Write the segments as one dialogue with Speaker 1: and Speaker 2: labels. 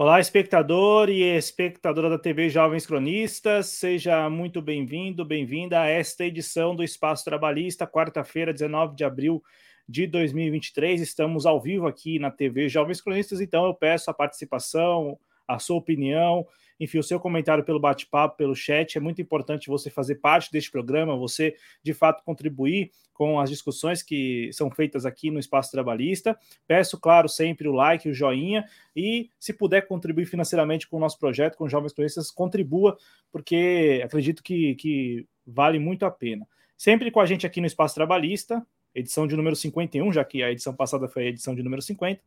Speaker 1: Olá, espectador e espectadora da TV Jovens Cronistas, seja muito bem-vindo, bem-vinda a esta edição do Espaço Trabalhista, quarta-feira, 19 de abril de 2023. Estamos ao vivo aqui na TV Jovens Cronistas, então eu peço a participação, a sua opinião, enfim, o seu comentário pelo bate-papo, pelo chat. É muito importante você fazer parte deste programa, você de fato contribuir com as discussões que são feitas aqui no Espaço Trabalhista. Peço, claro, sempre o like, o joinha e, se puder contribuir financeiramente com o nosso projeto, com Jovens Cronistas, contribua, porque acredito que, que vale muito a pena. Sempre com a gente aqui no Espaço Trabalhista, edição de número 51, já que a edição passada foi a edição de número 50.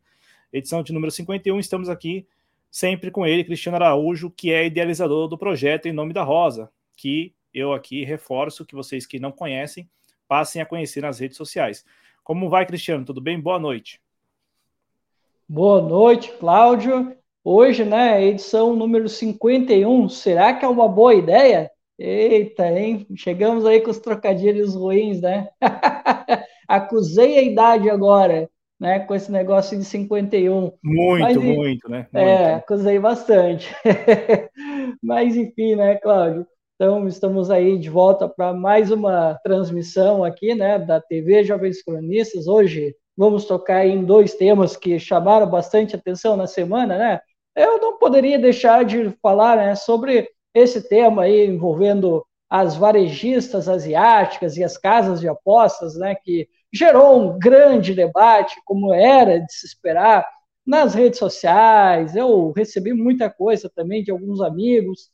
Speaker 1: Edição de número 51, estamos aqui sempre com ele, Cristiano Araújo, que é idealizador do projeto Em Nome da Rosa, que eu aqui reforço que vocês que não conhecem passem a conhecer nas redes sociais. Como vai, Cristiano? Tudo bem? Boa noite.
Speaker 2: Boa noite, Cláudio. Hoje, né, edição número 51. Será que é uma boa ideia? Eita, hein? Chegamos aí com os trocadilhos ruins, né? Acusei a idade agora né, com esse negócio de 51.
Speaker 1: Muito, Mas, muito, né?
Speaker 2: Muito. É, acusei bastante. Mas enfim, né, Cláudio? Então, estamos aí de volta para mais uma transmissão aqui, né, da TV Jovens Cronistas. Hoje vamos tocar em dois temas que chamaram bastante atenção na semana, né? Eu não poderia deixar de falar, né, sobre esse tema aí envolvendo as varejistas asiáticas e as casas de apostas, né, que gerou um grande debate, como era de se esperar, nas redes sociais. Eu recebi muita coisa também de alguns amigos.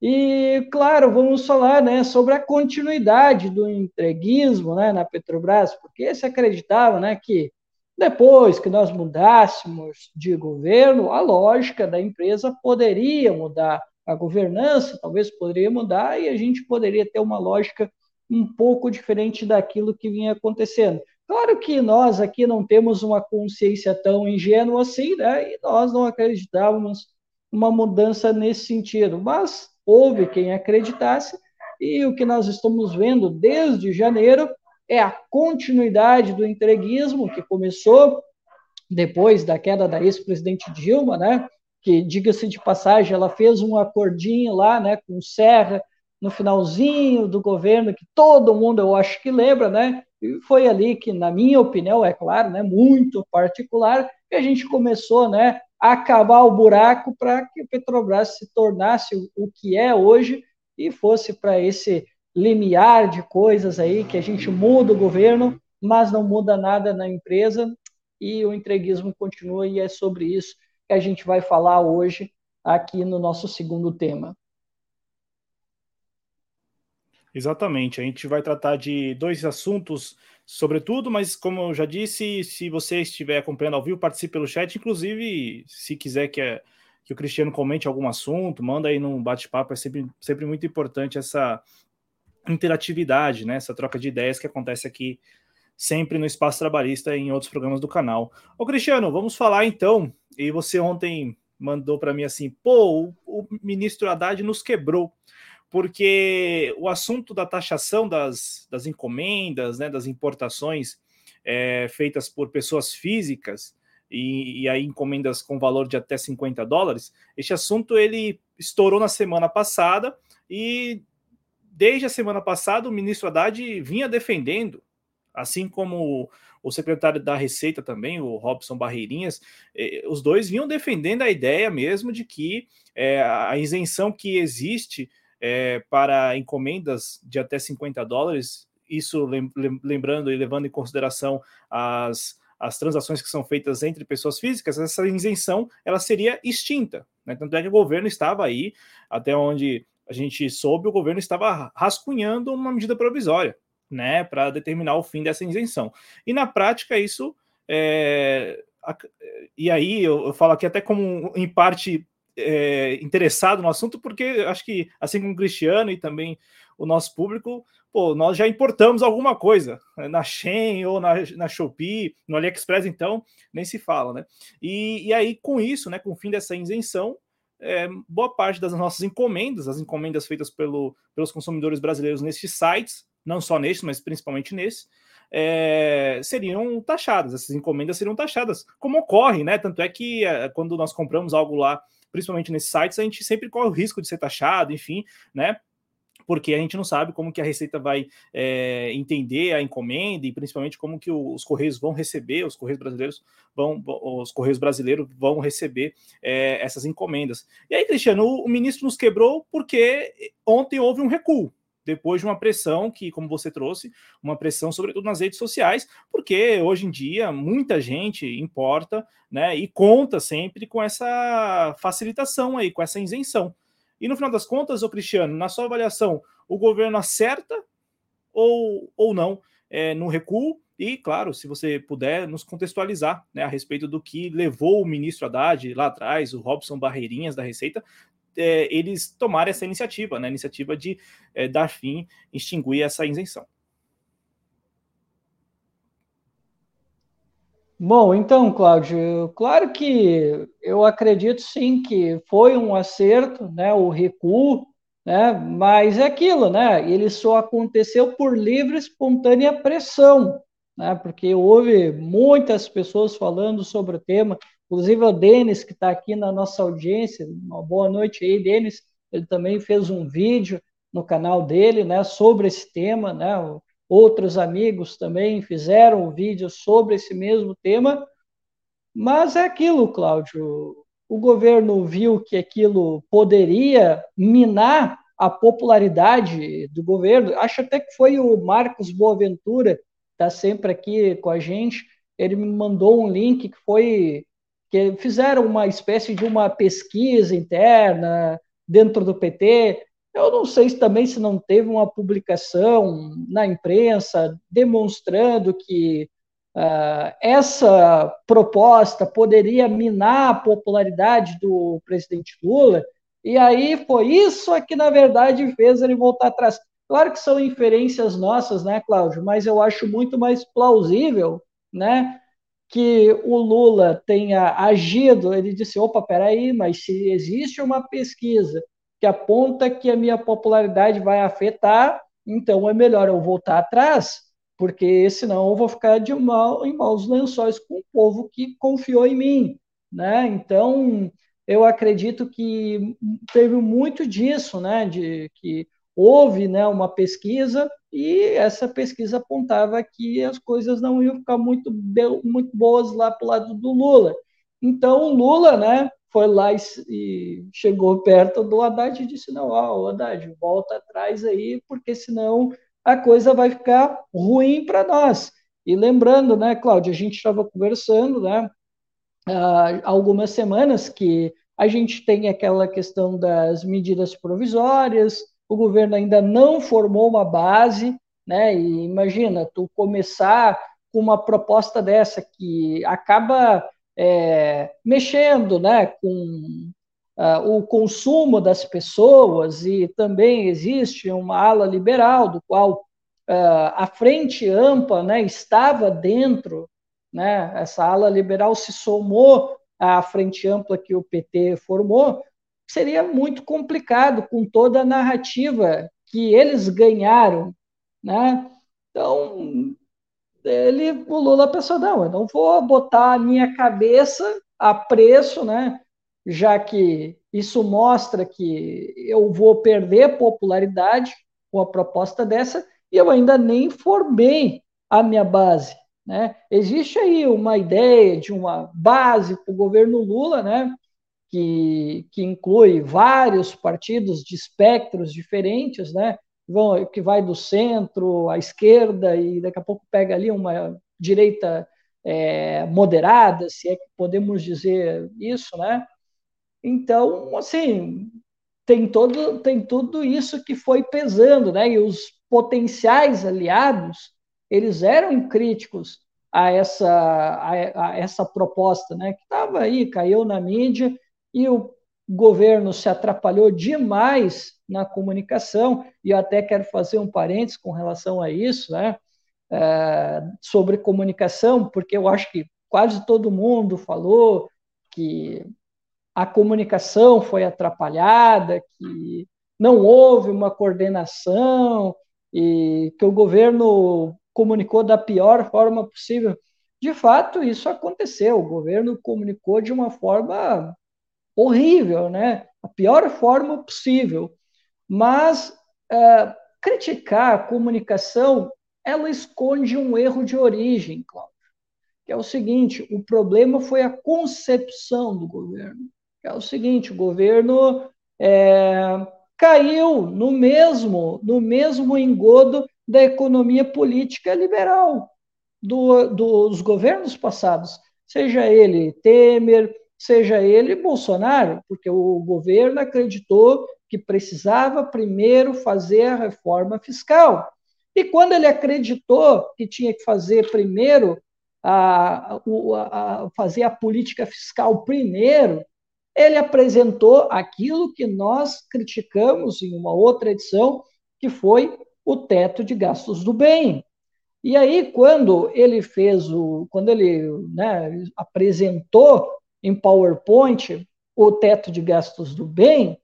Speaker 2: E, claro, vamos falar né, sobre a continuidade do entreguismo né, na Petrobras, porque se acreditava né, que depois que nós mudássemos de governo, a lógica da empresa poderia mudar, a governança talvez poderia mudar e a gente poderia ter uma lógica um pouco diferente daquilo que vinha acontecendo. Claro que nós aqui não temos uma consciência tão ingênua assim, né? E nós não acreditávamos uma mudança nesse sentido, mas houve quem acreditasse, e o que nós estamos vendo desde janeiro é a continuidade do entreguismo que começou depois da queda da ex-presidente Dilma, né? Que, diga-se de passagem, ela fez um acordinho lá, né, com Serra, no finalzinho do governo, que todo mundo eu acho que lembra, né? E foi ali que, na minha opinião, é claro, né, muito particular, que a gente começou, né, a acabar o buraco para que a Petrobras se tornasse o que é hoje e fosse para esse limiar de coisas aí que a gente muda o governo, mas não muda nada na empresa e o entreguismo continua e é sobre isso que a gente vai falar hoje aqui no nosso segundo tema.
Speaker 1: Exatamente. A gente vai tratar de dois assuntos, sobretudo, mas como eu já disse, se você estiver acompanhando ao vivo, participe pelo chat. Inclusive, se quiser que, é, que o Cristiano comente algum assunto, manda aí num bate-papo. É sempre, sempre muito importante essa interatividade, né? Essa troca de ideias que acontece aqui sempre no Espaço Trabalhista e em outros programas do canal. Ô, Cristiano, vamos falar então. E você ontem mandou para mim assim: pô, o, o ministro Haddad nos quebrou porque o assunto da taxação das, das encomendas, né, das importações é, feitas por pessoas físicas, e, e, aí encomendas com valor de até 50 dólares, este assunto ele estourou na semana passada e desde a semana passada o ministro Haddad vinha defendendo, assim como o secretário da Receita também, o Robson Barreirinhas, eh, os dois vinham defendendo a ideia mesmo de que é, a isenção que existe é, para encomendas de até 50 dólares, isso lembrando e levando em consideração as, as transações que são feitas entre pessoas físicas, essa isenção ela seria extinta. Né? Tanto é que o governo estava aí, até onde a gente soube, o governo estava rascunhando uma medida provisória né, para determinar o fim dessa isenção. E na prática, isso. É, e aí eu, eu falo aqui até como em parte é, interessado no assunto, porque acho que, assim como o Cristiano e também o nosso público, pô, nós já importamos alguma coisa né, na Shein ou na, na Shopee, no AliExpress, então, nem se fala, né? E, e aí, com isso, né, com o fim dessa isenção, é, boa parte das nossas encomendas, as encomendas feitas pelo, pelos consumidores brasileiros nesses sites, não só neste, mas principalmente nesse, é, seriam taxadas, essas encomendas seriam taxadas, como ocorre, né? Tanto é que é, quando nós compramos algo lá principalmente nesses sites, a gente sempre corre o risco de ser taxado, enfim, né? porque a gente não sabe como que a Receita vai é, entender a encomenda e principalmente como que os Correios vão receber, os Correios brasileiros vão, os Correios brasileiros vão receber é, essas encomendas. E aí, Cristiano, o, o ministro nos quebrou porque ontem houve um recuo, depois de uma pressão que, como você trouxe, uma pressão sobretudo nas redes sociais, porque hoje em dia muita gente importa, né, e conta sempre com essa facilitação aí, com essa isenção. E no final das contas, o Cristiano, na sua avaliação, o governo acerta ou, ou não é, no recuo? E, claro, se você puder nos contextualizar né, a respeito do que levou o ministro Haddad lá atrás, o Robson Barreirinhas da Receita, é, eles tomarem essa iniciativa, né, a iniciativa de é, dar fim, extinguir essa isenção.
Speaker 2: Bom, então, Cláudio, claro que eu acredito sim que foi um acerto, né, o recuo, né, mas é aquilo, né, ele só aconteceu por livre, espontânea pressão, né, porque houve muitas pessoas falando sobre o tema, inclusive o Denis, que está aqui na nossa audiência, uma boa noite aí, Denis, ele também fez um vídeo no canal dele, né, sobre esse tema, né, outros amigos também fizeram vídeos sobre esse mesmo tema, mas é aquilo, Cláudio. O governo viu que aquilo poderia minar a popularidade do governo. Acho até que foi o Marcos Boaventura, está sempre aqui com a gente. Ele me mandou um link que foi que fizeram uma espécie de uma pesquisa interna dentro do PT eu não sei se também se não teve uma publicação na imprensa demonstrando que uh, essa proposta poderia minar a popularidade do presidente Lula, e aí foi isso que, na verdade, fez ele voltar atrás. Claro que são inferências nossas, né, Cláudio? Mas eu acho muito mais plausível, né, que o Lula tenha agido. Ele disse: opa, peraí, mas se existe uma pesquisa que aponta que a minha popularidade vai afetar, então é melhor eu voltar atrás, porque senão eu vou ficar de mal em maus lençóis com o povo que confiou em mim, né? Então, eu acredito que teve muito disso, né, de que houve, né, uma pesquisa e essa pesquisa apontava que as coisas não iam ficar muito muito boas lá para o lado do Lula. Então, o Lula, né, foi lá e, e, chegou perto do Haddad e disse: Não, ó, Haddad, volta atrás aí, porque senão a coisa vai ficar ruim para nós. E lembrando, né, Cláudia, a gente estava conversando, né, há algumas semanas que a gente tem aquela questão das medidas provisórias, o governo ainda não formou uma base, né, e imagina, tu começar com uma proposta dessa que acaba é, mexendo né, com uh, o consumo das pessoas, e também existe uma ala liberal, do qual uh, a frente ampla né, estava dentro, né, essa ala liberal se somou à frente ampla que o PT formou, seria muito complicado com toda a narrativa que eles ganharam. Né? Então, ele, o Lula pensou, não, eu não vou botar a minha cabeça a preço, né? Já que isso mostra que eu vou perder popularidade com a proposta dessa, e eu ainda nem formei a minha base. Né? Existe aí uma ideia de uma base para o governo Lula, né? Que, que inclui vários partidos de espectros diferentes, né? vão, que vai do centro à esquerda e daqui a pouco pega ali uma direita é, moderada, se é que podemos dizer isso, né? Então, assim, tem todo tem tudo isso que foi pesando, né? E os potenciais aliados eles eram críticos a essa a, a essa proposta, né? Que estava aí, caiu na mídia e o governo se atrapalhou demais na comunicação, e eu até quero fazer um parênteses com relação a isso, né? É, sobre comunicação, porque eu acho que quase todo mundo falou que a comunicação foi atrapalhada, que não houve uma coordenação e que o governo comunicou da pior forma possível. De fato, isso aconteceu. O governo comunicou de uma forma horrível, né? A pior forma possível. Mas uh, criticar a comunicação, ela esconde um erro de origem, Cláudio, que é o seguinte: o problema foi a concepção do governo. Que é o seguinte: o governo é, caiu no mesmo, no mesmo engodo da economia política liberal do, dos governos passados, seja ele Temer, seja ele Bolsonaro, porque o governo acreditou que precisava primeiro fazer a reforma fiscal. E quando ele acreditou que tinha que fazer primeiro a, a, a fazer a política fiscal primeiro, ele apresentou aquilo que nós criticamos em uma outra edição, que foi o teto de gastos do bem. E aí, quando ele fez o, quando ele né, apresentou em PowerPoint o teto de gastos do bem,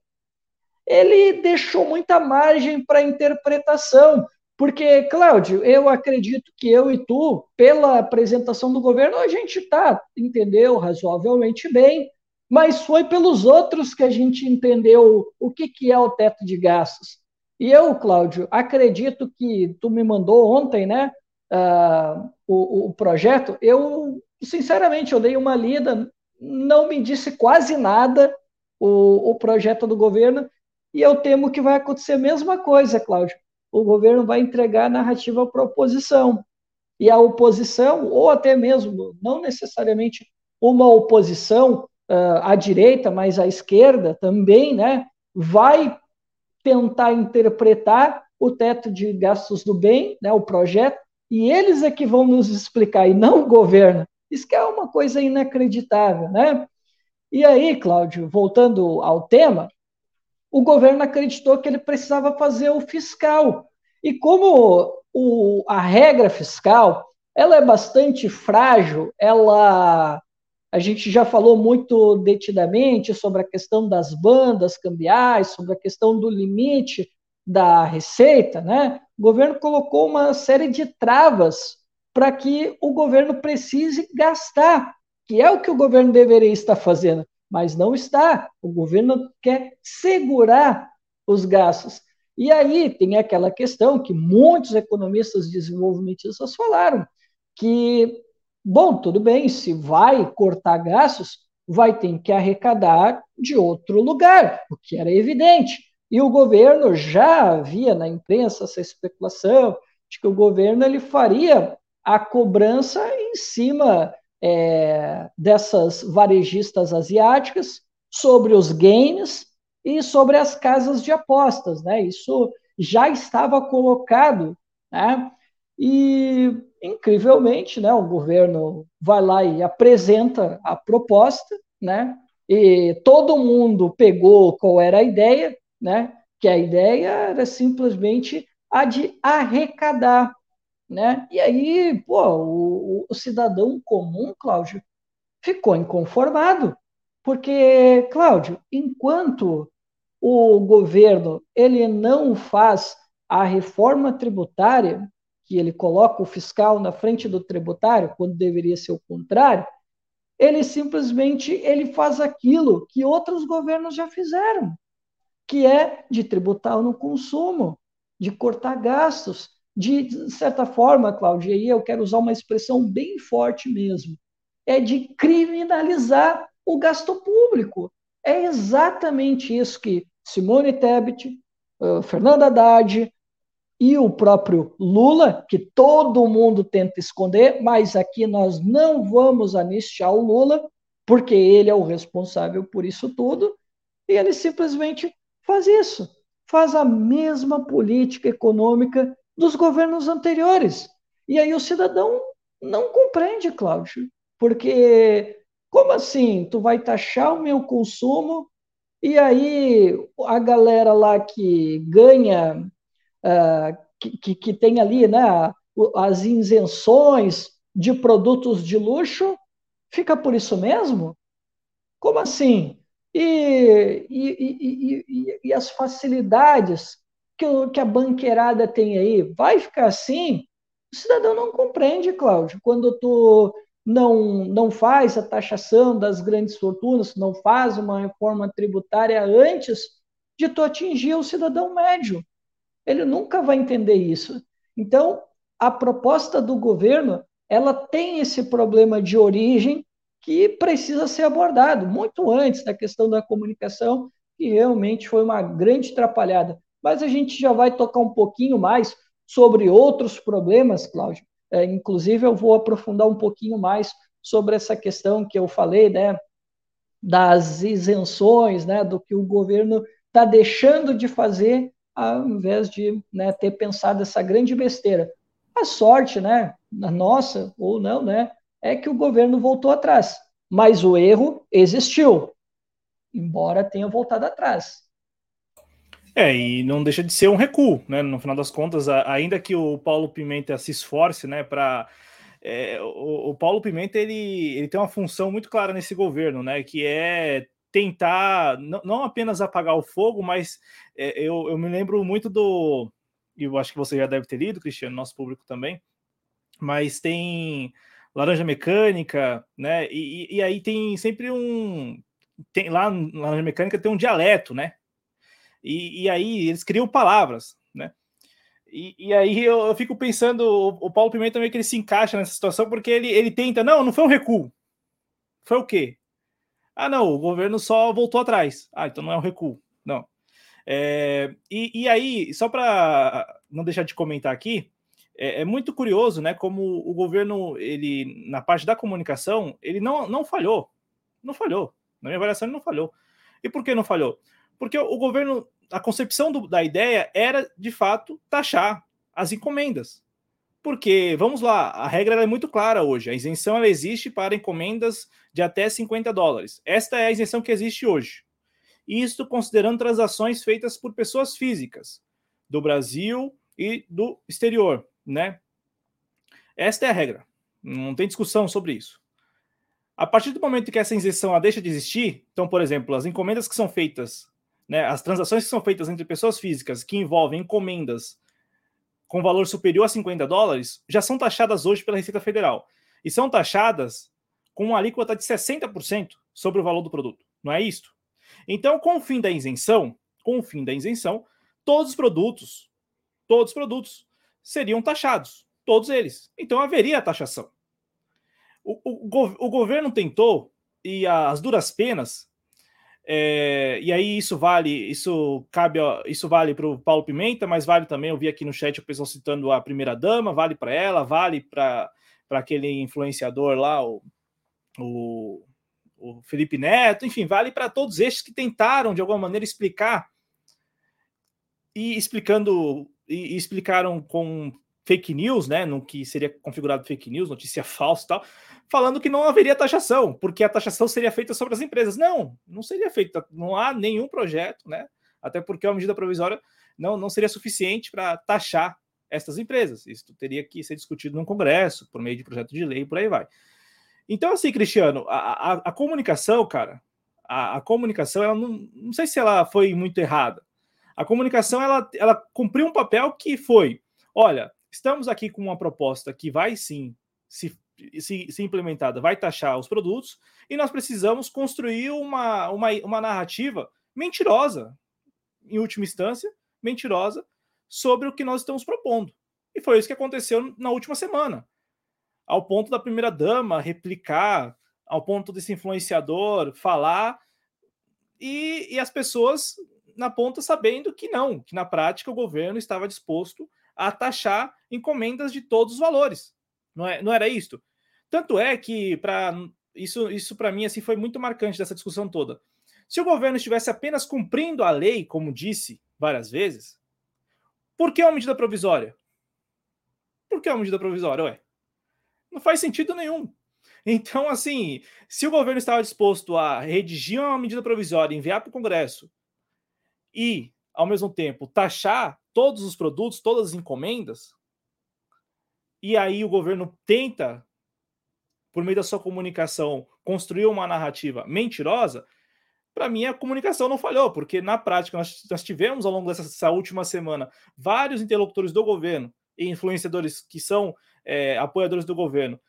Speaker 2: ele deixou muita margem para interpretação. Porque, Cláudio, eu acredito que eu e tu, pela apresentação do governo, a gente está, entendeu, razoavelmente bem, mas foi pelos outros que a gente entendeu o que, que é o teto de gastos. E eu, Cláudio, acredito que tu me mandou ontem, né, uh, o, o projeto, eu, sinceramente, eu dei uma lida, não me disse quase nada o, o projeto do governo, e eu temo que vai acontecer a mesma coisa, Cláudio. O governo vai entregar a narrativa para a oposição. E a oposição, ou até mesmo, não necessariamente uma oposição uh, à direita, mas à esquerda também, né, vai tentar interpretar o teto de gastos do bem, né, o projeto, e eles é que vão nos explicar, e não o governo. Isso que é uma coisa inacreditável, né? E aí, Cláudio, voltando ao tema, o governo acreditou que ele precisava fazer o fiscal. E como o, a regra fiscal ela é bastante frágil, ela a gente já falou muito detidamente sobre a questão das bandas cambiais, sobre a questão do limite da receita, né? O governo colocou uma série de travas para que o governo precise gastar, que é o que o governo deveria estar fazendo mas não está. O governo quer segurar os gastos. E aí tem aquela questão que muitos economistas desenvolvimentistas falaram, que, bom, tudo bem, se vai cortar gastos, vai ter que arrecadar de outro lugar, o que era evidente. E o governo já havia na imprensa essa especulação de que o governo ele faria a cobrança em cima é, dessas varejistas asiáticas sobre os games e sobre as casas de apostas, né? Isso já estava colocado, né? E incrivelmente, né? O governo vai lá e apresenta a proposta, né? E todo mundo pegou qual era a ideia, né? Que a ideia era simplesmente a de arrecadar né? E aí, pô, o, o cidadão comum, Cláudio, ficou inconformado, porque, Cláudio, enquanto o governo ele não faz a reforma tributária, que ele coloca o fiscal na frente do tributário, quando deveria ser o contrário, ele simplesmente ele faz aquilo que outros governos já fizeram, que é de tributar no consumo, de cortar gastos, de, certa forma, Cláudia, aí eu quero usar uma expressão bem forte mesmo, é de criminalizar o gasto público. É exatamente isso que Simone Tebet, uh, Fernanda Haddad e o próprio Lula, que todo mundo tenta esconder, mas aqui nós não vamos anistiar o Lula, porque ele é o responsável por isso tudo, e ele simplesmente faz isso, faz a mesma política econômica dos governos anteriores. E aí o cidadão não compreende, Cláudio, porque como assim? Tu vai taxar o meu consumo e aí a galera lá que ganha, uh, que, que, que, tem ali né, as isenções de produtos de luxo, fica por isso mesmo? Como assim? E, e, e, e as facilidades que, que a banqueirada tem aí vai ficar assim? O cidadão não compreende, Cláudio, quando tu não, não faz a taxação das grandes fortunas, não faz uma reforma tributária antes de tu atingir o cidadão médio. Ele nunca vai entender isso. Então, a proposta do governo, ela tem esse problema de origem que precisa ser abordado muito antes da questão da comunicação, que realmente foi uma grande atrapalhada. Mas a gente já vai tocar um pouquinho mais sobre outros problemas, Cláudio. É, inclusive, eu vou aprofundar um pouquinho mais sobre essa questão que eu falei, né, das isenções, né, do que o governo está deixando de fazer ao invés de né, ter pensado essa grande besteira. A sorte, né, nossa ou não, né, é que o governo voltou atrás, mas o erro existiu, embora tenha voltado atrás.
Speaker 1: É, e não deixa de ser um recuo, né? No final das contas, ainda que o Paulo Pimenta se esforce, né, para é, o, o, Paulo Pimenta ele, ele tem uma função muito clara nesse governo, né? Que é tentar não, apenas apagar o fogo, mas é, eu, eu me lembro muito do. E eu acho que você já deve ter lido, Cristiano, nosso público também. Mas tem Laranja Mecânica, né? E, e, e aí tem sempre um. Tem, lá na Laranja Mecânica tem um dialeto, né? E, e aí eles criam palavras, né? E, e aí eu, eu, fico pensando, o, o Paulo Pimenta meio que ele se encaixa nessa situação, porque ele, ele tenta, não, não foi um recuo. Foi o quê? Ah, não, o governo só voltou atrás. Ah, então não é um recuo. Não. É, e, e aí, só para não deixar de comentar aqui, é, é, muito curioso, né? Como o governo, ele, na parte da comunicação, ele não, não falhou. Não falhou. Na minha avaliação, ele não falhou. E por que não falhou? Porque o governo, a concepção do, da ideia era, de fato, taxar as encomendas. Porque, vamos lá, a regra é muito clara hoje. A isenção ela existe para encomendas de até 50 dólares. Esta é a isenção que existe hoje. Isto considerando transações feitas por pessoas físicas do Brasil e do exterior, né? Esta é a regra. Não tem discussão sobre isso. A partir do momento que essa isenção deixa de existir, então, por exemplo, as encomendas que são feitas né, as transações que são feitas entre pessoas físicas que envolvem encomendas com valor superior a 50 dólares já são taxadas hoje pela Receita Federal. E são taxadas com uma alíquota de 60% sobre o valor do produto. Não é isto? Então, com o fim da isenção, com o fim da isenção, todos os produtos, todos os produtos seriam taxados, todos eles. Então haveria taxação. O, o, o governo tentou, e as duras penas, é, e aí isso vale, isso cabe, isso vale para o Paulo Pimenta, mas vale também, eu vi aqui no chat o pessoal citando a primeira dama, vale para ela, vale para aquele influenciador lá, o, o, o Felipe Neto, enfim, vale para todos estes que tentaram de alguma maneira explicar e explicando e explicaram com fake news, né, no que seria configurado fake news, notícia falsa e tal, falando que não haveria taxação, porque a taxação seria feita sobre as empresas. Não, não seria feita, não há nenhum projeto, né? Até porque a medida provisória não, não seria suficiente para taxar estas empresas. Isso teria que ser discutido no Congresso, por meio de projeto de lei, por aí vai. Então, assim, Cristiano, a, a, a comunicação, cara, a, a, comunicação, ela não, não sei se ela foi muito errada. A comunicação, ela, ela cumpriu um papel que foi, olha, Estamos aqui com uma proposta que vai sim, se, se, se implementada, vai taxar os produtos, e nós precisamos construir uma, uma, uma narrativa mentirosa, em última instância, mentirosa, sobre o que nós estamos propondo. E foi isso que aconteceu na última semana. Ao ponto da primeira-dama replicar, ao ponto desse influenciador falar, e, e as pessoas na ponta sabendo que não, que na prática o governo estava disposto a taxar encomendas de todos os valores. Não, é, não era isto? Tanto é que para isso, isso para mim assim foi muito marcante dessa discussão toda. Se o governo estivesse apenas cumprindo a lei, como disse várias vezes, por que uma medida provisória? Por que uma medida provisória? Ué, não faz sentido nenhum. Então, assim, se o governo estava disposto a redigir uma medida provisória, enviar para o Congresso e, ao mesmo tempo, taxar todos os produtos, todas as encomendas, e aí o governo tenta, por meio da sua comunicação, construir uma narrativa mentirosa, para mim a comunicação não falhou, porque na prática nós, nós tivemos ao longo dessa última semana vários interlocutores do governo e influenciadores que são é, apoiadores do governo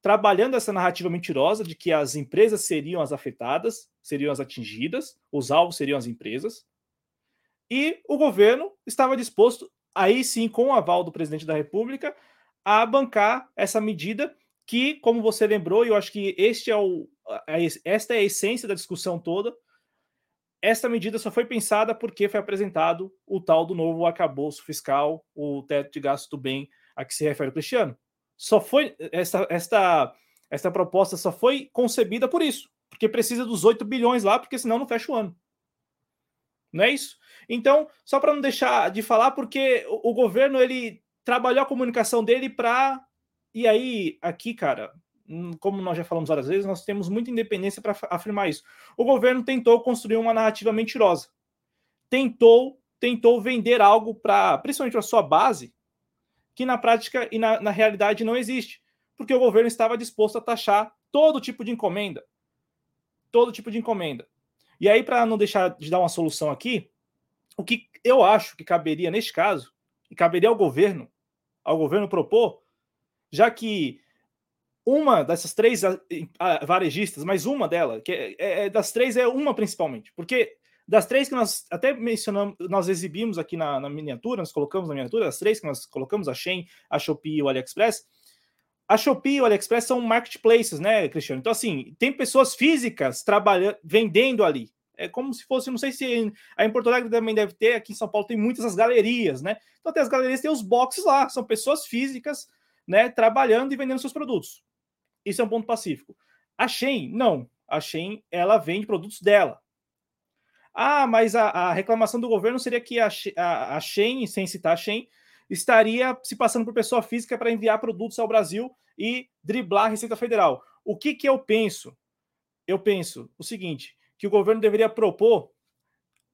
Speaker 1: trabalhando essa narrativa mentirosa de que as empresas seriam as afetadas, seriam as atingidas, os alvos seriam as empresas, e o governo estava disposto, aí sim, com o aval do presidente da República, a bancar essa medida que, como você lembrou, e eu acho que este é o, esta é a essência da discussão toda, esta medida só foi pensada porque foi apresentado o tal do novo arcabouço fiscal, o teto de gasto do bem a que se refere o Cristiano. Só foi esta, esta, esta proposta só foi concebida por isso, porque precisa dos 8 bilhões lá, porque senão não fecha o ano. Não é isso? Então, só para não deixar de falar, porque o, o governo ele trabalhou a comunicação dele para e aí aqui, cara, hum, como nós já falamos várias vezes, nós temos muita independência para afirmar isso. O governo tentou construir uma narrativa mentirosa. Tentou, tentou vender algo para, principalmente a sua base, que na prática e na, na realidade não existe, porque o governo estava disposto a taxar todo tipo de encomenda, todo tipo de encomenda. E aí, para não deixar de dar uma solução aqui, o que eu acho que caberia neste caso, e caberia ao governo, ao governo propor, já que uma dessas três varejistas, mas uma dela, que é, é, é, das três é uma principalmente, porque das três que nós até mencionamos, nós exibimos aqui na, na miniatura, nós colocamos na miniatura, as três que nós colocamos, a Shein, a Shopee e o AliExpress, a Shopee e o AliExpress são marketplaces, né, Cristiano? Então, assim, tem pessoas físicas trabalhando, vendendo ali. É como se fosse, não sei se aí em Porto Alegre também deve ter, aqui em São Paulo tem muitas as galerias, né? Então, tem as galerias, tem os boxes lá, são pessoas físicas né, trabalhando e vendendo seus produtos. Isso é um ponto pacífico. A Shein, não. A Shein, ela vende produtos dela. Ah, mas a, a reclamação do governo seria que a, a, a Shein, sem citar a Shein, estaria se passando por pessoa física para enviar produtos ao Brasil e driblar a Receita Federal. O que, que eu penso? Eu penso o seguinte, que o governo deveria propor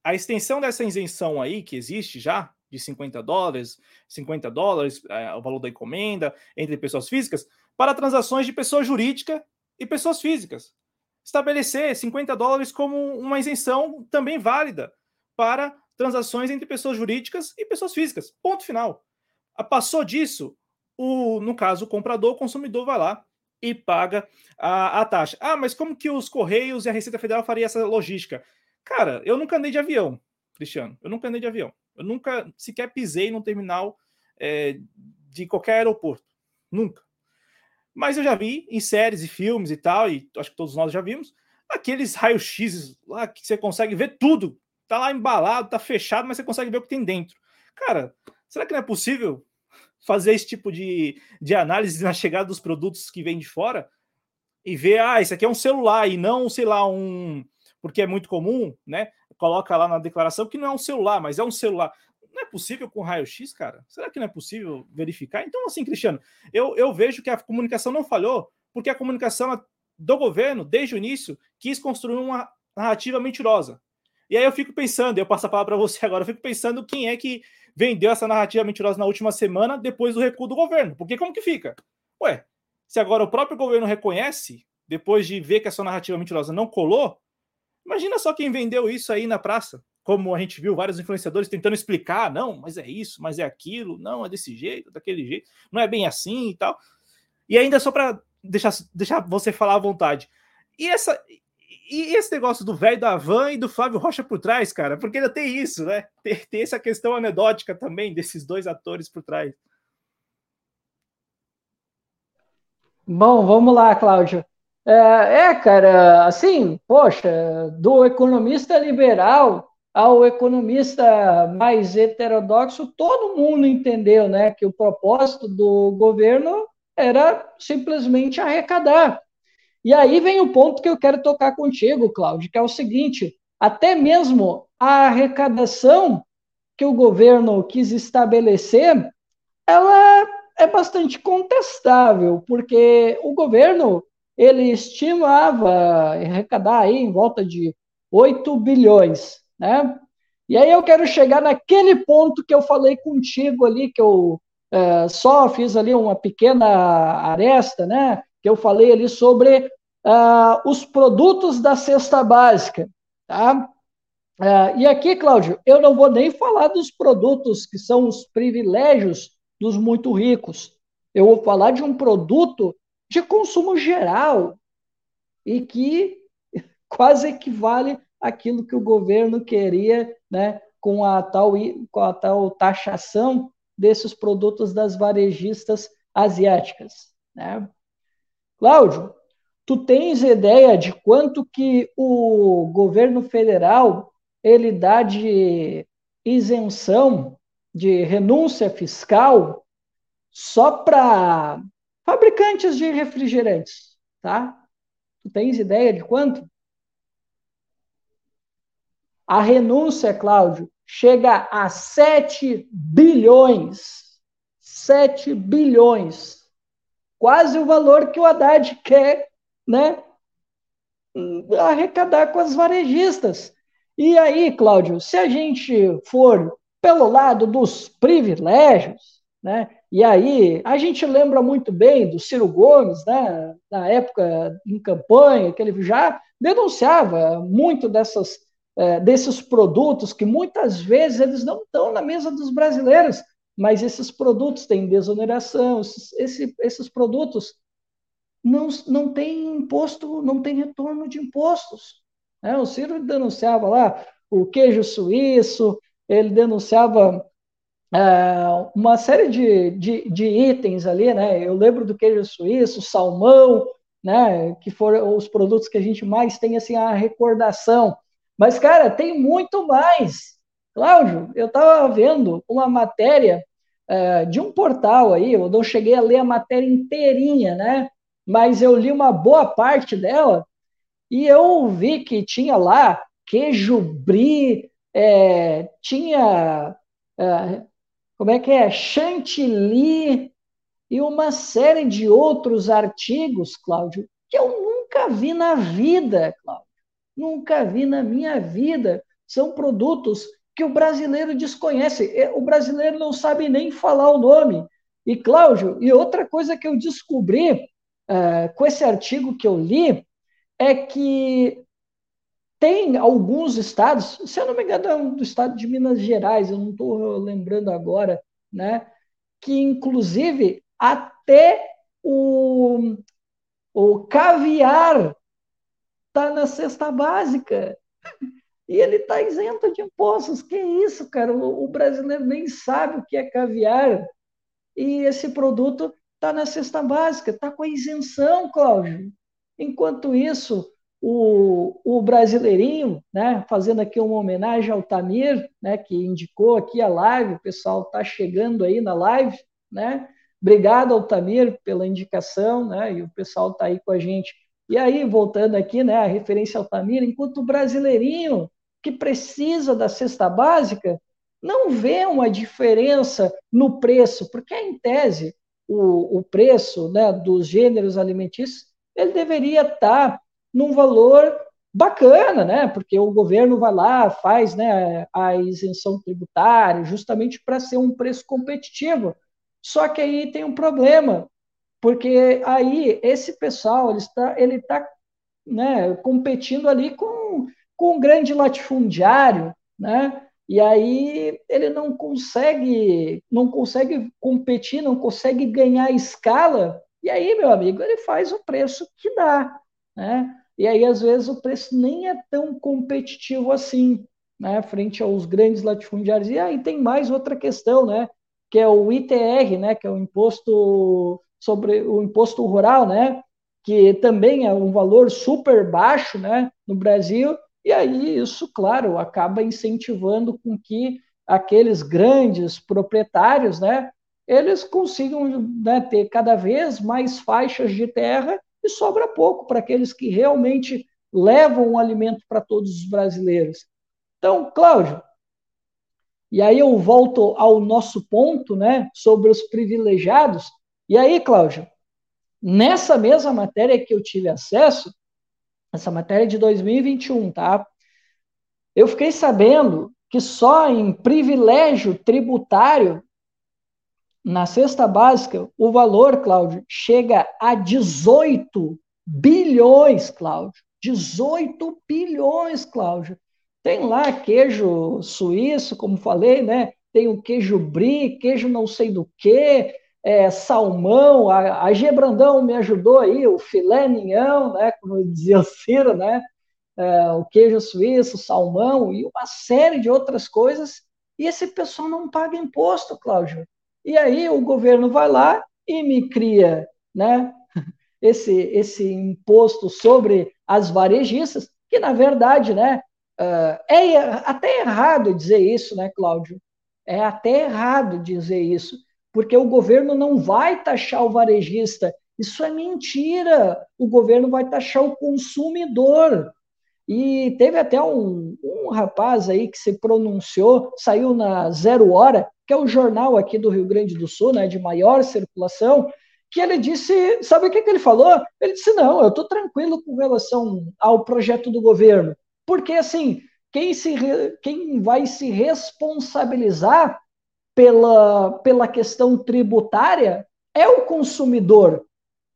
Speaker 1: a extensão dessa isenção aí, que existe já, de 50 dólares, 50 dólares, é, o valor da encomenda, entre pessoas físicas, para transações de pessoa jurídica e pessoas físicas. Estabelecer 50 dólares como uma isenção também válida para transações entre pessoas jurídicas e pessoas físicas. Ponto final. Passou disso, o, no caso, o comprador, o consumidor vai lá e paga a, a taxa. Ah, mas como que os Correios e a Receita Federal faria essa logística? Cara, eu nunca andei de avião, Cristiano. Eu nunca andei de avião. Eu nunca sequer pisei num terminal é, de qualquer aeroporto. Nunca. Mas eu já vi em séries e filmes e tal, e acho que todos nós já vimos, aqueles raios-x lá que você consegue ver tudo. Tá lá embalado, tá fechado, mas você consegue ver o que tem dentro. Cara, será que não é possível fazer esse tipo de, de análise na chegada dos produtos que vêm de fora e ver, ah, isso aqui é um celular e não, sei lá, um. Porque é muito comum, né? coloca lá na declaração que não é um celular, mas é um celular. Não é possível com raio-x, cara? Será que não é possível verificar? Então, assim, Cristiano, eu, eu vejo que a comunicação não falhou, porque a comunicação do governo, desde o início, quis construir uma narrativa mentirosa. E aí eu fico pensando, eu passo a palavra para você agora, eu fico pensando quem é que vendeu essa narrativa mentirosa na última semana depois do recuo do governo. Porque como que fica? Ué, se agora o próprio governo reconhece, depois de ver que essa narrativa mentirosa não colou, Imagina só quem vendeu isso aí na praça, como a gente viu vários influenciadores tentando explicar, não, mas é isso, mas é aquilo, não, é desse jeito, daquele jeito, não é bem assim e tal. E ainda só para deixar, deixar você falar à vontade. E essa e esse negócio do velho da van e do Flávio Rocha por trás, cara, porque ainda tem isso, né? Tem, tem essa questão anedótica também desses dois atores por trás.
Speaker 2: Bom, vamos lá, Cláudio. É, é, cara, assim, poxa, do economista liberal ao economista mais heterodoxo, todo mundo entendeu, né, que o propósito do governo era simplesmente arrecadar. E aí vem o ponto que eu quero tocar contigo, Cláudio, que é o seguinte: até mesmo a arrecadação que o governo quis estabelecer, ela é bastante contestável, porque o governo ele estimava arrecadar aí em volta de 8 bilhões, né? E aí eu quero chegar naquele ponto que eu falei contigo ali, que eu é, só fiz ali uma pequena aresta, né? Que eu falei ali sobre uh, os produtos da cesta básica, tá? Uh, e aqui, Cláudio, eu não vou nem falar dos produtos que são os privilégios dos muito ricos. Eu vou falar de um produto de consumo geral e que quase equivale àquilo que o governo queria né, com, a tal, com a tal taxação desses produtos das varejistas asiáticas. Né? Cláudio, tu tens ideia de quanto que o governo federal ele dá de isenção, de renúncia fiscal só para fabricantes de refrigerantes, tá? Tu tens ideia de quanto? A renúncia, Cláudio, chega a 7 bilhões. 7 bilhões. Quase o valor que o Haddad quer né, arrecadar com as varejistas. E aí, Cláudio, se a gente for pelo lado dos privilégios, né, e aí a gente lembra muito bem do Ciro Gomes, né, na época em campanha, que ele já denunciava muito dessas, é, desses produtos que muitas vezes eles não estão na mesa dos brasileiros, mas esses produtos têm desoneração, esses, esses produtos não, não têm imposto, não têm retorno de impostos. Né? O Ciro denunciava lá o queijo suíço, ele denunciava é, uma série de, de, de, itens ali, né? Eu lembro do queijo suíço, salmão, né? Que foram os produtos que a gente mais tem assim a recordação. Mas, cara, tem muito mais. Cláudio, eu estava vendo uma matéria é, de um portal aí, eu não cheguei a ler a matéria inteirinha, né? Mas eu li uma boa parte dela e eu vi que tinha lá queijo brie, é, tinha é, como é que é chantilly e uma série de outros artigos, Cláudio, que eu nunca vi na vida, Cláudio. Nunca vi na minha vida. São produtos que o brasileiro desconhece. O brasileiro não sabe nem falar o nome. E, Cláudio, e outra coisa que eu descobri uh, com esse artigo que eu li é que tem alguns estados, se eu não me engano, é do estado de Minas Gerais, eu não estou lembrando agora, né? Que inclusive até o, o caviar está na cesta básica e ele está isento de impostos. Que isso, cara? O, brasileiro nem sabe o que é caviar. E esse produto está na cesta básica, está com a isenção, Cláudio. Enquanto isso, o, o brasileirinho, né, fazendo aqui uma homenagem ao Tamir, né, que indicou aqui a live, o pessoal está chegando aí na live, né? Obrigado ao Tamir pela indicação, né? E o pessoal está aí com a gente. E aí, voltando aqui, né, a referência ao Tamir, enquanto o brasileirinho que precisa da cesta básica, não vê uma diferença no preço, porque em tese o, o preço né, dos gêneros alimentícios ele deveria estar num valor bacana, né? Porque o governo vai lá, faz né, a isenção tributária, justamente para ser um preço competitivo. Só que aí tem um problema, porque aí esse pessoal ele está, ele está né, competindo ali com com um grande latifundiário, né? E aí ele não consegue, não consegue competir, não consegue ganhar escala. E aí, meu amigo, ele faz o preço que dá, né? E aí às vezes o preço nem é tão competitivo assim, né? Frente aos grandes latifundiários. E aí tem mais outra questão, né? Que é o ITR, né? Que é o imposto sobre o imposto rural, né? Que também é um valor super baixo, né? No Brasil e aí isso, claro, acaba incentivando com que aqueles grandes proprietários, né, eles consigam né, ter cada vez mais faixas de terra e sobra pouco para aqueles que realmente levam o alimento para todos os brasileiros. Então, Cláudio, e aí eu volto ao nosso ponto, né, sobre os privilegiados. E aí, Cláudio, nessa mesma matéria que eu tive acesso, essa matéria é de 2021, tá? Eu fiquei sabendo que só em privilégio tributário, na cesta básica, o valor, Cláudio, chega a 18 bilhões, Cláudio. 18 bilhões, Cláudio. Tem lá queijo suíço, como falei, né? Tem o queijo brie, queijo não sei do que, é, salmão, a, a G Brandão me ajudou aí, o filé mignon, né, como dizia o Ciro, né, é, o queijo suíço, salmão e uma série de outras coisas, e esse pessoal não paga imposto, Cláudio. E aí o governo vai lá e me cria né, esse, esse imposto sobre as varejistas, que na verdade né, uh, é até errado dizer isso, né, Cláudio? É até errado dizer isso, porque o governo não vai taxar o varejista. Isso é mentira. O governo vai taxar o consumidor. E teve até um, um rapaz aí que se pronunciou, saiu na Zero Hora, que é o jornal aqui do Rio Grande do Sul, né, de maior circulação, que ele disse, sabe o que, que ele falou? Ele disse, não, eu estou tranquilo com relação ao projeto do governo, porque assim, quem, se, quem vai se responsabilizar pela, pela questão tributária é o consumidor.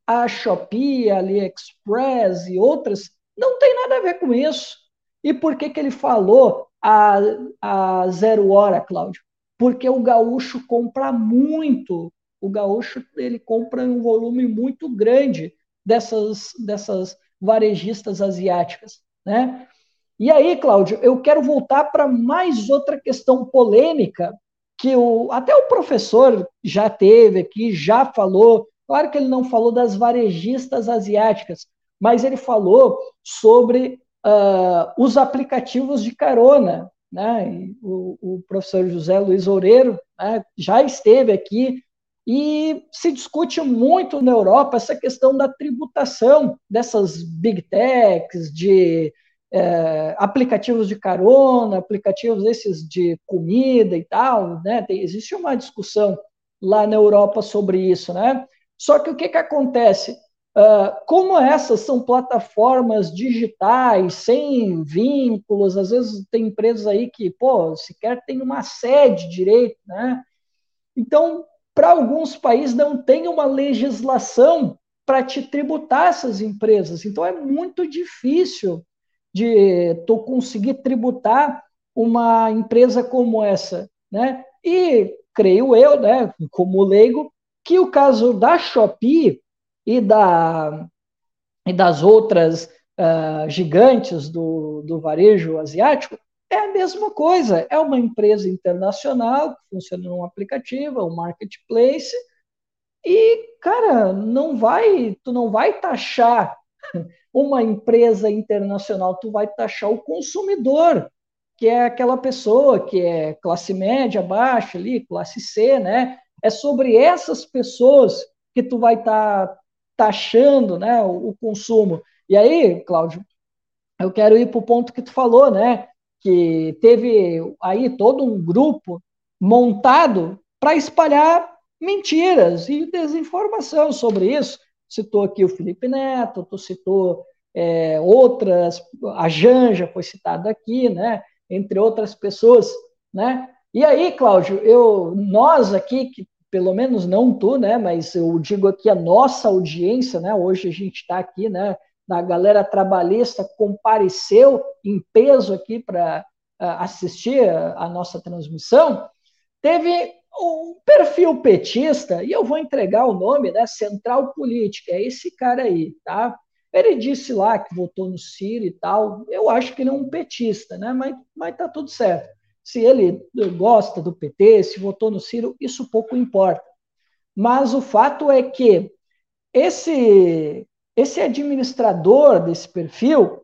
Speaker 2: A Shopee, a AliExpress e outras não tem nada a ver com isso. E por que, que ele falou a, a zero hora, Cláudio? Porque o gaúcho compra muito. O gaúcho ele compra um volume muito grande dessas, dessas varejistas asiáticas, né? E aí, Cláudio, eu quero voltar para mais outra questão polêmica que o, até o professor já teve aqui, já falou. Claro que ele não falou das varejistas asiáticas, mas ele falou sobre uh, os aplicativos de carona. Né? O, o, professor José Luiz Oureiro né, já esteve aqui e se discute muito na Europa essa questão da tributação dessas big techs, de é, aplicativos de carona, aplicativos esses de comida e tal, né? Tem, existe uma discussão lá na Europa sobre isso, né? Só que o que, que acontece? Uh, como essas são plataformas digitais, sem vínculos, às vezes tem empresas aí que, pô, sequer tem uma sede direito, né? Então, para alguns países não tem uma legislação para te tributar essas empresas. Então, é muito difícil de tu conseguir tributar uma empresa como essa, né? E creio eu, né, como leigo, que o caso da Shopee e, da, e das outras uh, gigantes do, do varejo asiático, é a mesma coisa. É uma empresa internacional funciona num aplicativo, um marketplace, e, cara, não vai, tu não vai taxar uma empresa internacional, tu vai taxar o consumidor, que é aquela pessoa que é classe média, baixa ali, classe C, né? É sobre essas pessoas que tu vai estar tá taxando né, o, o consumo. E aí, Cláudio, eu quero ir para o ponto que tu falou, né? Que teve aí todo um grupo montado para espalhar mentiras e desinformação sobre isso. Citou aqui o Felipe Neto, tu citou é, outras, a Janja foi citada aqui, né? Entre outras pessoas, né? E aí, Cláudio, eu, nós aqui que pelo menos não tu, né? Mas eu digo aqui a nossa audiência, né? Hoje a gente está aqui, né? A galera trabalhista compareceu em peso aqui para assistir a, a nossa transmissão. Teve um perfil petista, e eu vou entregar o nome, né? Central Política, é esse cara aí, tá? Ele disse lá que votou no Ciro e tal. Eu acho que ele é um petista, né? Mas, mas tá tudo certo se ele gosta do PT, se votou no Ciro, isso pouco importa. Mas o fato é que esse, esse administrador desse perfil,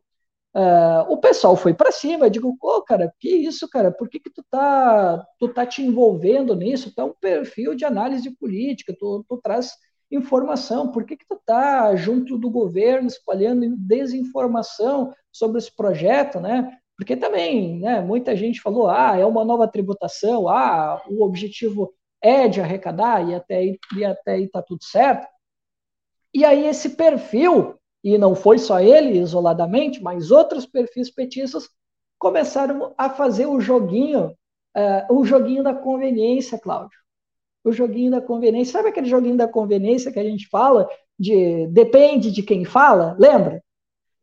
Speaker 2: uh, o pessoal foi para cima, eu digo, pô, cara, que isso, cara, por que, que tu, tá, tu tá te envolvendo nisso? Tu é um perfil de análise política, tu, tu traz informação, por que, que tu tá junto do governo espalhando desinformação sobre esse projeto, né? Porque também, né, muita gente falou, ah, é uma nova tributação, ah, o objetivo é de arrecadar e até aí, e até aí tá tudo certo. E aí esse perfil, e não foi só ele isoladamente, mas outros perfis petistas começaram a fazer o joguinho, uh, o joguinho da conveniência, Cláudio. O joguinho da conveniência. Sabe aquele joguinho da conveniência que a gente fala de depende de quem fala? Lembra?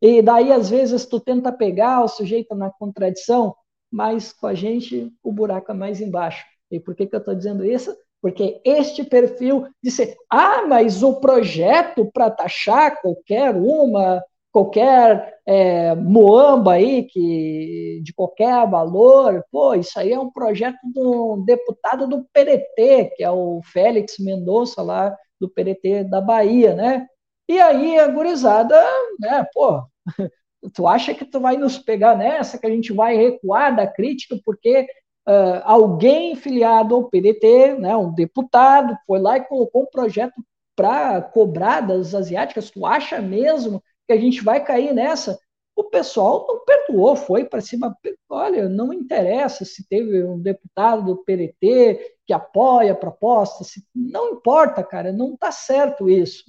Speaker 2: E daí, às vezes, tu tenta pegar o sujeito na contradição, mas com a gente o buraco é mais embaixo. E por que, que eu estou dizendo isso? Porque este perfil disse: ah, mas o projeto para taxar qualquer uma, qualquer é, moamba aí que de qualquer valor, pô, isso aí é um projeto de um deputado do PDT, que é o Félix Mendonça lá do PDT da Bahia, né? E aí a gurizada, né, pô, tu acha que tu vai nos pegar nessa, que a gente vai recuar da crítica porque uh, alguém filiado ao PDT, né, um deputado, foi lá e colocou um projeto para cobrar das asiáticas, tu acha mesmo que a gente vai cair nessa? O pessoal não perdoou, foi para cima. Olha, não interessa se teve um deputado do PDT que apoia a proposta, se, não importa, cara, não está certo isso.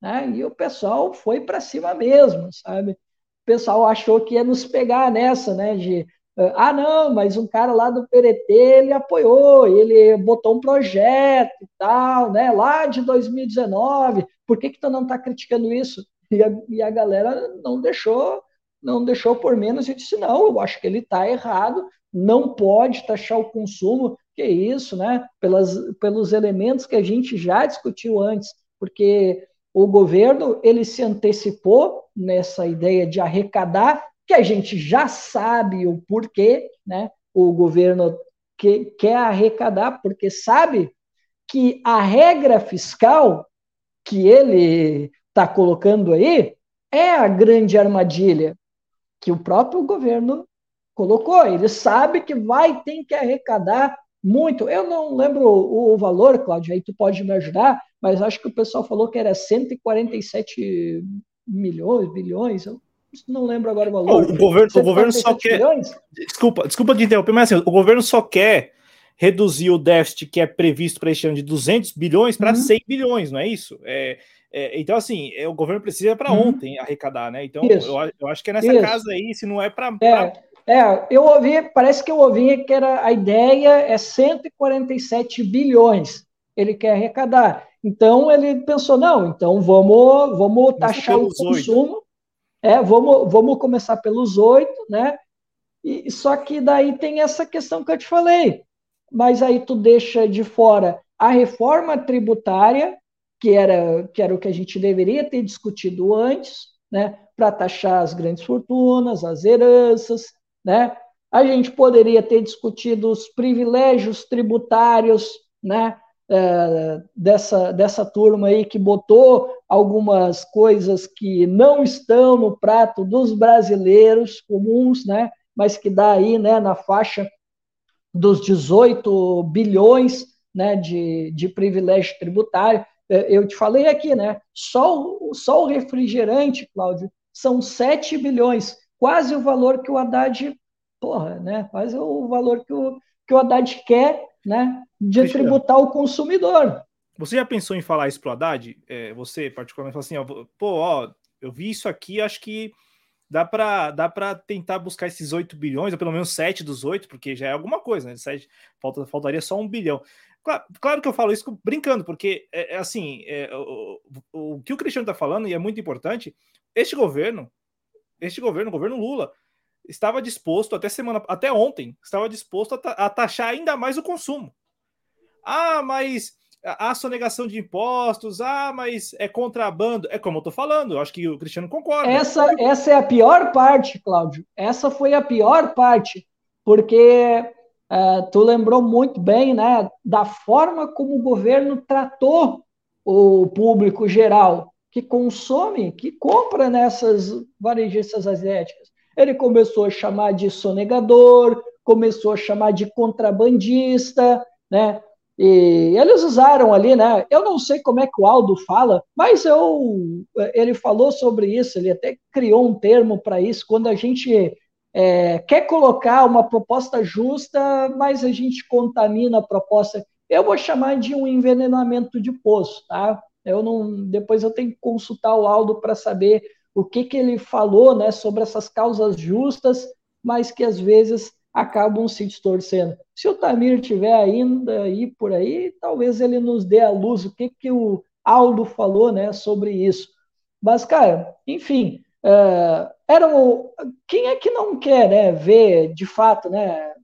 Speaker 2: Né? E o pessoal foi para cima mesmo, sabe? O pessoal achou que ia nos pegar nessa, né? De ah, não, mas um cara lá do PDT, ele apoiou, ele botou um projeto e tal, né, lá de 2019, por que que tu não está criticando isso? E a, e a galera não deixou, não deixou por menos e disse, não, eu acho que ele está errado, não pode taxar o consumo, que isso, né, pelas, pelos elementos que a gente já discutiu antes, porque o governo, ele se antecipou nessa ideia de arrecadar que a gente já sabe o porquê, né? O governo que, quer arrecadar, porque sabe que a regra fiscal que ele está colocando aí é a grande armadilha que o próprio governo colocou. Ele sabe que vai ter que arrecadar muito. Eu não lembro o, o valor, Cláudio, aí tu pode me ajudar, mas acho que o pessoal falou que era 147 milhões, bilhões, eu não lembro agora o valor.
Speaker 1: o governo, o governo só quer. Desculpa, desculpa de interromper, mas assim, o governo só quer reduzir o déficit que é previsto para este ano de 200 bilhões para uhum. 100 bilhões, não é isso? É, é, então, assim, é, o governo precisa para uhum. ontem arrecadar, né? Então, eu, eu, acho que é nessa isso. casa aí, se não é para.
Speaker 2: É, pra... é, eu ouvi, parece que eu ouvi que era, a ideia é 147 bilhões ele quer arrecadar. Então, ele pensou, não, então vamos, vamos taxar o consumo. 8 é, vamos, vamos começar pelos oito, né? E, só que daí tem essa questão que eu te falei. Mas aí tu deixa de fora a reforma tributária, que era, que era o que a gente deveria ter discutido antes, né? Para taxar as grandes fortunas, as heranças, né? A gente poderia ter discutido os privilégios tributários, né? É, dessa, dessa turma aí que botou algumas coisas que não estão no prato dos brasileiros comuns, né, mas que dá aí né, na faixa dos 18 bilhões né, de, de privilégio tributário. É, eu te falei aqui, né? Só o, só o refrigerante, Cláudio, são 7 bilhões, quase o valor que o Haddad, porra, né? Quase o valor que o, que o Haddad quer né, de tributar o consumidor.
Speaker 1: Você já pensou em falar isso para o Haddad? É, você, particularmente, assim: ó, pô, ó, eu vi isso aqui, acho que dá para dá tentar buscar esses 8 bilhões, ou pelo menos 7 dos 8, porque já é alguma coisa, né? 7, falta, faltaria só um bilhão. Claro, claro, que eu falo isso brincando, porque é, é assim, é, o, o, o, que o Cristiano está falando, e é muito importante, este governo, este governo, o governo Lula, estava disposto, até semana, até ontem, estava disposto a, a taxar ainda mais o consumo. Ah, mas a sonegação de impostos, ah, mas é contrabando. É como eu estou falando, eu acho que o Cristiano concorda.
Speaker 2: Essa, essa é a pior parte, Cláudio. Essa foi a pior parte, porque uh, tu lembrou muito bem, né, da forma como o governo tratou o público geral que consome, que compra nessas varejistas asiáticas. Ele começou a chamar de sonegador, começou a chamar de contrabandista, né? E eles usaram ali, né? Eu não sei como é que o Aldo fala, mas eu, ele falou sobre isso, ele até criou um termo para isso, quando a gente é, quer colocar uma proposta justa, mas a gente contamina a proposta. Eu vou chamar de um envenenamento de poço, tá? Eu não, depois eu tenho que consultar o Aldo para saber o que, que ele falou né, sobre essas causas justas, mas que às vezes acabam se distorcendo. Se o Tamir estiver ainda aí por aí, talvez ele nos dê a luz o que, que o Aldo falou né, sobre isso. Mas, cara, enfim, uh, era o, quem é que não quer né, ver de fato né,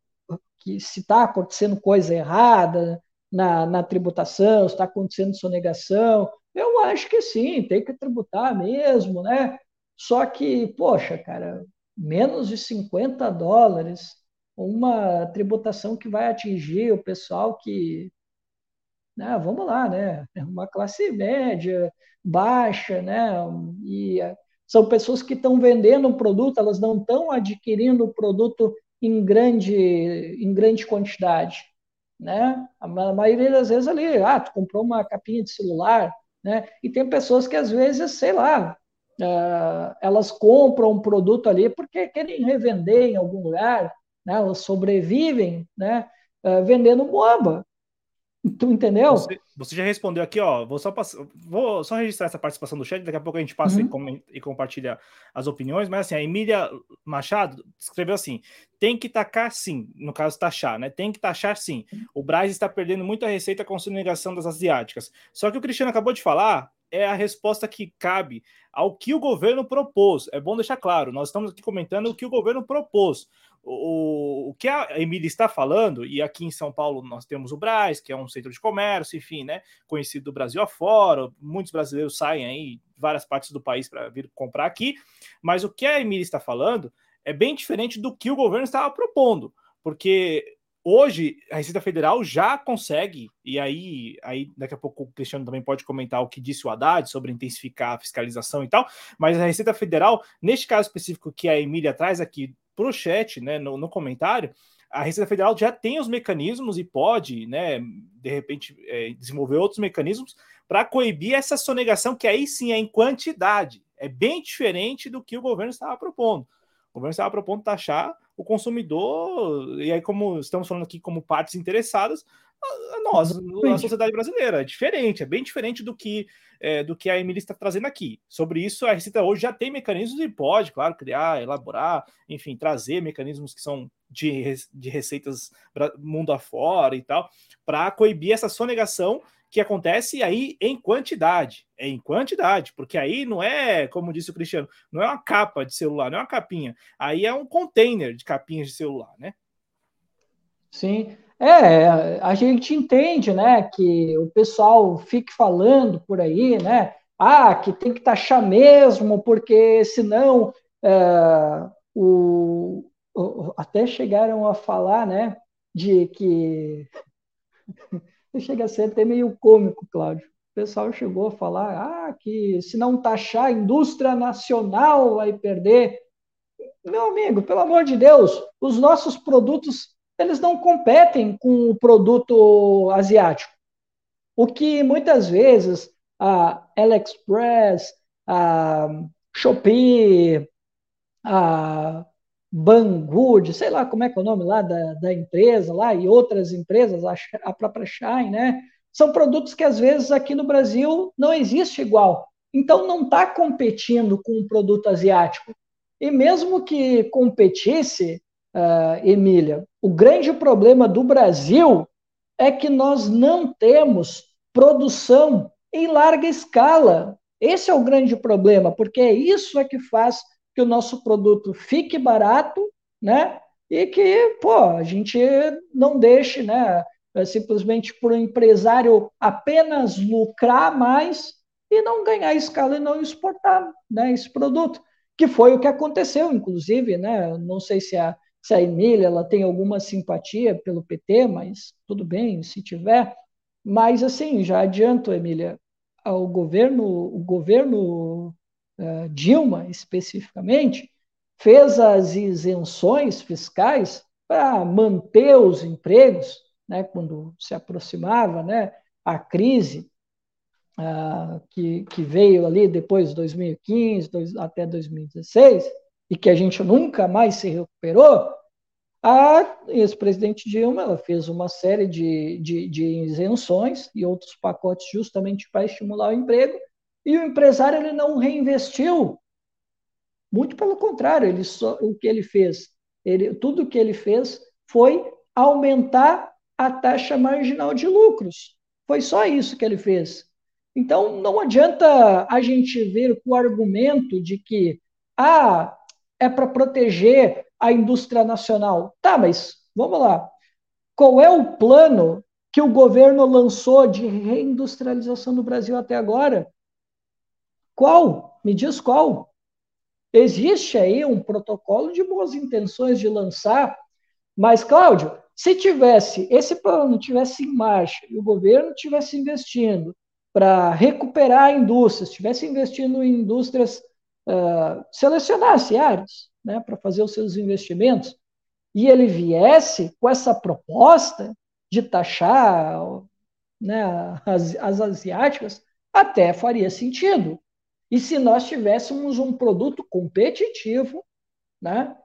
Speaker 2: que se está acontecendo coisa errada na, na tributação, está acontecendo sonegação. Eu acho que sim, tem que tributar mesmo, né? Só que, poxa, cara, menos de 50 dólares, uma tributação que vai atingir o pessoal que, né, vamos lá, né, uma classe média, baixa, né, e são pessoas que estão vendendo um produto, elas não estão adquirindo o produto em grande, em grande quantidade, né? A maioria das vezes ali, ah, tu comprou uma capinha de celular, né? E tem pessoas que às vezes, sei lá, uh, elas compram um produto ali porque querem revender em algum lugar, né? Elas sobrevivem, né? Uh, vendendo bomba, Tu entendeu?
Speaker 1: Você, você, já respondeu aqui, ó. Vou só, pass... vou só registrar essa participação do chat, daqui a pouco a gente passa uhum. e, e, compartilha as opiniões. Mas assim, a Emília Machado escreveu assim: tem que tacar sim, no caso, taxar, né? Tem que taxar sim. O Braz está perdendo muita receita com a sonegação das asiáticas. Só que o Cristiano acabou de falar é a resposta que cabe ao que o governo propôs. É bom deixar claro, nós estamos aqui comentando o que o governo propôs o, o que a Emília está falando, e aqui em São Paulo nós temos o Braz, que é um centro de comércio, enfim, né, conhecido do Brasil afora, muitos brasileiros saem aí várias partes do país para vir comprar aqui, mas o que a Emília está falando é bem diferente do que o governo estava propondo, porque hoje a Receita Federal já consegue, e aí, aí daqui a pouco o Cristiano também pode comentar o que disse o Haddad sobre intensificar a fiscalização e tal, mas a Receita Federal, neste caso específico que a Emília traz aqui para o chat, né, no, no, comentário, a Receita Federal já tem os mecanismos e pode, né, de repente, é, desenvolver outros mecanismos para coibir essa sonegação, que aí sim é em quantidade. É bem diferente do que o governo estava propondo. O governo estava propondo taxar o consumidor, e aí, como estamos falando aqui como partes interessadas, nós, a sociedade brasileira. É diferente, é bem diferente do que, é, do que a Emília está trazendo aqui. Sobre isso, a Receita hoje já tem mecanismos e pode, claro, criar, elaborar, enfim, trazer mecanismos que são de, de receitas mundo afora e tal, para coibir essa sonegação que acontece aí em quantidade. É em quantidade, porque aí não é, como disse o Cristiano, não é uma capa de celular, não é uma capinha. Aí é um container de capinhas de celular, né?
Speaker 2: Sim. É, a gente entende, né, que o pessoal fique falando por aí, né, ah, que tem que taxar mesmo, porque senão é, o, o, até chegaram a falar, né, de que chega a ser até meio cômico, Cláudio. O pessoal chegou a falar, ah, que se não taxar a indústria nacional vai perder. Meu amigo, pelo amor de Deus, os nossos produtos eles não competem com o produto asiático. O que muitas vezes a AliExpress, a Shopee, a Banggood, sei lá como é que é o nome lá da, da empresa lá e outras empresas, a, a própria Shine, né? São produtos que às vezes aqui no Brasil não existe igual. Então não está competindo com o produto asiático. E mesmo que competisse, uh, Emília, o grande problema do Brasil é que nós não temos produção em larga escala. Esse é o grande problema, porque é isso é que faz que o nosso produto fique barato, né? E que, pô, a gente não deixe, né? Simplesmente por um empresário apenas lucrar mais e não ganhar escala e não exportar né, esse produto, que foi o que aconteceu, inclusive, né? Não sei se a, se a Emília ela tem alguma simpatia pelo PT, mas tudo bem, se tiver. Mas, assim, já adianto, Emília, o governo, o governo uh, Dilma, especificamente, fez as isenções fiscais para manter os empregos, né, quando se aproximava né, a crise uh, que, que veio ali depois de 2015 dois, até 2016, e que a gente nunca mais se recuperou, a ex-presidente Dilma ela fez uma série de, de, de, isenções e outros pacotes justamente para estimular o emprego, e o empresário ele não reinvestiu. Muito pelo contrário, ele só, o que ele fez, ele, tudo que ele fez foi aumentar a taxa marginal de lucros. Foi só isso que ele fez. Então, não adianta a gente vir com o argumento de que ah, é para proteger a indústria nacional. Tá, mas vamos lá. Qual é o plano que o governo lançou de reindustrialização no Brasil até agora? Qual? Me diz qual? Existe aí um protocolo de boas intenções de lançar, mas, Cláudio, se tivesse esse plano tivesse em marcha e o governo tivesse investindo para recuperar a indústria, estivesse investindo em indústrias, uh, selecionasse áreas né, para fazer os seus investimentos, e ele viesse com essa proposta de taxar né, as, as asiáticas, até faria sentido. E se nós tivéssemos um produto competitivo, né,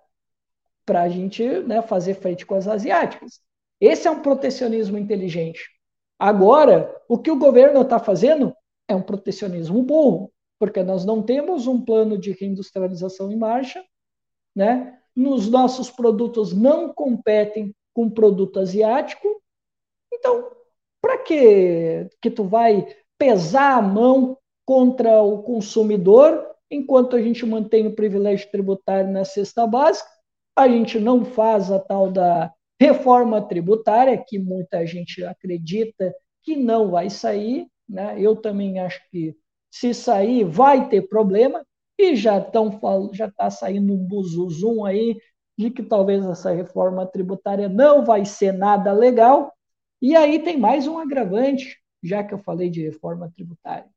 Speaker 2: para a gente né, fazer frente com as asiáticas. Esse é um protecionismo inteligente. Agora, o que o governo está fazendo é um protecionismo burro, porque nós não temos um plano de reindustrialização em marcha, né? Nos nossos produtos não competem com produto asiático. Então, para que que tu vai pesar a mão contra o consumidor enquanto a gente mantém o privilégio tributário na cesta básica a gente não faz a tal da reforma tributária, que muita gente acredita que não vai sair. Né? Eu também acho que se sair vai ter problema, e já estão já está saindo um buzuzum aí de que talvez essa reforma tributária não vai ser nada legal. E aí tem mais um agravante, já que eu falei de reforma tributária.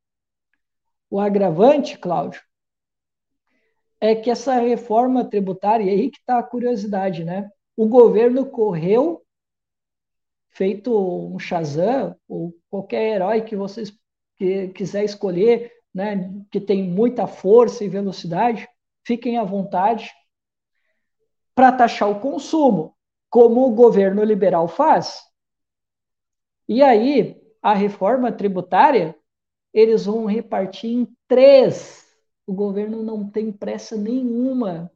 Speaker 2: O agravante, Cláudio, é que essa reforma tributária, e aí que está a curiosidade, né? O governo correu, feito um Shazam, ou qualquer herói que vocês que quiser escolher, né, que tem muita força e velocidade, fiquem à vontade para taxar o consumo, como o governo liberal faz. E aí, a reforma tributária, eles vão repartir em três o governo não tem pressa nenhuma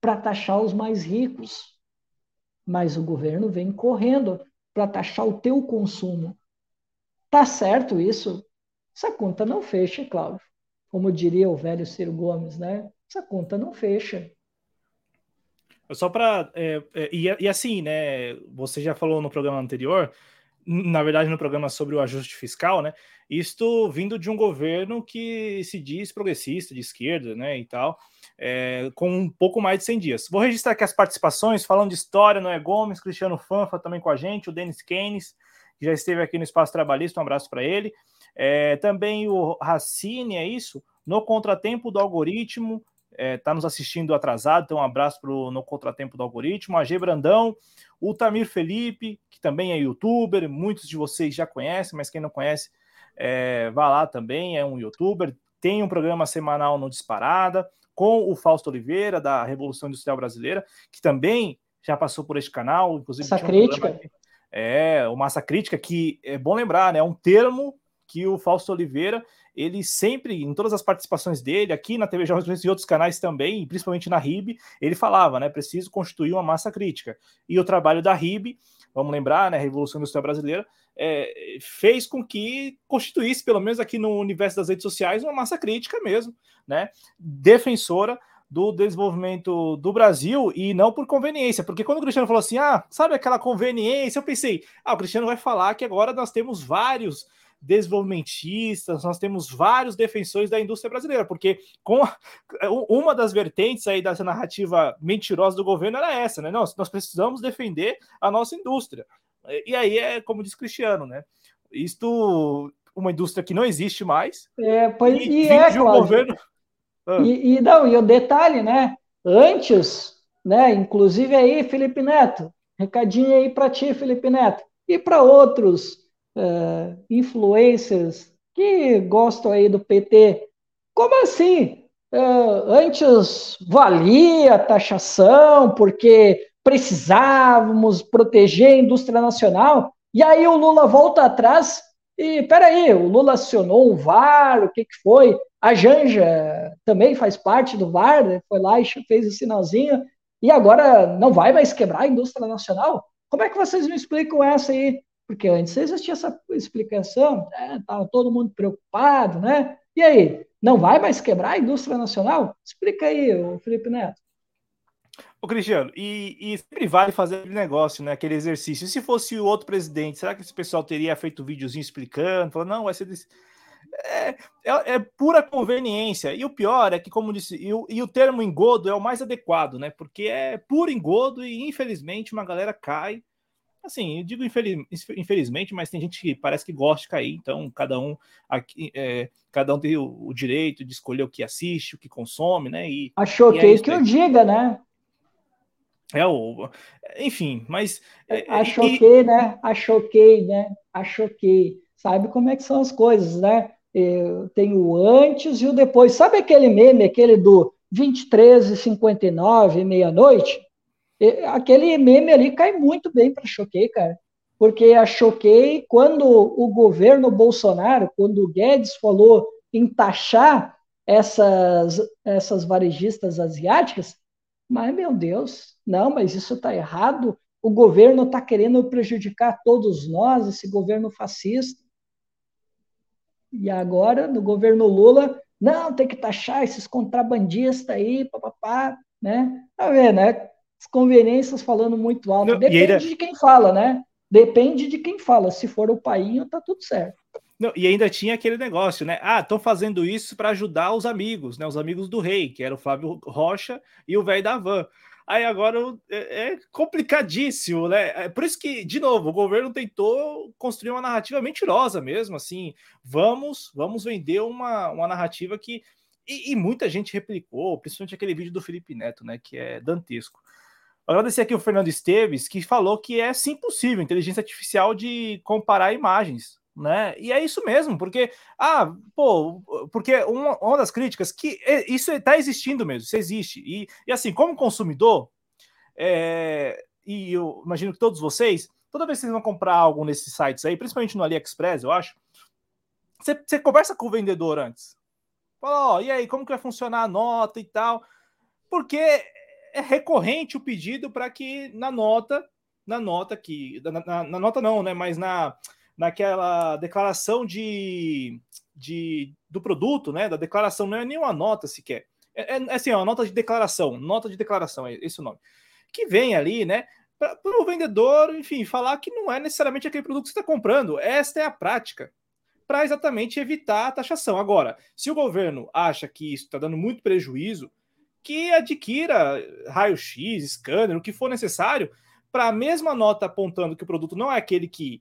Speaker 2: para taxar os mais ricos, mas o governo vem correndo para taxar o teu consumo. Tá certo isso? Essa conta não fecha, Cláudio. Como diria o velho Ciro Gomes, né? Essa conta não fecha.
Speaker 1: Só para. É, é, e, e, assim, né? Você já falou no programa anterior, na verdade, no programa sobre o ajuste fiscal, né? Isto vindo de um governo que se diz progressista, de esquerda, né, e tal, é, com um pouco mais de 100 dias. Vou registrar aqui as participações, falando de história, Noé Gomes, Cristiano Fanfa também com a gente, o Denis Keynes, que já esteve aqui no Espaço Trabalhista, um abraço para ele. É, também o Racine, é isso? No Contratempo do Algoritmo, está é, tá nos assistindo atrasado, então um abraço pro, no Contratempo do Algoritmo, a G Brandão, o Tamir Felipe, que também é youtuber, muitos de vocês já conhecem, mas quem não conhece, é, vá lá também, é um youtuber, tem um programa semanal no Disparada, com o Fausto Oliveira, da Revolução Industrial Brasileira, que também já passou por este canal, inclusive.
Speaker 2: Massa crítica.
Speaker 1: é, o Massa Crítica, que é bom lembrar, né? É um termo que o Fausto Oliveira, ele sempre, em todas as participações dele, aqui na TV Jovens e outros canais também, principalmente na RIB, ele falava, né? Preciso constituir uma massa crítica. E o trabalho da RIB, vamos lembrar, né? Revolução Industrial Brasileira, é, fez com que constituísse, pelo menos aqui no universo das redes sociais, uma massa crítica mesmo, né? Defensora do desenvolvimento do Brasil e não por conveniência, porque quando o Cristiano falou assim, ah, sabe aquela conveniência, eu pensei, ah, o Cristiano vai falar que agora nós temos vários desenvolvimentistas, nós temos vários defensores da indústria brasileira, porque com a, uma das vertentes aí dessa narrativa mentirosa do governo era essa, né? Nós, nós precisamos defender a nossa indústria. E aí é como diz Cristiano, né? Isto, uma indústria que não existe mais.
Speaker 2: É, pois e, e é, um governo. Ah. E, e, não, e o detalhe, né? Antes, né? Inclusive aí, Felipe Neto, recadinho aí para ti, Felipe Neto, e para outros uh, influencers que gostam aí do PT. Como assim? Uh, antes valia a taxação porque precisávamos proteger a indústria nacional, e aí o Lula volta atrás e, peraí, o Lula acionou um VAR, o que, que foi? A Janja também faz parte do VAR, né? foi lá e fez o sinalzinho, e agora não vai mais quebrar a indústria nacional? Como é que vocês me explicam essa aí? Porque antes existia essa explicação, estava né? todo mundo preocupado, né? E aí, não vai mais quebrar a indústria nacional? Explica aí, Felipe Neto.
Speaker 1: Ô, Cristiano, e, e, sempre vale fazer aquele negócio, né? Aquele exercício. E se fosse o outro presidente, será que esse pessoal teria feito um videozinho explicando? Falando, não, vai ser desse. É, é, é, pura conveniência. E o pior é que, como disse, e o, e o termo engodo é o mais adequado, né? Porque é puro engodo e, infelizmente, uma galera cai. Assim, eu digo infeliz, infelizmente, mas tem gente que parece que gosta de cair, então cada um aqui, é, cada um tem o, o, direito de escolher o que assiste, o que consome, né? E,
Speaker 2: Achou que, é que eu diga, né?
Speaker 1: É o. Enfim, mas.
Speaker 2: Achou que, né? Achou que, né? Achou que. Sabe como é que são as coisas, né? tem o antes e o depois. Sabe aquele meme, aquele do 23 e 59, meia-noite? Aquele meme ali cai muito bem para Choquei, cara. Porque a Choquei, quando o governo Bolsonaro, quando o Guedes falou em taxar essas, essas varejistas asiáticas, mas, meu Deus, não, mas isso está errado. O governo está querendo prejudicar todos nós, esse governo fascista. E agora, no governo Lula, não, tem que taxar esses contrabandistas aí, papapá, né? Tá vendo, né? As conveniências falando muito alto. Não, Depende ainda... de quem fala, né? Depende de quem fala. Se for o painho, tá tudo certo.
Speaker 1: Não, e ainda tinha aquele negócio, né? Ah, estão fazendo isso para ajudar os amigos, né? Os amigos do rei, que era o Flávio Rocha e o velho da van. Aí agora é, é, complicadíssimo, né? É por isso que, de novo, o governo tentou construir uma narrativa mentirosa mesmo, assim. Vamos, vamos vender uma, uma narrativa que. E, e muita gente replicou, principalmente aquele vídeo do Felipe Neto, né? Que é dantesco. Agradecer aqui o Fernando Esteves, que falou que é sim possível inteligência artificial de comparar imagens né? E é isso mesmo, porque, ah, pô, porque uma, uma das críticas que é, isso está existindo mesmo, isso existe. E, e assim, como consumidor, é, e eu imagino que todos vocês, toda vez que vocês vão comprar algo nesses sites aí, principalmente no AliExpress, eu acho, você, você conversa com o vendedor antes. Fala, ó, e aí, como que vai funcionar a nota e tal? Porque é recorrente o pedido para que na nota, na nota que, na, na, na nota não, né, mas na naquela declaração de, de, do produto, né? Da declaração, não é nenhuma nota sequer. É, é, é assim, uma nota de declaração, nota de declaração, é esse o nome. Que vem ali, né? Para o vendedor, enfim, falar que não é necessariamente aquele produto que você está comprando. Esta é a prática para exatamente evitar a taxação. Agora, se o governo acha que isso está dando muito prejuízo, que adquira raio-x, scanner, o que for necessário, para a mesma nota apontando que o produto não é aquele que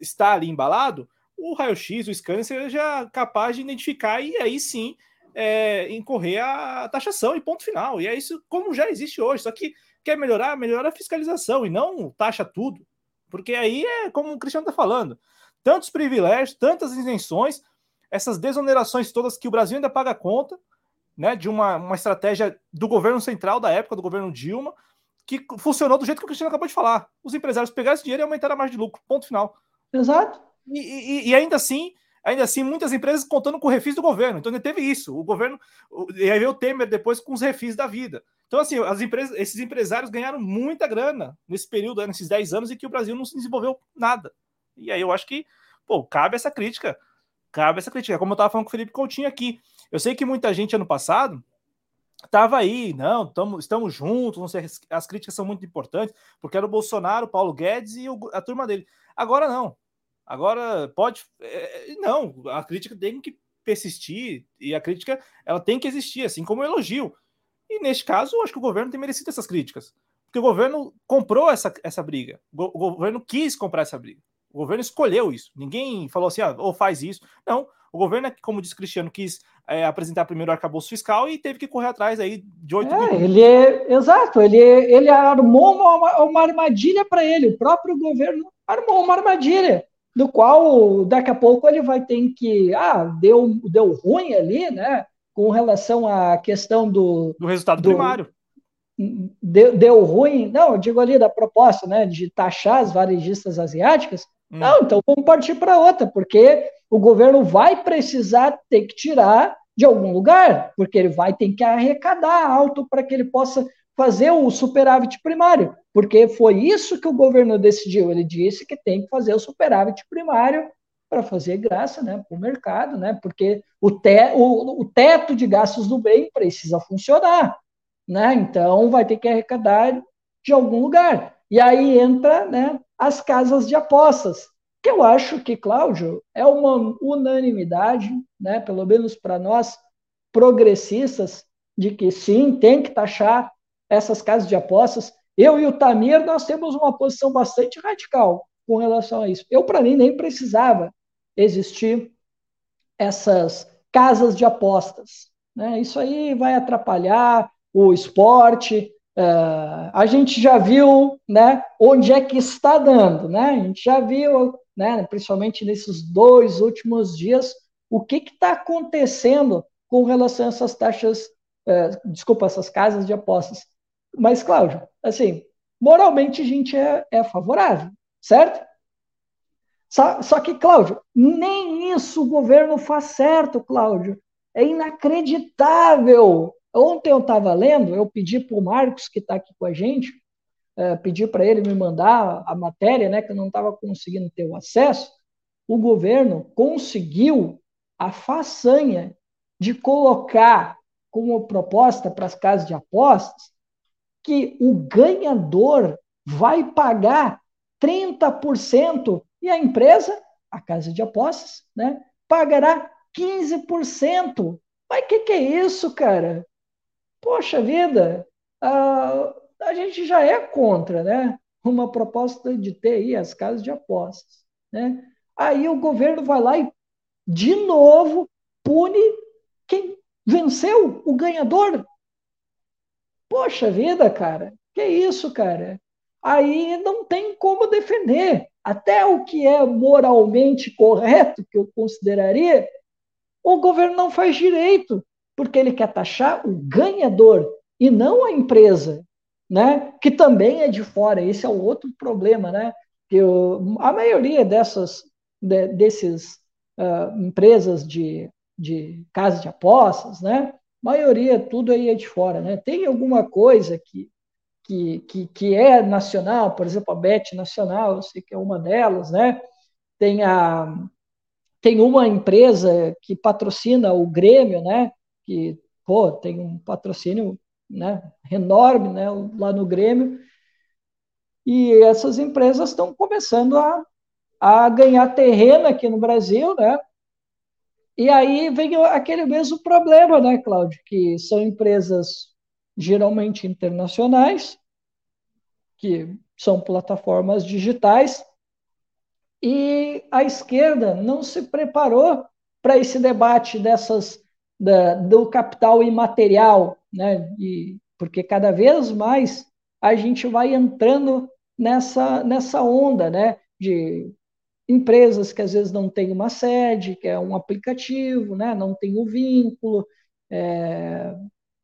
Speaker 1: está ali embalado, o raio-x, o scanner seja capaz de identificar e aí sim é, incorrer a taxação e ponto final. E é isso como já existe hoje. Só que quer melhorar, melhora a fiscalização e não taxa tudo. Porque aí é como o Cristiano está falando: tantos privilégios, tantas isenções, essas desonerações todas que o Brasil ainda paga conta, né? De uma, uma estratégia do governo central da época, do governo Dilma, que funcionou do jeito que o Cristiano acabou de falar. Os empresários pegaram esse dinheiro e aumentaram a margem de lucro. Ponto final.
Speaker 2: Exato.
Speaker 1: E, e, e, ainda assim, ainda assim, muitas empresas contando com o refis do governo. Então ainda teve isso. O governo. E aí veio o Temer depois com os refis da vida. Então, assim, as empresas, esses empresários ganharam muita grana nesse período, nesses 10 anos, em que o Brasil não se desenvolveu nada. E aí eu acho que, pô, cabe essa crítica. Cabe essa crítica. Como eu estava falando com o Felipe Coutinho aqui. Eu sei que muita gente ano passado estava aí, não, tamo, estamos juntos, não sei, as críticas são muito importantes, porque era o Bolsonaro, o Paulo Guedes e o, a turma dele. Agora não. Agora pode. É, não, a crítica tem que persistir e a crítica ela tem que existir, assim como o elogio. E neste caso, eu acho que o governo tem merecido essas críticas. Porque o governo comprou essa, essa briga. O governo quis comprar essa briga. O governo escolheu isso. Ninguém falou assim, ah, ou faz isso. Não. O governo, é como disse Cristiano, quis é, apresentar primeiro o arcabouço fiscal e teve que correr atrás aí de oito
Speaker 2: é, Ele é, exato, ele, ele armou uma, uma armadilha para ele, o próprio governo armou uma armadilha, do qual daqui a pouco ele vai ter que, ah, deu, deu ruim ali, né, com relação à questão do...
Speaker 1: Do resultado do, primário.
Speaker 2: Deu, deu ruim, não, eu digo ali da proposta, né, de taxar as varejistas asiáticas, não, então vamos partir para outra, porque o governo vai precisar ter que tirar de algum lugar, porque ele vai ter que arrecadar alto para que ele possa fazer o superávit primário, porque foi isso que o governo decidiu. Ele disse que tem que fazer o superávit primário para fazer graça né, para o mercado, né, porque o, te, o, o teto de gastos do bem precisa funcionar. né? Então vai ter que arrecadar de algum lugar. E aí entra, né, as casas de apostas, que eu acho que, Cláudio, é uma unanimidade, né, pelo menos para nós progressistas, de que sim, tem que taxar essas casas de apostas. Eu e o Tamir, nós temos uma posição bastante radical com relação a isso. Eu, para mim, nem precisava existir essas casas de apostas. Né? Isso aí vai atrapalhar o esporte. Uh, a gente já viu né, onde é que está dando, né? A gente já viu, né, principalmente nesses dois últimos dias, o que está acontecendo com relação a essas taxas, uh, desculpa, essas casas de apostas. Mas, Cláudio, assim, moralmente a gente é, é favorável, certo? Só, só que, Cláudio, nem isso o governo faz certo, Cláudio. É inacreditável. Ontem eu estava lendo, eu pedi para o Marcos, que está aqui com a gente, é, pedi para ele me mandar a matéria, né, que eu não estava conseguindo ter o acesso. O governo conseguiu a façanha de colocar como proposta para as casas de apostas que o ganhador vai pagar 30% e a empresa, a casa de apostas, né, pagará 15%. Mas o que, que é isso, cara? Poxa vida, a, a gente já é contra, né? Uma proposta de ter aí as casas de apostas, né? Aí o governo vai lá e, de novo, pune quem venceu, o ganhador. Poxa vida, cara, que isso, cara? Aí não tem como defender até o que é moralmente correto, que eu consideraria, o governo não faz direito, porque ele quer taxar o ganhador e não a empresa, né? que também é de fora. Esse é o outro problema, né? que eu, a maioria dessas de, desses uh, empresas de, de casas de apostas, né? maioria tudo aí é de fora, né? Tem alguma coisa que que, que, que é nacional, por exemplo, a BET Nacional, eu sei que é uma delas, né? Tem, a, tem uma empresa que patrocina o Grêmio, né? Que, pô, tem um patrocínio né, enorme né, lá no Grêmio, e essas empresas estão começando a, a ganhar terreno aqui no Brasil, né? E aí vem aquele mesmo problema, né, Cláudio? Que são empresas geralmente internacionais, que são plataformas digitais, e a esquerda não se preparou para esse debate dessas da, do capital imaterial, né? E, porque cada vez mais a gente vai entrando nessa, nessa onda, né? De empresas que às vezes não têm uma sede, que é um aplicativo, né? Não tem o vínculo, é,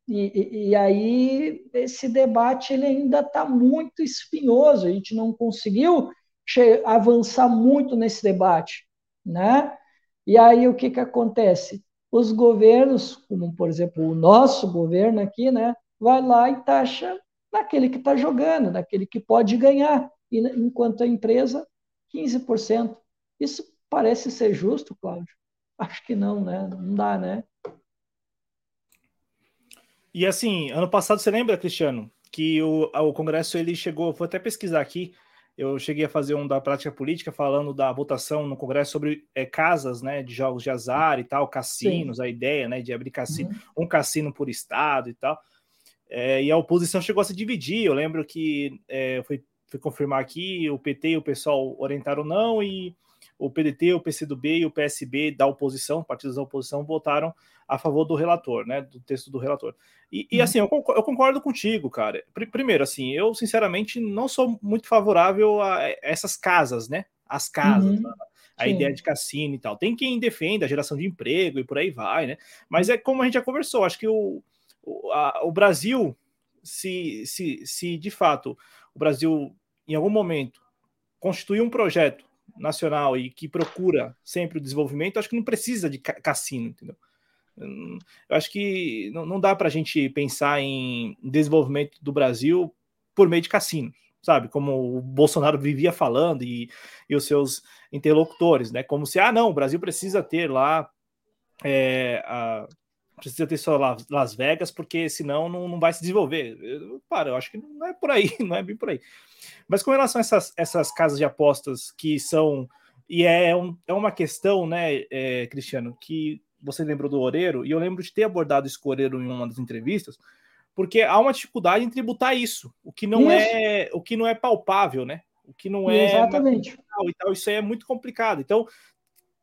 Speaker 2: e, e, aí esse debate ele ainda está muito espinhoso, a gente não conseguiu avançar muito nesse debate, né? E aí o que, que acontece? Os governos, como por exemplo o nosso governo aqui, né, vai lá e taxa naquele que está jogando, naquele que pode ganhar, e, enquanto a empresa, 15%. Isso parece ser justo, Cláudio? Acho que não, né? Não dá, né?
Speaker 1: E assim, ano passado, você lembra, Cristiano, que o, o Congresso ele chegou, vou até pesquisar aqui, eu cheguei a fazer um da prática política falando da votação no Congresso sobre é, casas né, de jogos de azar e tal, cassinos, Sim. a ideia né, de abrir cassino, uhum. um cassino por estado e tal. É, e a oposição chegou a se dividir. Eu lembro que é, fui, fui confirmar aqui, o PT e o pessoal orientaram não, e o PDT, o PCdoB e o PSB da oposição, partidos da oposição, votaram a favor do relator, né, do texto do relator. E, e uhum. assim, eu concordo, eu concordo, contigo, cara. Primeiro, assim, eu sinceramente não sou muito favorável a essas casas, né, as casas, uhum. a, a ideia de cassino e tal. Tem quem defenda a geração de emprego e por aí vai, né, mas é como a gente já conversou, acho que o, o, a, o Brasil, se, se, se de fato o Brasil, em algum momento, constituir um projeto nacional e que procura sempre o desenvolvimento, acho que não precisa de cassino, entendeu? Eu acho que não, dá para a gente pensar em desenvolvimento do Brasil por meio de cassino, sabe? Como o Bolsonaro vivia falando e, e os seus interlocutores, né? Como se, ah, não, o Brasil precisa ter lá é, a, precisa ter só Las Vegas, porque senão não, não vai se desenvolver. Eu, para, eu acho que não é por aí, não é bem por aí. Mas com relação a essas, essas casas de apostas que são. E é, um, é uma questão, né, é, Cristiano, que você lembrou do Oreiro, e eu lembro de ter abordado esse Oreiro em uma das entrevistas, porque há uma dificuldade em tributar isso, o que não isso. é o que não é palpável, né? O que não é
Speaker 2: exatamente
Speaker 1: e tal, isso aí é muito complicado. Então,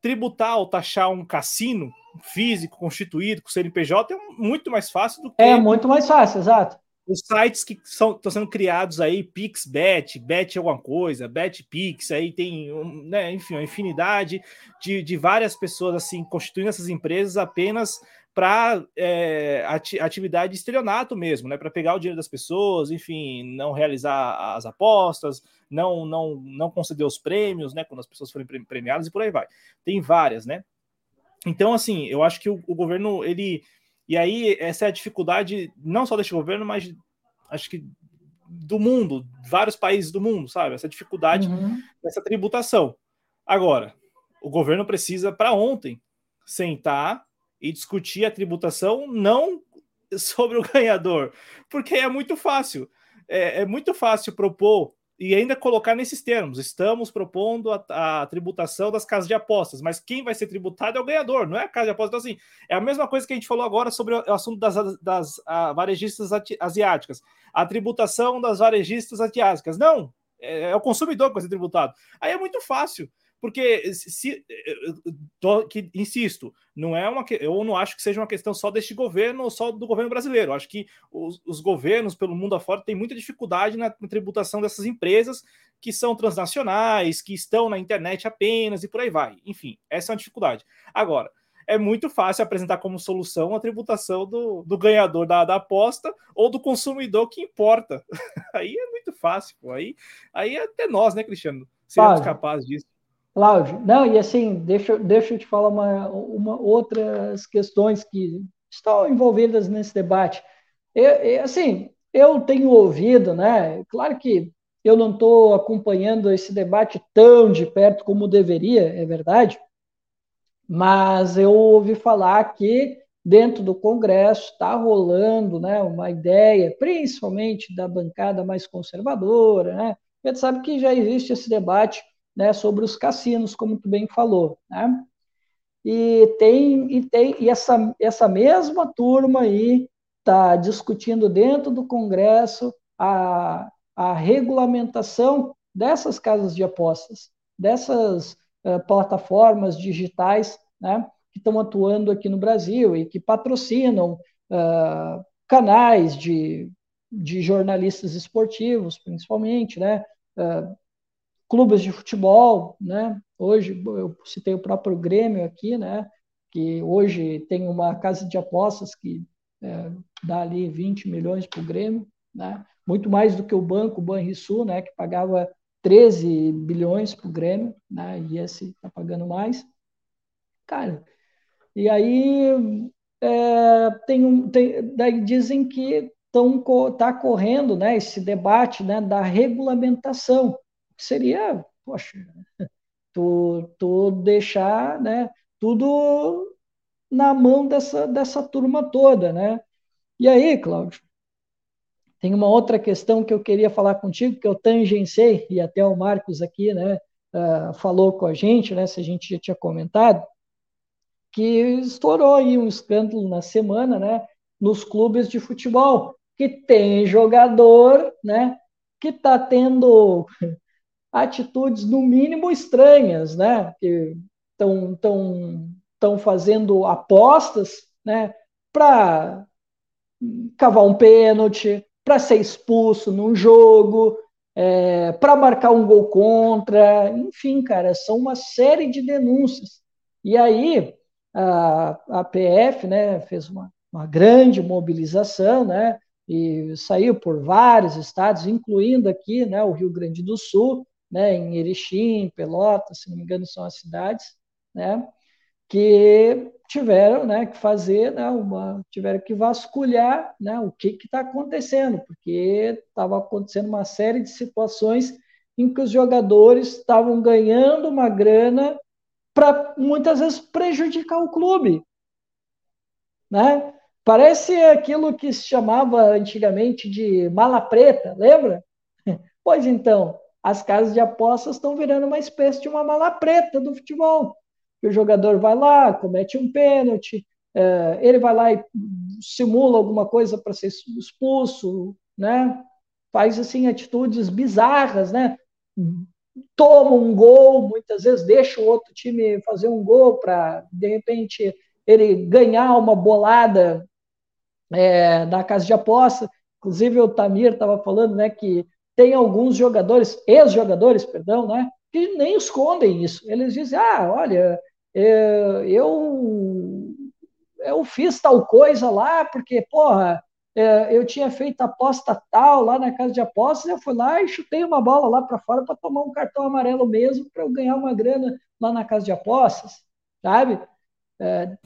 Speaker 1: tributar ou taxar um cassino físico constituído com CNPJ é muito mais fácil do que
Speaker 2: é muito mais fácil, exato.
Speaker 1: Os sites que são, estão sendo criados aí, PixBet, Bet alguma coisa, BetPix, aí tem, né, enfim, uma infinidade de, de várias pessoas assim constituindo essas empresas apenas para é, atividade de estelionato mesmo, né? Para pegar o dinheiro das pessoas, enfim, não realizar as apostas, não não não conceder os prêmios, né? Quando as pessoas forem premiadas e por aí vai. Tem várias, né? Então, assim, eu acho que o, o governo ele e aí essa é a dificuldade não só deste governo, mas acho que do mundo, vários países do mundo, sabe? Essa dificuldade uhum. dessa tributação. Agora, o governo precisa para ontem sentar e discutir a tributação não sobre o ganhador, porque é muito fácil. É, é muito fácil propor e ainda colocar nesses termos. Estamos propondo a, a, tributação das casas de apostas, mas quem vai ser tributado é o ganhador, não é a casa de apostas. Então, assim, é a mesma coisa que a gente falou agora sobre o assunto das, das a, varejistas asiáticas. A tributação das varejistas asiáticas. Não, é, é o consumidor que vai ser tributado. Aí é muito fácil. Porque se tô, que, insisto, não é uma eu não acho que seja uma questão só deste governo ou só do governo brasileiro. Eu acho que os, os, governos pelo mundo afora têm muita dificuldade na, na, tributação dessas empresas que são transnacionais, que estão na internet apenas e por aí vai. Enfim, essa é uma dificuldade. Agora, é muito fácil apresentar como solução a tributação do, do ganhador da, da, aposta ou do consumidor que importa. aí é muito fácil, pô. Aí, aí até nós, né, Cristiano? Seremos capazes disso.
Speaker 2: Cláudio, não, e assim, deixa, deixa eu te falar uma, uma outras questões que estão envolvidas nesse debate. Eu, assim, eu tenho ouvido, né? Claro que eu não estou acompanhando esse debate tão de perto como deveria, é verdade, mas eu ouvi falar que dentro do Congresso está rolando né, uma ideia, principalmente da bancada mais conservadora, né? A gente sabe que já existe esse debate né, sobre os cassinos, como tu bem falou, né? E tem e tem e essa essa mesma turma aí está discutindo dentro do Congresso a, a regulamentação dessas casas de apostas, dessas uh, plataformas digitais, né, que estão atuando aqui no Brasil e que patrocinam uh, canais de, de jornalistas esportivos, principalmente, né, uh, clubes de futebol, né? Hoje eu citei o próprio Grêmio aqui, né? Que hoje tem uma casa de apostas que é, dá ali 20 milhões para o Grêmio, né? Muito mais do que o banco, o Banrisul, né? Que pagava 13 bilhões para o Grêmio, né? E esse está pagando mais. Cara, e aí é, tem um, tem, daí dizem que está correndo né, esse debate né, da regulamentação seria, poxa, tu, tu deixar né, tudo na mão dessa, dessa turma toda, né? E aí, Cláudio, tem uma outra questão que eu queria falar contigo, que eu tangenciei, e até o Marcos aqui, né, uh, falou com a gente, né, se a gente já tinha comentado, que estourou aí um escândalo na semana, né, nos clubes de futebol, que tem jogador, né, que está tendo atitudes, no mínimo, estranhas, né? Que estão tão, tão fazendo apostas né? para cavar um pênalti, para ser expulso num jogo, é, para marcar um gol contra, enfim, cara, são uma série de denúncias. E aí a, a PF né, fez uma, uma grande mobilização, né? E saiu por vários estados, incluindo aqui né, o Rio Grande do Sul, né, em Erechim, Pelotas, se não me engano, são as cidades, né, que tiveram né, que fazer né, uma, tiveram que vasculhar né, o que está acontecendo, porque estava acontecendo uma série de situações em que os jogadores estavam ganhando uma grana para muitas vezes prejudicar o clube. né? Parece aquilo que se chamava antigamente de mala preta, lembra? Pois então, as casas de apostas estão virando uma espécie de uma mala preta do futebol. O jogador vai lá, comete um pênalti, é, ele vai lá e simula alguma coisa para ser expulso, né? Faz assim atitudes bizarras, né? Toma um gol, muitas vezes deixa o outro time fazer um gol para de repente ele ganhar uma bolada é, da casa de aposta. Inclusive o Tamir estava falando, né, que tem alguns jogadores, ex-jogadores, perdão, né, que nem escondem isso. Eles dizem, ah, olha, é, eu eu fiz tal coisa lá porque, porra, é, eu tinha feito aposta tal lá na casa de apostas, eu fui lá e chutei uma bola lá para fora para tomar um cartão amarelo mesmo para eu ganhar uma grana lá na casa de apostas, sabe?
Speaker 1: É,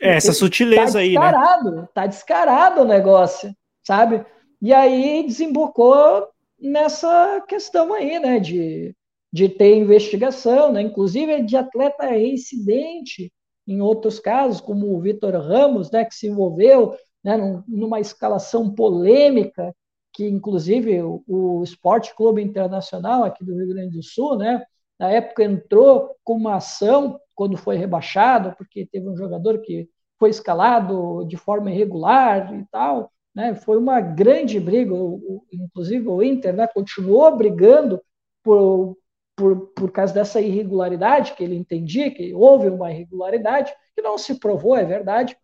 Speaker 1: essa sutileza
Speaker 2: tá
Speaker 1: aí,
Speaker 2: né? Tá descarado o negócio, sabe? E aí desembocou nessa questão aí, né, de, de ter investigação, né, inclusive de atleta reincidente em outros casos, como o Vitor Ramos, né, que se envolveu né, numa escalação polêmica, que inclusive o, o Esporte Clube Internacional aqui do Rio Grande do Sul, né, na época entrou com uma ação quando foi rebaixado, porque teve um jogador que foi escalado de forma irregular e tal, né? Foi uma grande briga, inclusive o Inter né, continuou brigando por, por, por causa dessa irregularidade, que ele entendia que houve uma irregularidade, que não se provou, é verdade.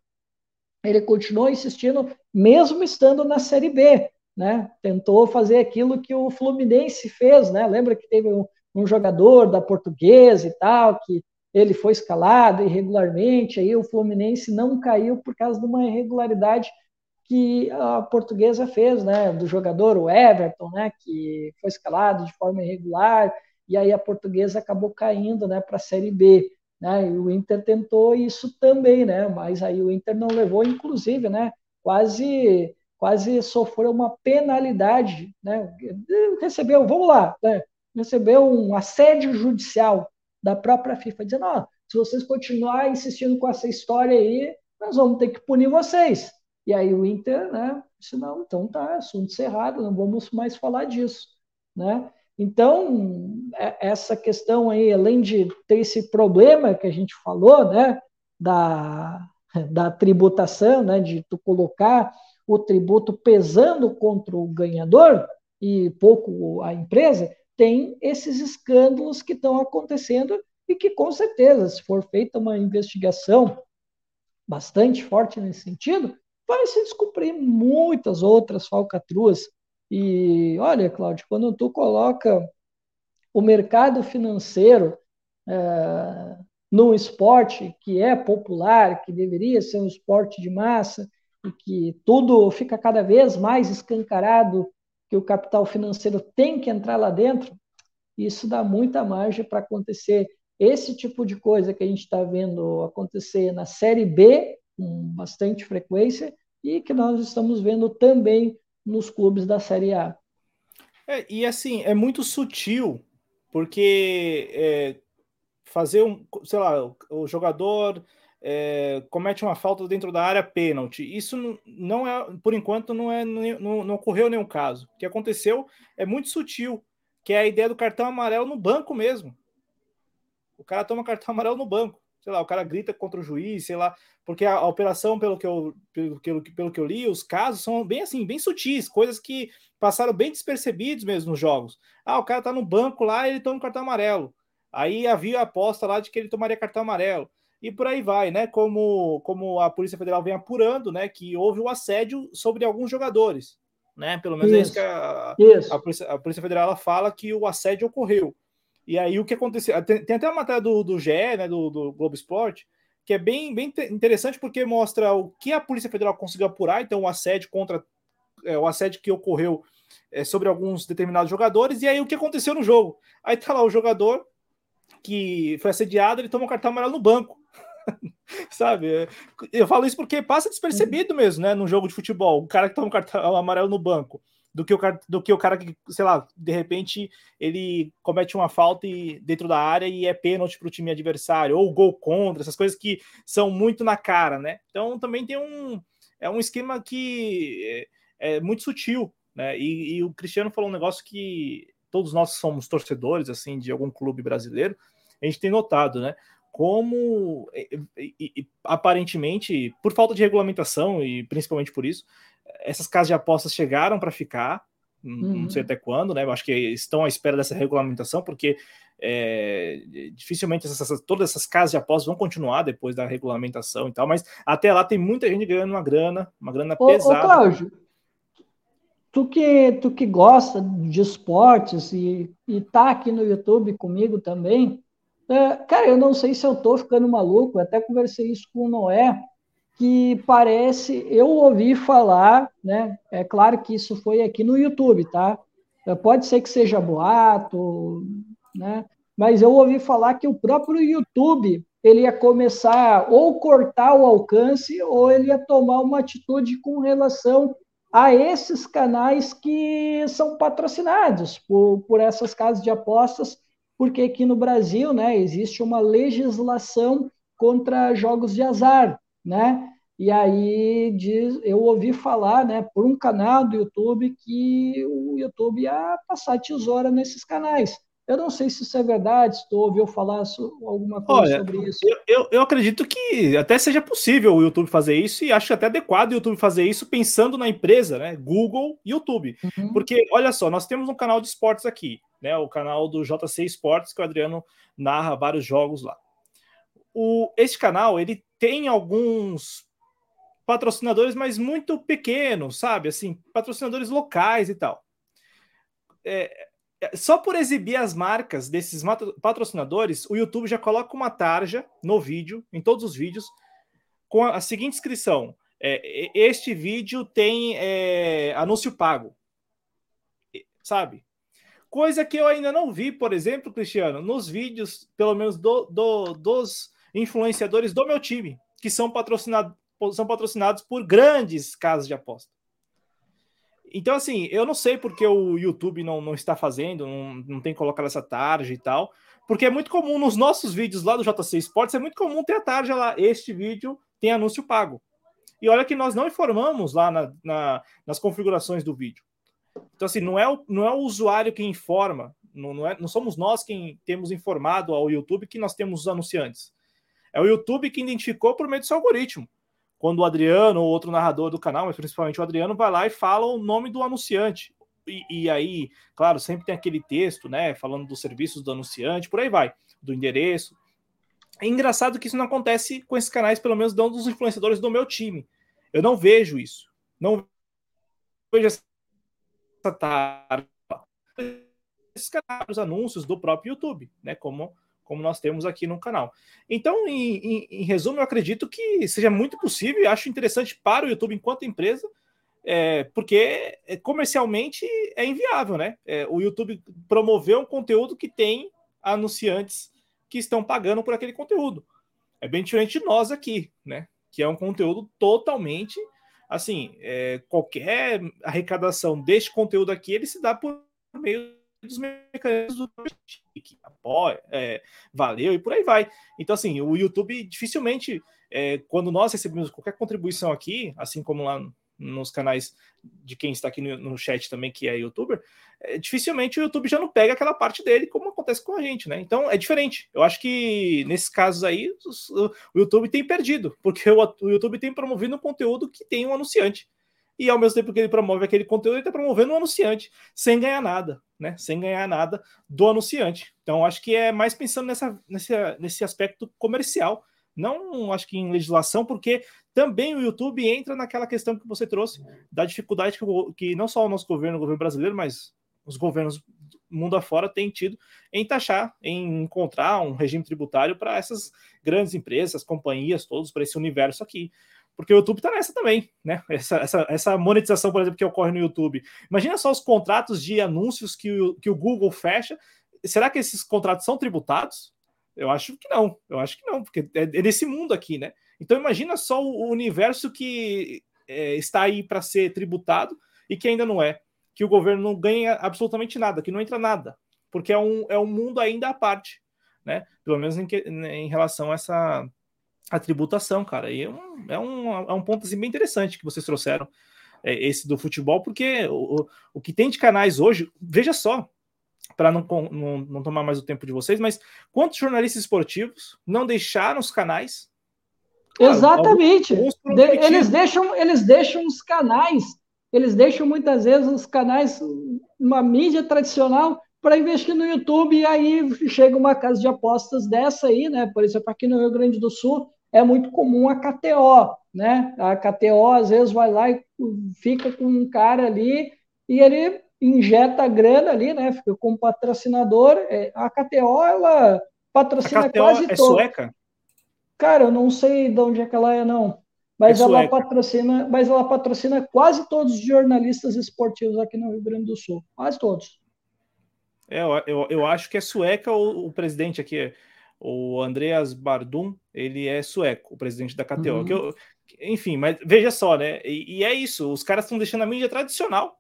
Speaker 2: Ele continuou insistindo, mesmo estando na Série B, né? Tentou fazer aquilo que o Fluminense fez, né? Lembra que teve um, um jogador da Portuguesa e tal, que ele foi escalado irregularmente, aí o Fluminense não caiu por causa de uma irregularidade que a portuguesa fez, né, do jogador, o Everton, né, que foi escalado de forma irregular, e aí a portuguesa acabou caindo, né, para a Série B, né, e o Inter tentou isso também, né, mas aí o Inter não levou, inclusive, né, quase quase sofreu uma penalidade, né, recebeu, vamos lá, né, recebeu um assédio judicial da própria FIFA, dizendo, ó, se vocês continuarem insistindo com essa história aí, nós vamos ter que punir vocês. E aí o Inter, né, disse, não, então tá, assunto encerrado, não vamos mais falar disso, né? Então, é, essa questão aí, além de ter esse problema que a gente falou, né, da, da tributação, né, de tu colocar o tributo pesando contra o ganhador e pouco a empresa, tem esses escândalos que estão acontecendo e que, com certeza, se for feita uma investigação bastante forte nesse sentido, vai se descobrir muitas outras falcatruas. E olha, Cláudio, quando tu coloca o mercado financeiro é, num esporte que é popular, que deveria ser um esporte de massa, e que tudo fica cada vez mais escancarado que o capital financeiro tem que entrar lá dentro, isso dá muita margem para acontecer esse tipo de coisa que a gente está vendo acontecer na Série B, com bastante frequência, e que nós estamos vendo também nos clubes da Série A.
Speaker 1: É, e assim, é muito sutil, porque é, fazer um, sei lá, o, jogador é, comete uma falta dentro da área pênalti. Isso não, é, por enquanto, não, é, não, não ocorreu nenhum caso. O que aconteceu é muito sutil, que é a ideia do cartão amarelo no banco mesmo. O cara toma cartão amarelo no banco. Sei lá, o cara grita contra o juiz, sei lá, porque a, a operação, pelo que, eu, pelo, pelo, pelo que eu li, os casos são bem assim, bem sutis, coisas que passaram bem despercebidos mesmo nos jogos. Ah, o cara tá no banco lá e ele toma um cartão amarelo. Aí havia a aposta lá de que ele tomaria cartão amarelo e por aí vai, né? Como, como a Polícia Federal vem apurando, né? Que houve o assédio sobre alguns jogadores, né? Pelo menos isso. é isso que a, a, Polícia, a Polícia Federal fala que o assédio ocorreu. E aí o que aconteceu? Tem, tem até uma matéria do, do GE, né? Do, do Globo Esporte, que é bem, bem interessante porque mostra o que a Polícia Federal conseguiu apurar, então o assédio contra é, o assédio que ocorreu é, sobre alguns determinados jogadores, e aí o que aconteceu no jogo. Aí tá lá o jogador que foi assediado, ele toma um cartão amarelo no banco. Sabe? Eu falo isso porque passa despercebido mesmo, né? No jogo de futebol, o cara que toma um cartão amarelo no banco. Do que o cara, do que o cara que, sei lá, de repente ele comete uma falta e, dentro da área e é pênalti para o time adversário, ou gol contra, essas coisas que são muito na cara, né? Então também tem um é um esquema que é, é muito sutil, né? E, e, o Cristiano falou um negócio que todos nós somos torcedores assim de algum clube brasileiro, a gente tem notado, né? Como e, e, aparentemente, por falta de regulamentação e principalmente por isso, essas casas de apostas chegaram para ficar, uhum. não sei até quando, né? Eu acho que estão à espera dessa regulamentação, porque é, dificilmente essas, todas essas casas de apostas vão continuar depois da regulamentação e tal, mas até lá tem muita gente ganhando uma grana, uma grana ô, pesada. Ô, Cláudio,
Speaker 2: tu que, tu que gosta de esportes e, e tá aqui no YouTube comigo também, é, cara, eu não sei se eu tô ficando maluco, até conversei isso com o Noé, que parece, eu ouvi falar, né? É claro que isso foi aqui no YouTube, tá? É, pode ser que seja boato, né? Mas eu ouvi falar que o próprio YouTube ele ia começar ou cortar o alcance ou ele ia tomar uma atitude com relação a esses canais que são patrocinados por, por essas casas de apostas, porque aqui no Brasil, né, existe uma legislação contra jogos de azar, né? E aí diz, eu ouvi falar, né, por um canal do YouTube que o YouTube ia passar tesoura nesses canais. Eu não sei se isso é verdade, se tu ouviu falar alguma coisa Olha, sobre isso.
Speaker 1: Eu, eu, eu, acredito que até seja possível o YouTube fazer isso e acho até adequado o YouTube fazer isso pensando na empresa, né? Google e YouTube. Uhum. Porque, olha só, nós temos um canal de esportes aqui, né? O canal do JC Esportes, que o Adriano narra vários jogos lá. O, esse canal, ele tem alguns patrocinadores, mas muito pequenos, sabe? Assim, patrocinadores locais e tal. É, é, só por exibir as marcas desses patrocinadores, o YouTube já coloca uma tarja no vídeo, em todos os vídeos, com a, seguinte inscrição: é, Este vídeo tem é, anúncio pago. Sabe? Coisa que eu ainda não vi, por exemplo, Cristiano, nos vídeos, pelo menos do, do, dos influenciadores do meu time, que são patrocinados são patrocinados por grandes casas de aposta. Então, assim, eu não sei porque o YouTube não, não está fazendo, não, não tem colocado essa tarja e tal, porque é muito comum nos nossos vídeos lá do JC Sports, é muito comum ter a tarja lá, este vídeo tem anúncio pago. E olha que nós não informamos lá na, na, nas configurações do vídeo. Então, assim, não é o, não é o usuário que informa, não, não, é, não somos nós quem temos informado ao YouTube que nós temos os anunciantes. É o YouTube que identificou por meio do seu algoritmo quando o Adriano ou outro narrador do canal, mas principalmente o Adriano, vai lá e fala o nome do anunciante. E, e, aí, claro, sempre tem aquele texto, né, falando dos serviços do anunciante, por aí vai, do endereço. É engraçado que isso não acontece com esses canais, pelo menos não dos influenciadores do meu time. Eu não vejo isso. Não vejo essa tarde. Esses canais, os anúncios do próprio YouTube, né, como como nós temos aqui no canal. Então, em, em, em resumo, eu acredito que seja muito possível e acho interessante para o YouTube enquanto empresa, é, porque é, comercialmente é inviável, né? É, o YouTube promover um conteúdo que tem anunciantes que estão pagando por aquele conteúdo. É bem diferente de nós aqui, né? Que é um conteúdo totalmente assim, é, qualquer arrecadação deste conteúdo aqui, ele se dá por meio dos mecanismos do que apoia, é, valeu e por aí vai. Então, assim, o YouTube dificilmente, é, quando nós recebemos qualquer contribuição aqui, assim como lá nos canais de quem está aqui no, no chat também, que é youtuber, é, dificilmente o YouTube já não pega aquela parte dele, como acontece com a gente, né? Então é diferente. Eu acho que nesses casos aí, o, YouTube tem perdido, porque o, o YouTube tem promovido um conteúdo que tem um anunciante e ao mesmo tempo que ele promove aquele conteúdo, ele está promovendo um anunciante, sem ganhar nada, né? Sem ganhar nada do anunciante. Então, acho que é mais pensando nessa, nesse, nesse aspecto comercial, não acho que em legislação, porque também o YouTube entra naquela questão que você trouxe, da dificuldade que, que não só o nosso governo, o governo brasileiro, mas os governos mundo afora têm tido em taxar, em encontrar um regime tributário para essas grandes empresas, companhias, todos, para esse universo aqui porque o YouTube está nessa também, né? Essa, essa, essa monetização, por exemplo, que ocorre no YouTube. Imagina só os contratos de anúncios que o, que o Google fecha. Será que esses contratos são tributados? Eu acho que não. Eu acho que não, porque é, é nesse mundo aqui, né? Então imagina só o, o universo que é, está aí para ser tributado e que ainda não é. que o governo não ganha absolutamente nada, que não entra nada, porque é um, é um mundo ainda à parte, né? Pelo menos em, que, em relação a essa a tributação, cara. E é um, é um, é um ponto assim, bem interessante que vocês trouxeram, é, esse do futebol, porque o, o que tem de canais hoje, veja só, para não, não, não tomar mais o tempo de vocês, mas quantos jornalistas esportivos não deixaram os canais?
Speaker 2: Exatamente. De, eles deixam, eles deixam os canais, eles deixam muitas vezes os canais, uma mídia tradicional, para investir no YouTube, e aí chega uma casa de apostas dessa aí, né? Por exemplo, aqui no Rio Grande do Sul é muito comum a KTO, né? A KTO às vezes vai lá e fica com um cara ali e ele injeta grana ali, né? Fica como patrocinador. É, a KTO, ela patrocina a KTO quase é todo. sueca? Cara, eu não sei de onde é que ela é, não. Mas é ela patrocina, mas ela patrocina quase todos os jornalistas esportivos aqui no Rio Grande do Sul. Quase todos.
Speaker 1: É, eu, eu, eu acho que é sueca o, o presidente aqui, o Andreas Bardum, ele é sueco, o presidente da KTO. Uhum. Eu, enfim, mas veja só, né? E, e é isso, os caras estão deixando a mídia tradicional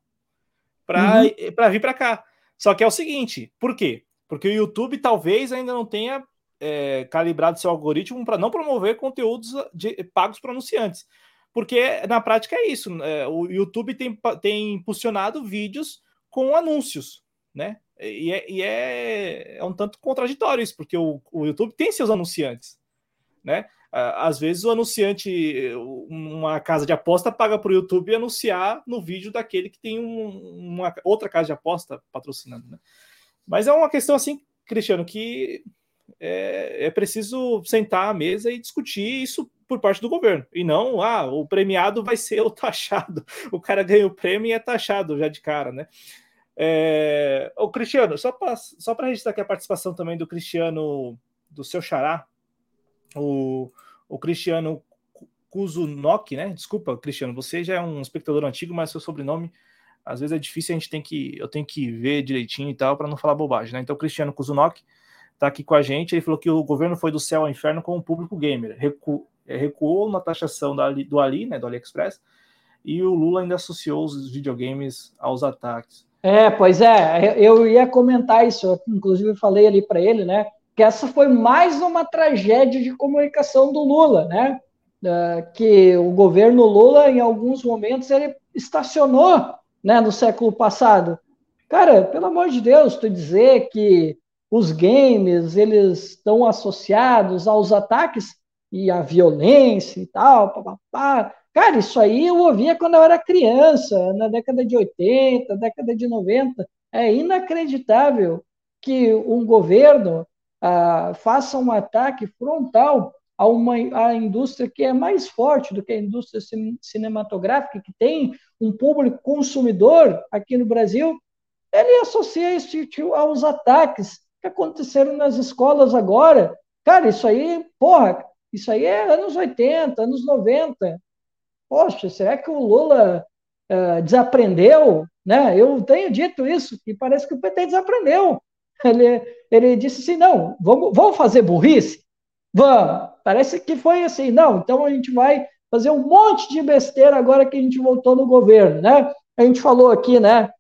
Speaker 1: para uhum. vir para cá. Só que é o seguinte, por quê? Porque o YouTube talvez ainda não tenha é, calibrado seu algoritmo para não promover conteúdos de, pagos para anunciantes. Porque na prática é isso. É, o YouTube tem, tem impulsionado vídeos com anúncios, né? E, é, e é, é, um tanto contraditório isso, porque o, o YouTube tem seus anunciantes, né? às vezes o anunciante, uma casa de aposta, paga para o YouTube anunciar no vídeo daquele que tem um, uma outra casa de aposta patrocinando, né? Mas é uma questão assim, Cristiano, que é, é, preciso sentar à mesa e discutir isso por parte do governo. E não, ah, o premiado vai ser o taxado. O cara ganha o prêmio e é taxado já de cara, né? É... O Cristiano, só para só registrar aqui a participação também do Cristiano, do seu xará, o, o Cristiano Kuzunok, né? Desculpa, Cristiano, você já é um espectador antigo, mas seu sobrenome às vezes é difícil, a gente tem que eu tenho que ver direitinho e tal para não falar bobagem, né? Então, o Cristiano Kuzunok está aqui com a gente. Ele falou que o governo foi do céu ao inferno com o público gamer, Recu, recuou na taxação Ali, do Ali, né? Do AliExpress, e o Lula ainda associou os videogames aos ataques.
Speaker 2: É, pois é, eu ia comentar isso, eu, inclusive falei ali para ele, né? que essa foi mais uma tragédia de comunicação do Lula, né? que o governo Lula, em alguns momentos, ele estacionou né, no século passado. Cara, pelo amor de Deus, tu dizer que os games eles estão associados aos ataques e à violência e tal, papapá. Cara, isso aí eu ouvia quando eu era criança, na década de 80, década de 90. É inacreditável que um governo ah, faça um ataque frontal a uma a indústria que é mais forte do que a indústria cinematográfica, que tem um público consumidor aqui no Brasil, ele associa isso aos ataques que aconteceram nas escolas agora. Cara, isso aí, porra, isso aí é anos 80, anos 90. Poxa, será que o Lula uh, desaprendeu? Né? Eu tenho dito isso, e parece que o PT desaprendeu. Ele, ele disse assim: não, vamos, vamos fazer burrice? Vamos. Parece que foi assim, não, então a gente vai fazer um monte de besteira agora que a gente voltou no governo, né? A gente falou aqui, né,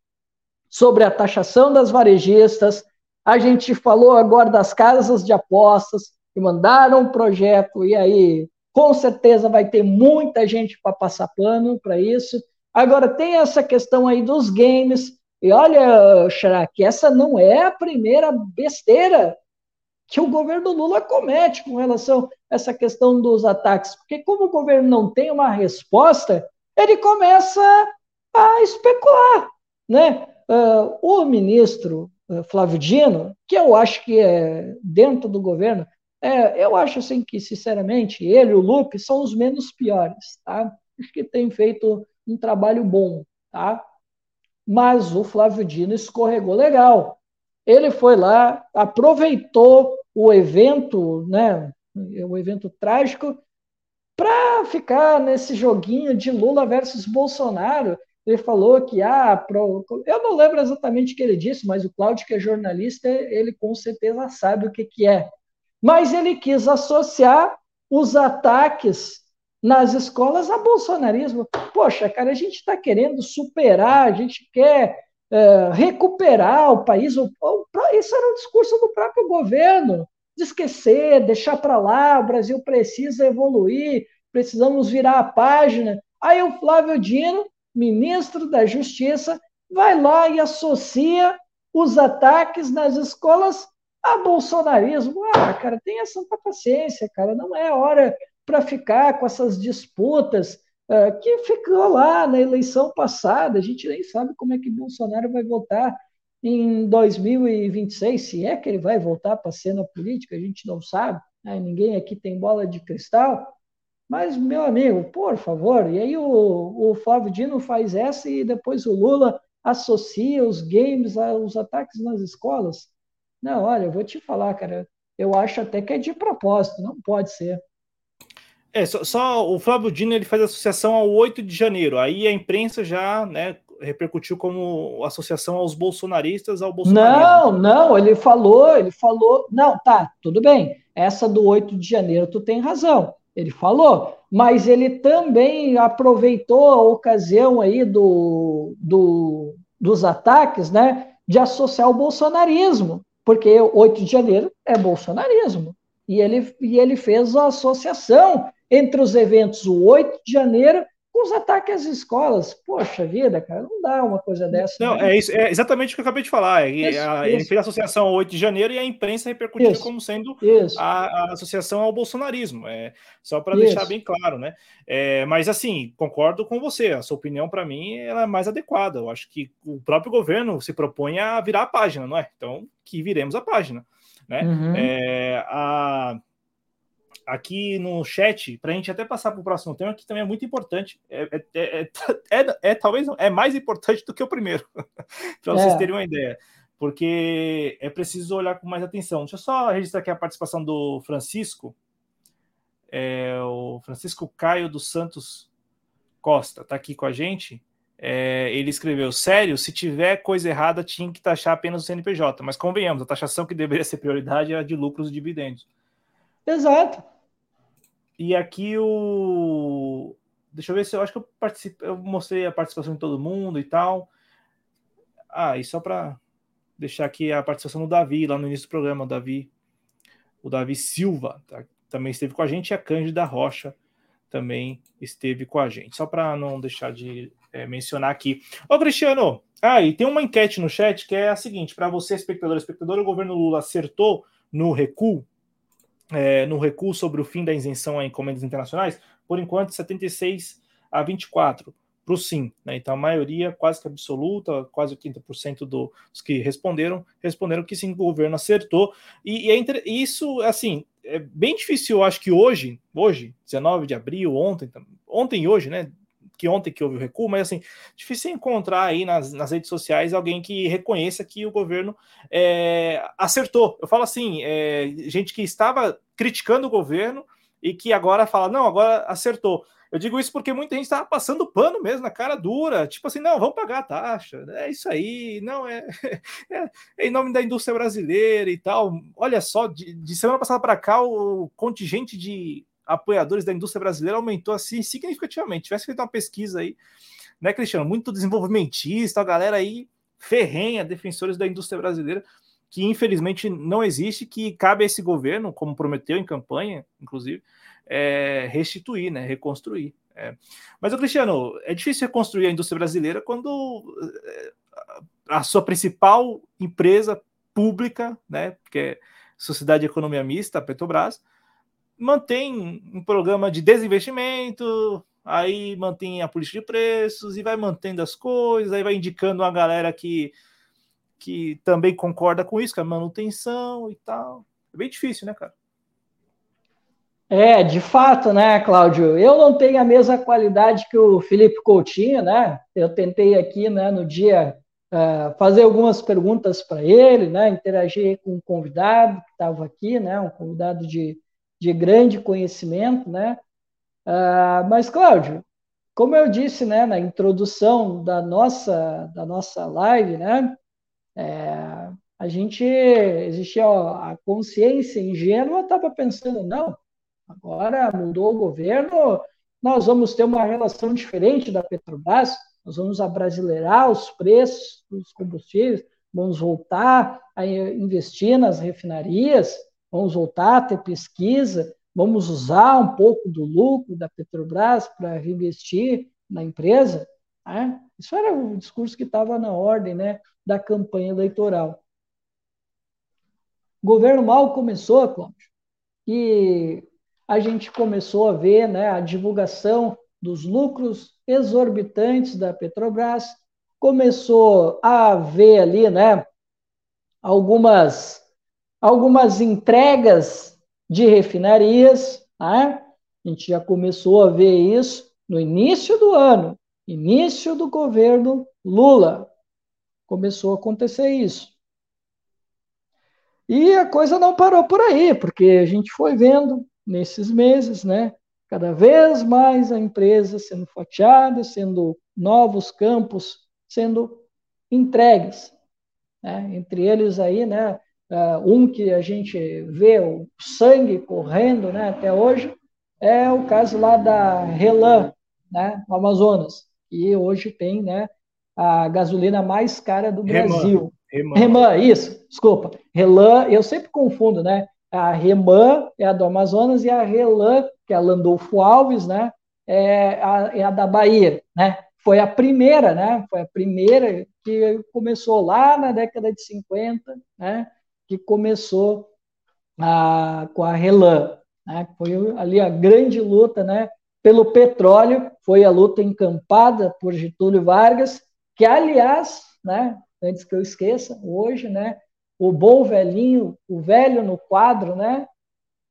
Speaker 2: sobre a taxação das varejistas, a gente falou agora das casas de apostas, que mandaram um projeto, e aí com certeza vai ter muita gente para passar pano para isso. Agora tem essa questão aí dos games, e olha, Chirac, essa não é a primeira besteira que o governo Lula comete com relação a essa questão dos ataques, porque como o governo não tem uma resposta, ele começa a especular, né? Uh, o ministro uh, Flávio Dino, que eu acho que é dentro do governo, é, eu acho assim que, sinceramente, ele e o Lupe são os menos piores, tá? Acho que tem feito um trabalho bom, tá? mas o Flávio Dino escorregou legal. Ele foi lá, aproveitou o evento, né, o evento trágico, para ficar nesse joguinho de Lula versus Bolsonaro. Ele falou que, ah, pro... eu não lembro exatamente o que ele disse, mas o Cláudio, que é jornalista, ele com certeza sabe o que, que é. Mas ele quis associar os ataques nas escolas a bolsonarismo. Poxa, cara, a gente está querendo superar, a gente quer é, recuperar o país. Isso era o discurso do próprio governo, de esquecer, deixar para lá, o Brasil precisa evoluir, precisamos virar a página. Aí o Flávio Dino, ministro da Justiça, vai lá e associa os ataques nas escolas a bolsonarismo. Ah, cara, tenha santa paciência, cara, não é hora para ficar com essas disputas uh, que ficou lá na eleição passada. A gente nem sabe como é que Bolsonaro vai votar em 2026, se é que ele vai voltar para a cena política, a gente não sabe. Né? Ninguém aqui tem bola de cristal. Mas, meu amigo, por favor, e aí o, o Flávio Dino faz essa e depois o Lula associa os games aos ataques nas escolas. Não, olha, eu vou te falar, cara, eu acho até que é de propósito, não pode ser.
Speaker 1: É, só, só, o Flávio Dino ele faz associação ao 8 de janeiro. Aí a imprensa já né, repercutiu como associação aos bolsonaristas ao
Speaker 2: bolsonarismo. Não, não, ele falou, ele falou. Não, tá, tudo bem. Essa do 8 de janeiro, tu tem razão. Ele falou, mas ele também aproveitou a ocasião aí do, do, dos ataques, né, de associar o bolsonarismo, porque 8 de janeiro é bolsonarismo. E ele, e ele fez a associação entre os eventos o 8 de janeiro os ataques às escolas. Poxa vida, cara, não dá uma coisa dessa.
Speaker 1: Não, né? é, isso, é exatamente o que eu acabei de falar. Isso, a, isso. Ele fez a associação ao 8 de janeiro e a imprensa repercutiu isso, como sendo a, a, associação ao bolsonarismo. É, só para deixar bem claro, né? É, mas assim, concordo com você. A sua opinião, para mim, ela é mais adequada. Eu acho que o próprio governo se propõe a virar a página, não é? Então, que viremos a página. Né? Uhum. É, a, aqui no chat, para a gente até passar para o próximo tema, que também é muito importante. É, é, é, é talvez é mais importante do que o primeiro, para vocês terem uma ideia. Porque é preciso olhar com mais atenção. Deixa eu só registrar aqui a participação do Francisco. o Francisco Caio dos Santos Costa está aqui com a gente. ele escreveu: Sério, se tiver coisa errada, tinha que taxar apenas o CNPJ. Mas convenhamos, a taxação que deveria ser prioridade é a de lucros e dividendos.
Speaker 2: Exato.
Speaker 1: E aqui o. Deixa eu ver se eu acho que eu participei, eu mostrei a participação de todo mundo e tal. Ah, e só para deixar aqui a participação do Davi, lá no início do programa, o Davi, o Davi Silva tá? também esteve com a gente, e a Cândida Rocha também esteve com a gente. Só para não deixar de é, mencionar aqui. Ô, Cristiano, ah, e tem uma enquete no chat que é a seguinte: para você, espectador, espectador, o governo Lula acertou no recuo é, no recuo sobre o fim da isenção a encomendas internacionais, por enquanto 76 a 24 para o sim. Né? Então a maioria, quase que absoluta, quase 80% dos que responderam, responderam que sim, o governo acertou. E, e é isso, assim, é bem difícil, eu acho que hoje, hoje, 19 de abril, ontem, ontem e hoje, né? Que ontem que houve o recuo, mas assim, difícil encontrar aí nas, nas redes sociais alguém que reconheça que o governo é, acertou. Eu falo assim, é, gente que estava criticando o governo e que agora fala, não, agora acertou. Eu digo isso porque muita gente estava passando pano mesmo na cara dura, tipo assim, não, vamos pagar a taxa, é isso aí, não é, é, é em nome da indústria brasileira e tal. Olha só, de, de semana passada para cá, o contingente de apoiadores da indústria brasileira aumentou assim significativamente. Tivesse feito uma pesquisa aí, né, Cristiano? Muito desenvolvimentista, a galera aí ferrenha, defensores da indústria brasileira, que infelizmente não existe, que cabe a esse governo, como prometeu em campanha, inclusive, é, restituir, né, reconstruir. É. Mas, Cristiano, é difícil reconstruir a indústria brasileira quando é, a sua principal empresa pública, né, que é Sociedade de Economia Mista, a Petrobras, mantém um programa de desinvestimento, aí mantém a política de preços e vai mantendo as coisas, aí vai indicando uma galera que, que também concorda com isso, com a manutenção e tal. É bem difícil, né, cara?
Speaker 2: É, de fato, né, Cláudio? Eu não tenho a mesma qualidade que o Felipe Coutinho, né? Eu tentei aqui, né, no dia, uh, fazer algumas perguntas para ele, né? Interagir com um convidado que estava aqui, né? Um convidado de, de grande conhecimento, né? Uh, mas, Cláudio, como eu disse, né, na introdução da nossa, da nossa live, né, é, a gente, existia a consciência ingênua, estava pensando, não, agora mudou o governo, nós vamos ter uma relação diferente da Petrobras, nós vamos abrasileirar os preços dos combustíveis, vamos voltar a investir nas refinarias, vamos voltar a ter pesquisa, vamos usar um pouco do lucro da Petrobras para reinvestir na empresa. Né? Isso era o discurso que estava na ordem né, da campanha eleitoral. O governo mal começou, Cláudio, e a gente começou a ver né, a divulgação dos lucros exorbitantes da Petrobras, começou a ver ali né, algumas, algumas entregas de refinarias, né? a gente já começou a ver isso no início do ano, início do governo Lula, começou a acontecer isso. E a coisa não parou por aí, porque a gente foi vendo nesses meses, né? Cada vez mais a empresa sendo fatiada, sendo novos campos sendo entregues. Né? Entre eles aí, né? Uh, um que a gente vê o sangue correndo, né? Até hoje é o caso lá da Relan, né? No Amazonas, e hoje tem, né? A gasolina mais cara do Brasil. Reman. Reman, isso, desculpa. Relan, eu sempre confundo, né? A Reman é a do Amazonas e a Relan, que é a Landolfo Alves, né? É a, é a da Bahia, né? Foi a primeira, né? Foi a primeira que começou lá na década de 50, né? Que começou a, com a Relan, né? Foi ali a grande luta, né? Pelo petróleo, foi a luta encampada por Getúlio Vargas, que aliás, né? antes que eu esqueça, hoje, né, o bom velhinho, o velho no quadro, né,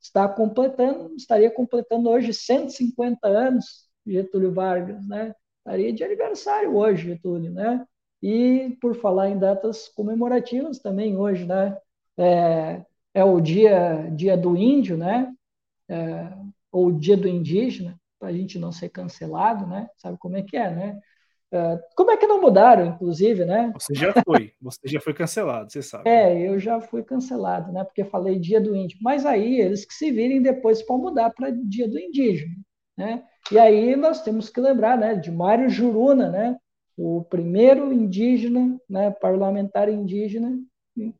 Speaker 2: está completando, estaria completando hoje 150 anos, Getúlio Vargas, né, estaria de aniversário hoje, Getúlio, né, e por falar em datas comemorativas também hoje, né, é, é o dia, dia do índio, né, é, ou dia do indígena, para a gente não ser cancelado, né, sabe como é que é, né, Uh, como é que não mudaram, inclusive, né?
Speaker 1: Você já foi, você já foi cancelado, você sabe.
Speaker 2: É, eu já fui cancelado, né? Porque falei dia do índio. Mas aí eles que se virem depois para mudar para dia do indígena, né? E aí nós temos que lembrar, né, de Mário Juruna, né? O primeiro indígena, né, parlamentar indígena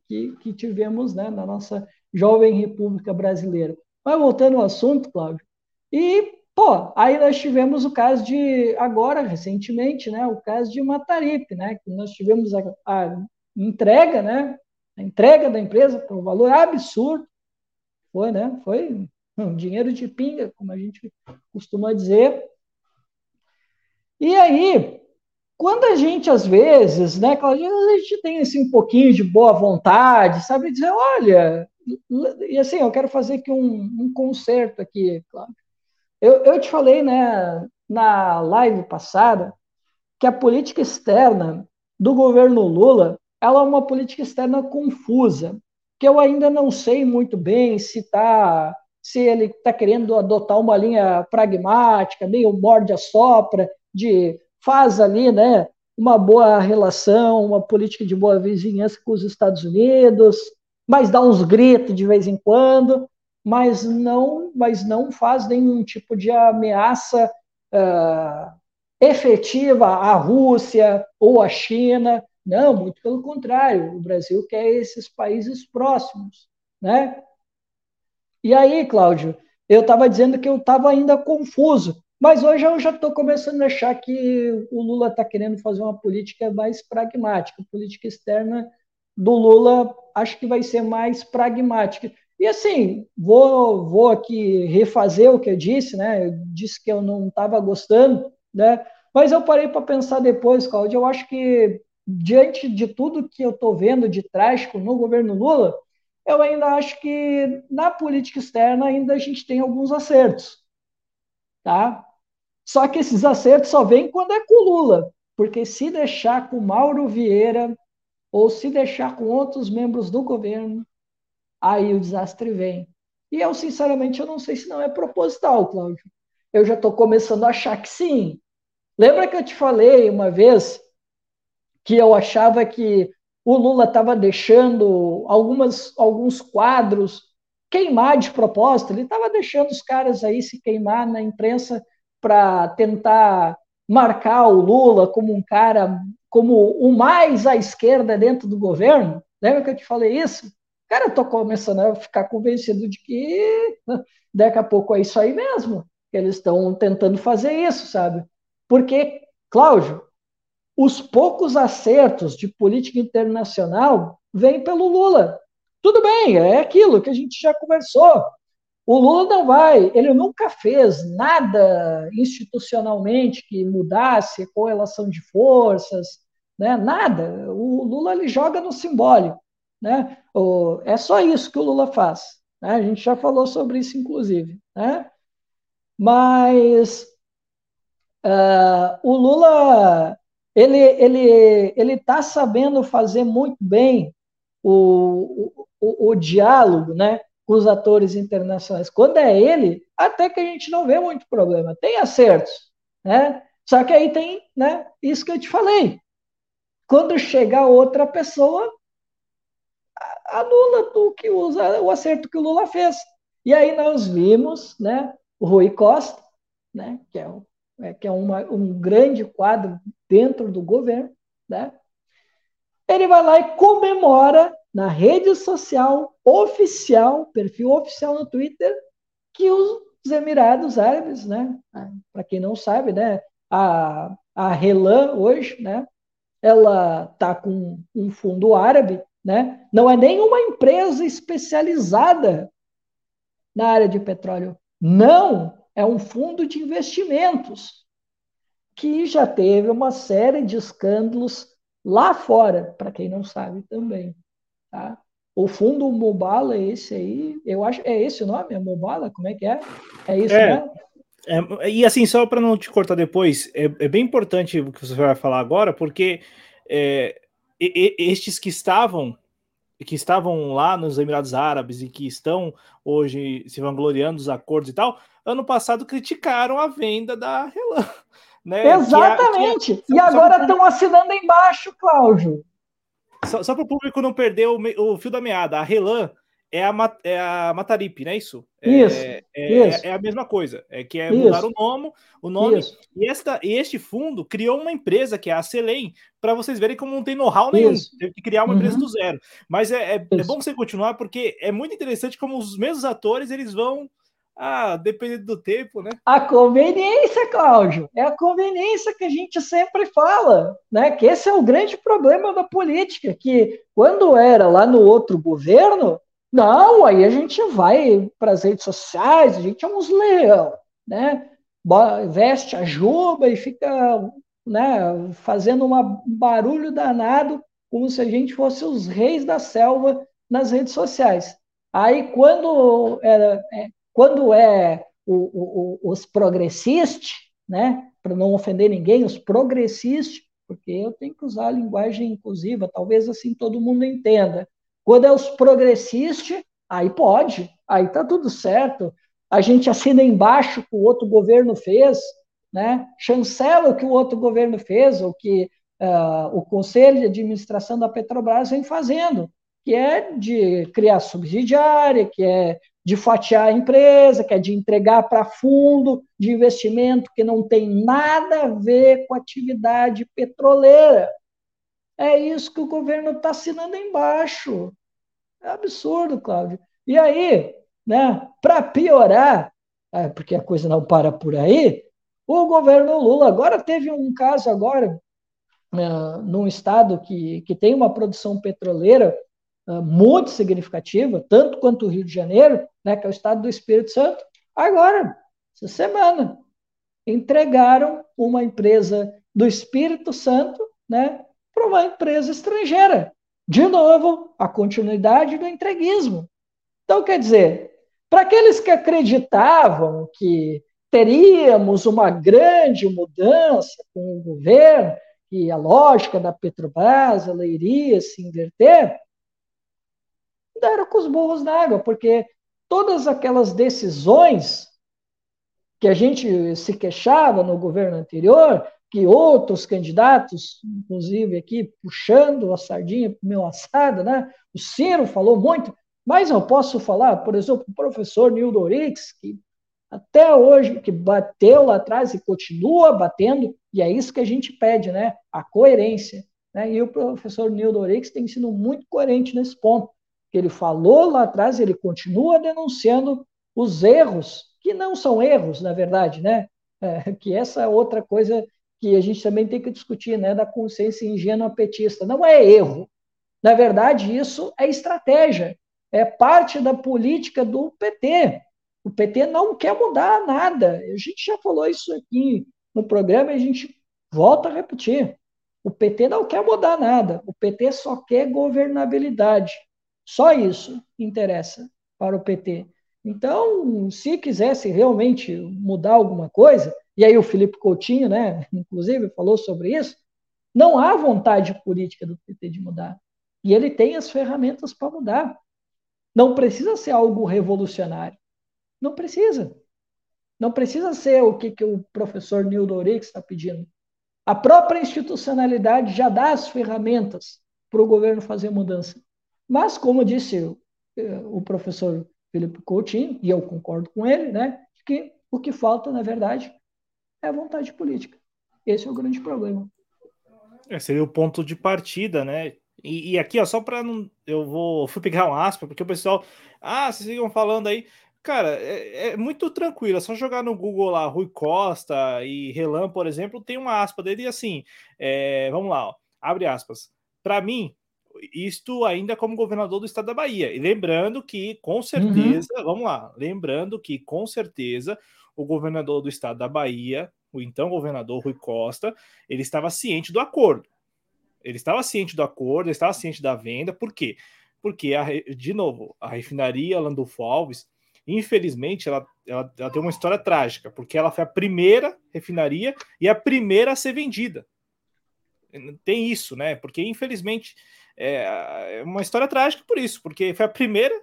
Speaker 2: que, que tivemos, né, na nossa jovem República Brasileira. Mas voltando ao assunto, Cláudio, e Pô, aí nós tivemos o caso de, agora, recentemente, né, o caso de Mataripe, né, que nós tivemos a, a entrega, né, a entrega da empresa por um valor absurdo, foi, né, foi um dinheiro de pinga, como a gente costuma dizer. E aí, quando a gente, às vezes, né, Claudinha, a gente tem assim, um pouquinho de boa vontade, sabe, dizer, olha, e assim, eu quero fazer aqui um, um concerto aqui, Cláudio. Eu, eu te falei né, na live passada que a política externa do governo Lula ela é uma política externa confusa, que eu ainda não sei muito bem se tá, se ele está querendo adotar uma linha pragmática, meio morde a sopra, de faz ali, né, uma boa relação, uma política de boa vizinhança com os Estados Unidos, mas dá uns gritos de vez em quando, mas não, mas não faz nenhum tipo de ameaça uh, efetiva à Rússia ou à China. Não, muito pelo contrário, o Brasil quer esses países próximos, né? E aí, Cláudio, eu estava dizendo que eu estava ainda confuso, mas hoje eu já estou começando a achar que o Lula está querendo fazer uma política mais pragmática. A política externa do Lula acho que vai ser mais pragmática. E assim, vou, vou aqui refazer o que eu disse, né? Eu disse que eu não estava gostando, né? Mas eu parei para pensar depois, Claudio. Eu acho que, diante de tudo que eu estou vendo de trágico no governo Lula, eu ainda acho que na política externa ainda a gente tem alguns acertos. Tá? Só que esses acertos só vêm quando é com o Lula. Porque se deixar com Mauro Vieira ou se deixar com outros membros do governo, aí o desastre vem. E eu, sinceramente, eu não sei se não é proposital, Cláudio. Eu já estou começando a achar que sim. Lembra que eu te falei uma vez que eu achava que o Lula estava deixando algumas, alguns quadros queimar de propósito? Ele estava deixando os caras aí se queimar na imprensa para tentar marcar o Lula como um cara, como o mais à esquerda dentro do governo. Lembra que eu te falei isso? Cara, eu tô começando a ficar convencido de que daqui a pouco é isso aí mesmo. Que eles estão tentando fazer isso, sabe? Porque, Cláudio, os poucos acertos de política internacional vêm pelo Lula. Tudo bem, é aquilo que a gente já conversou. O Lula não vai, ele nunca fez nada institucionalmente que mudasse a correlação de forças, né? nada. O Lula ele joga no simbólico. Né? É só isso que o Lula faz. Né? A gente já falou sobre isso, inclusive. Né? Mas uh, o Lula ele ele ele está sabendo fazer muito bem o, o, o, diálogo, né? Os atores internacionais. Quando é ele, até que a gente não vê muito problema. Tem acertos, né? Só que aí tem, né? Isso que eu te falei. Quando chega outra pessoa, anula o que usa o acerto que o Lula fez. E aí nós vimos, né? O Rui Costa, né? Que é, um, é, que é uma, um grande quadro dentro do governo, né? Ele vai lá e comemora na rede social oficial, perfil oficial no Twitter, que os Emirados Árabes, né? Para quem não sabe, né? A, a Relan hoje, né? Ela está com um fundo árabe, né? Não é nenhuma empresa especializada na área de petróleo. Não, é um fundo de investimentos que já teve uma série de escândalos lá fora, para quem não sabe também. Tá? O fundo Mobala é esse aí, eu acho, é esse o nome? É Mobala? Como é que é? É isso, é, né?
Speaker 1: É, e assim, só para não te cortar depois, é, é, bem importante o que você vai falar agora, porque é, e, estes que estavam que estavam lá nos Emirados Árabes e que estão hoje se vangloriando dos acordos e tal, ano passado criticaram a venda da Relan.
Speaker 2: Né? Exatamente. Que é, que é, e agora estão assinando embaixo, Cláudio.
Speaker 1: Só, só para o público não perder o, o, fio da meada, a Relan é a, é a Mataripe, não é isso?
Speaker 2: É, isso,
Speaker 1: é,
Speaker 2: isso.
Speaker 1: é, a mesma coisa, é que é mudar o nome, o nome e, esta, e este fundo criou uma empresa que é a Selem, para vocês verem como não tem know-how nenhum, teve que criar uma uhum. empresa do zero. Mas é, é, é, bom você continuar, porque é muito interessante como os mesmos atores eles vão ah, dependendo do tempo, né?
Speaker 2: A conveniência, Cláudio, é a conveniência que a gente sempre fala, né? Que esse é o grande problema da política, que quando era lá no outro governo, não, aí a gente vai para as redes sociais, a gente é uns leão, né? Veste a juba e fica né, fazendo um barulho danado, como se a gente fosse os reis da selva nas redes sociais. Aí, quando era, é, quando é o, o, os progressistas, né, para não ofender ninguém, os progressistas, porque eu tenho que usar a linguagem inclusiva, talvez assim todo mundo entenda. Quando é os progressistas, aí pode, aí tá tudo certo. A gente assina embaixo que o outro governo fez, né? chancela o que o outro governo fez, o que uh, o Conselho de Administração da Petrobras vem fazendo, que é de criar subsidiária, que é de fatiar a empresa, que é de entregar para fundo de investimento que não tem nada a ver com atividade petroleira. É isso que o governo está assinando embaixo. É absurdo, Cláudio. E aí, né, para piorar, é, porque a coisa não para por aí, o governo Lula agora teve um caso agora uh, num estado que, que tem uma produção petroleira uh, muito significativa, tanto quanto o Rio de Janeiro, né, que é o estado do Espírito Santo, agora, essa semana, entregaram uma empresa do Espírito Santo né, para uma empresa estrangeira. De novo, a continuidade do entreguismo. Então, quer dizer, para aqueles que acreditavam que teríamos uma grande mudança com o governo, que a lógica da Petrobras ela iria se inverter, deram com os burros na água, porque todas aquelas decisões que a gente se queixava no governo anterior, que outros candidatos, inclusive aqui puxando a sardinha para o meu assado, né? O Ciro falou muito, mas eu posso falar, por exemplo, o professor Nildo Orix, que até hoje, que bateu lá atrás e continua batendo, e é isso que a gente pede, né? A coerência. Né? E o professor Nildo Orix tem sido muito coerente nesse ponto. Que ele falou lá atrás, ele continua denunciando os erros, que não são erros, na verdade, né? É, que essa é outra coisa que a gente também tem que discutir, né? Da consciência ingênua petista. Não é erro. Na verdade, isso é estratégia. É parte da política do PT. O PT não quer mudar nada. A gente já falou isso aqui no programa e a gente volta a repetir. O PT não quer mudar nada. O PT só quer governabilidade. Só isso interessa para o PT. Então, se quisesse realmente mudar alguma coisa, e aí o Felipe Coutinho, né, inclusive, falou sobre isso, não há vontade política do PT de mudar. E ele tem as ferramentas para mudar. Não precisa ser algo revolucionário. Não precisa. Não precisa ser o que, que o professor Nildo Orix está pedindo. A própria institucionalidade já dá as ferramentas para o governo fazer mudança. Mas, como disse o, eh, o professor Felipe Coutinho, e eu concordo com ele, né, que o que falta, na verdade, é vontade política. Esse é o grande problema.
Speaker 1: É, seria o ponto de partida, né? E, e aqui, ó, só para não. Eu vou fui pegar um aspa, porque o pessoal. Ah, vocês ficam falando aí. Cara, é, é, muito tranquilo, é só jogar no Google lá, Rui Costa e Relan, por exemplo, tem uma aspa dele e assim, é, vamos lá, ó, abre aspas. Para mim, isto ainda como governador do estado da Bahia. E lembrando que, com certeza, uhum. vamos lá, lembrando que, com certeza, o governador do estado da Bahia, o então governador Rui Costa, ele estava ciente do acordo. Ele estava ciente do acordo, ele estava ciente da venda, por quê? Porque, a, de novo, a refinaria Landulfo Alves Infelizmente, ela, ela, ela tem uma história trágica, porque ela foi a primeira refinaria e a primeira a ser vendida. Tem isso, né? Porque, infelizmente, é, é uma história trágica por isso, porque foi a primeira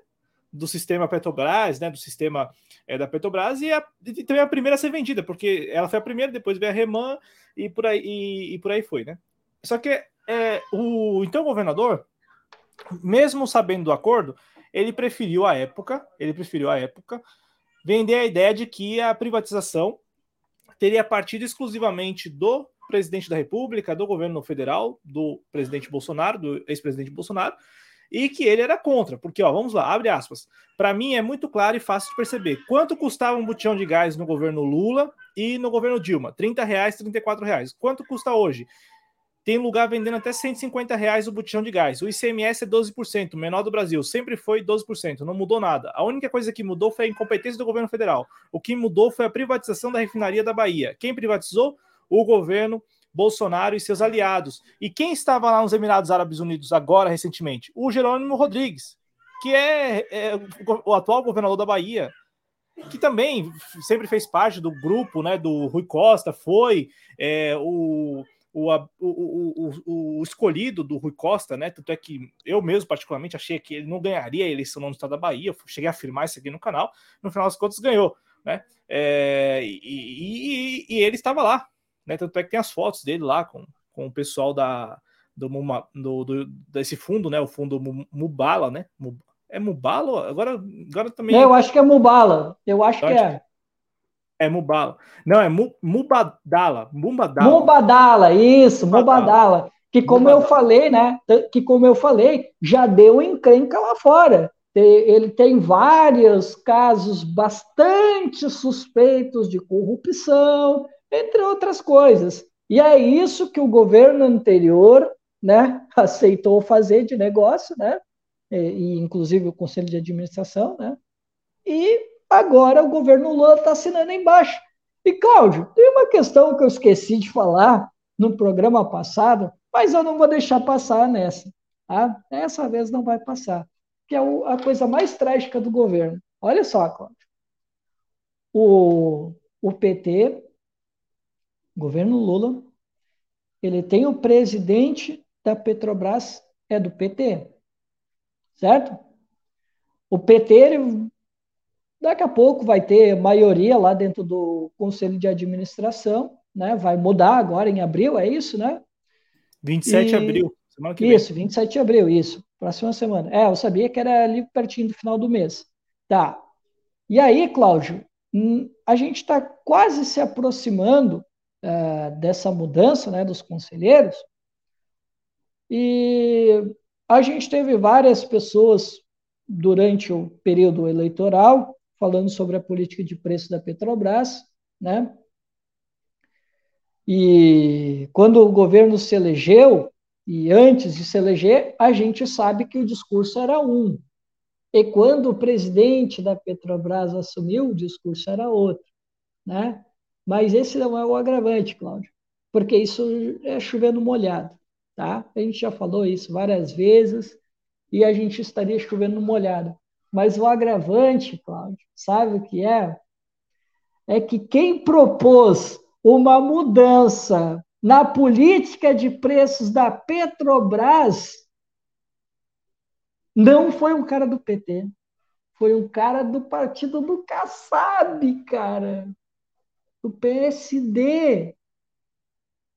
Speaker 1: do sistema Petrobras, né, do sistema é, da Petrobras, e, a, e, também a primeira a ser vendida, porque ela foi a primeira, depois veio a Reman e por aí, e, e por aí foi, né? Só que é, o então governador, mesmo sabendo do acordo, ele preferiu a época, ele preferiu a época vender a ideia de que a privatização teria partido exclusivamente do presidente da República, do governo federal, do presidente Bolsonaro, do ex-presidente Bolsonaro, e que ele era contra, porque, ó, vamos lá, abre aspas. Para mim é muito claro e fácil de perceber quanto custava um botijão de gás no governo Lula e no governo Dilma, 30 reais, 34 reais. Quanto custa hoje? tem lugar vendendo até 150 reais o botijão de gás. O ICMS é 12%, menor do Brasil. Sempre foi 12%, não mudou nada. A única coisa que mudou foi a incompetência do governo federal. O que mudou foi a privatização da refinaria da Bahia. Quem privatizou? O governo Bolsonaro e seus aliados. E quem estava lá nos Emirados Árabes Unidos agora, recentemente? O Jerônimo Rodrigues, que é, é o atual governador da Bahia que também sempre fez parte do grupo, né, do Rui Costa, foi é, o o, o, o, escolhido do Rui Costa, né? Tanto é que eu mesmo, particularmente, achei que ele não ganharia a eleição no estado da Bahia. Eu cheguei a afirmar isso aqui no canal. No final das contas, ganhou, né? É, e, e, e, ele estava lá, né? Tanto é que tem as fotos dele lá com, com o pessoal da, do, do, do desse fundo, né? O fundo Mubala, né? É Mubala? Agora, agora também.
Speaker 2: eu acho que é Mubala. Eu acho eu que é.
Speaker 1: É Mubala. Não, é Mubadala. Mubadala.
Speaker 2: Mubadala, isso, Mubadala. Que como Mubadala. eu falei, né? Que como eu falei, já deu encrenca lá fora. Ele tem vários casos bastante suspeitos de corrupção, entre outras coisas. E é isso que o governo anterior, né, aceitou fazer de negócio, né? E, e inclusive o conselho de administração, né? E Agora o governo Lula está assinando embaixo. E, Cláudio, tem uma questão que eu esqueci de falar no programa passado, mas eu não vou deixar passar nessa. Tá? Dessa vez não vai passar. Que é a coisa mais trágica do governo. Olha só, Cláudio. O, o PT, governo Lula, ele tem o presidente da Petrobras, é do PT. Certo? O PT ele Daqui a pouco vai ter maioria lá dentro do Conselho de Administração, né? Vai mudar agora em abril, é isso, né?
Speaker 1: 27 de abril,
Speaker 2: semana que isso, vem. 27 de abril, isso. Próxima semana. É, eu sabia que era ali pertinho do final do mês. Tá. E aí, Cláudio, hum, a gente está quase se aproximando uh, dessa mudança né, dos conselheiros, e a gente teve várias pessoas durante o período eleitoral falando sobre a política de preço da Petrobras, né? E quando o governo se elegeu, e antes de se eleger, a gente sabe que o discurso era um. E quando o presidente da Petrobras assumiu, o discurso era outro. Né? Mas esse não é o agravante, Cláudio, porque isso é chovendo molhado. Tá? A gente já falou isso várias vezes e a gente estaria chovendo molhado. Mas o agravante, Cláudio, sabe o que é? É que quem propôs uma mudança na política de preços da Petrobras, não foi um cara do PT, foi um cara do partido do Kassab, cara, do PSD,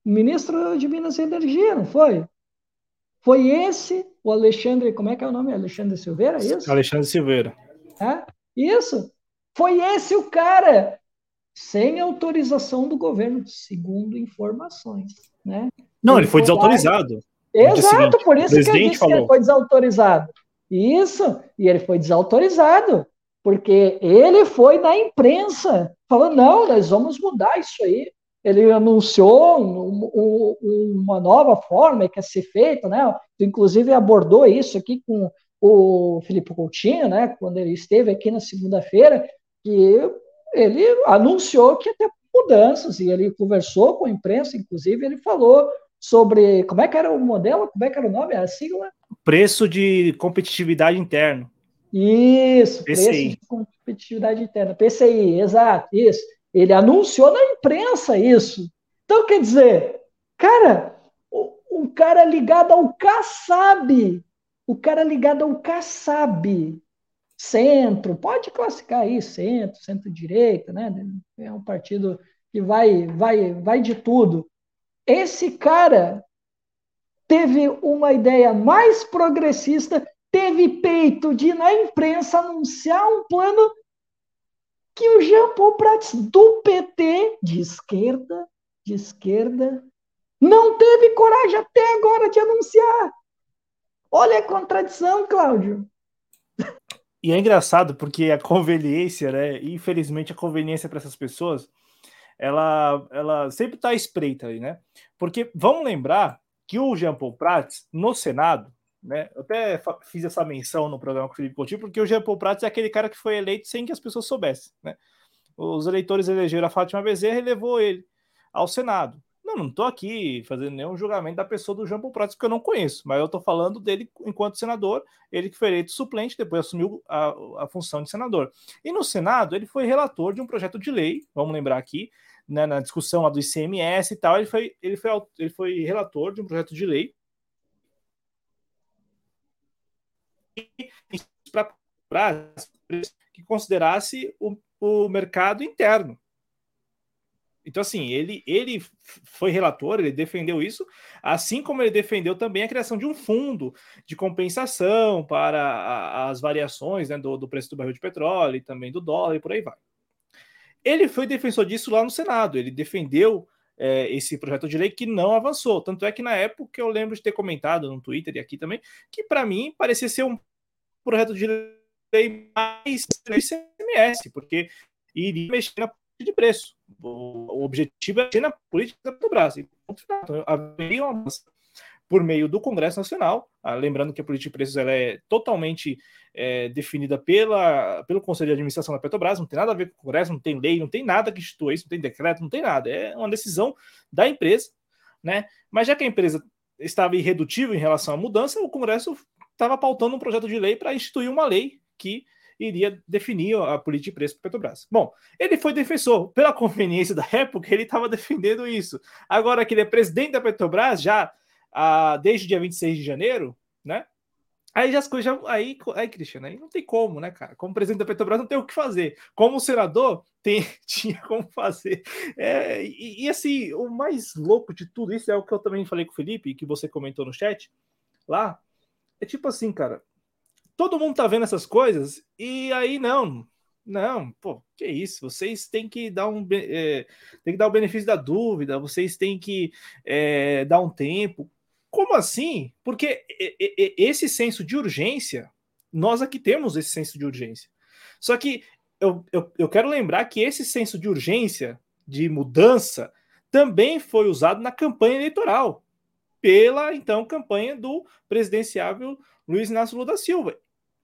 Speaker 2: ministro de Minas e Energia, não foi? Foi esse, o Alexandre, como é que é o nome? Alexandre Silveira, é isso?
Speaker 1: Alexandre Silveira.
Speaker 2: É? Isso. Foi esse o cara sem autorização do governo, segundo informações. Né?
Speaker 1: Não, ele, ele foi desautorizado.
Speaker 2: Exato, por isso que eu disse falou. que ele foi desautorizado. Isso, e ele foi desautorizado, porque ele foi na imprensa, falando, não, nós vamos mudar isso aí. Ele anunciou um, um, uma nova forma que ia ser feita, né? Inclusive abordou isso aqui com o Felipe Coutinho, né? Quando ele esteve aqui na segunda-feira, que ele anunciou que ia ter mudanças e ele conversou com a imprensa, inclusive ele falou sobre como é que era o modelo, como é que era o nome, a sigla?
Speaker 1: Preço de competitividade interno.
Speaker 2: Isso, PCI. preço de competitividade interna, PCI, exato, isso. Ele anunciou na imprensa isso. Então, quer dizer, cara, o, cara ligado ao Kassab, o cara ligado ao Kassab, centro, pode classificar aí centro, centro-direita, né? É um partido que vai, vai, vai de tudo. Esse cara teve uma ideia mais progressista, teve peito de na imprensa anunciar um plano que o Jean Paul Prats do PT de esquerda, de esquerda, não teve coragem até agora de anunciar. Olha a contradição, Cláudio.
Speaker 1: E é engraçado porque a conveniência, né? Infelizmente, a conveniência para essas pessoas, ela, ela sempre está espreita aí, né? Porque vamos lembrar que o Jean Paul Prats, no Senado, né? Eu até fiz essa menção no programa com o Felipe Coutinho, porque o Jean Paul Prats é aquele cara que foi eleito sem que as pessoas soubessem, né? Os eleitores elegeram a Fátima Bezerra e levou ele ao Senado. Não, não estou aqui fazendo nenhum julgamento da pessoa do Jean Paul Prats, que eu não conheço, mas eu estou falando dele enquanto senador, ele que foi eleito suplente, depois assumiu a, a função de senador. E no Senado, ele foi relator de um projeto de lei, vamos lembrar aqui, né, na discussão lá do ICMS e tal, ele foi, ele foi, ele foi relator de um projeto de lei para que considerasse o, o mercado interno. Então, assim, ele, ele foi relator, ele defendeu isso, assim como ele defendeu também a criação de um fundo de compensação para a, as variações né, do, do, preço do barril de petróleo e também do dólar e por aí vai. Ele foi defensor disso lá no Senado, ele defendeu é, esse projeto de lei que não avançou. Tanto é que na época eu lembro de ter comentado no Twitter e aqui também, que para mim parecia ser um projeto de lei mais ICMS, porque iria mexer na de preço. O, objetivo é na política da Petrobras. Então, haveria uma por meio do Congresso Nacional. Ah, lembrando que a política de preços ela é totalmente é, definida pela, pelo Conselho de Administração da Petrobras, não tem nada a ver com o Congresso, não tem lei, não tem nada que institua isso, não tem decreto, não tem nada. É uma decisão da empresa, né? Mas já que a empresa estava irredutível em relação à mudança, o Congresso estava pautando um projeto de lei para instituir uma lei que iria definir a política de preço para Petrobras. Bom, ele foi defensor. Pela conveniência da época, ele estava defendendo isso. Agora que ele é presidente da Petrobras, já ah, desde o dia 26 de janeiro, né? Aí já as coisas. Já, aí, aí, Cristiano, aí não tem como, né, cara? Como presidente da Petrobras, não tem o que fazer. Como senador, tem, tinha como fazer. É, e, e, assim, o mais louco de tudo isso é o que eu também falei com o Felipe, que você comentou no chat lá. É tipo assim, cara todo mundo tá vendo essas coisas e aí não, Não, pô, que isso? Vocês têm que dar um é, tem que dar o benefício da dúvida, vocês têm que é, dar um tempo. Como assim? Porque esse senso de urgência, nós aqui temos esse senso de urgência. Só que eu, eu, eu quero lembrar que esse senso de urgência, de mudança, também foi usado na campanha eleitoral, pela então campanha do presidenciável Luiz Inácio Lula da Silva.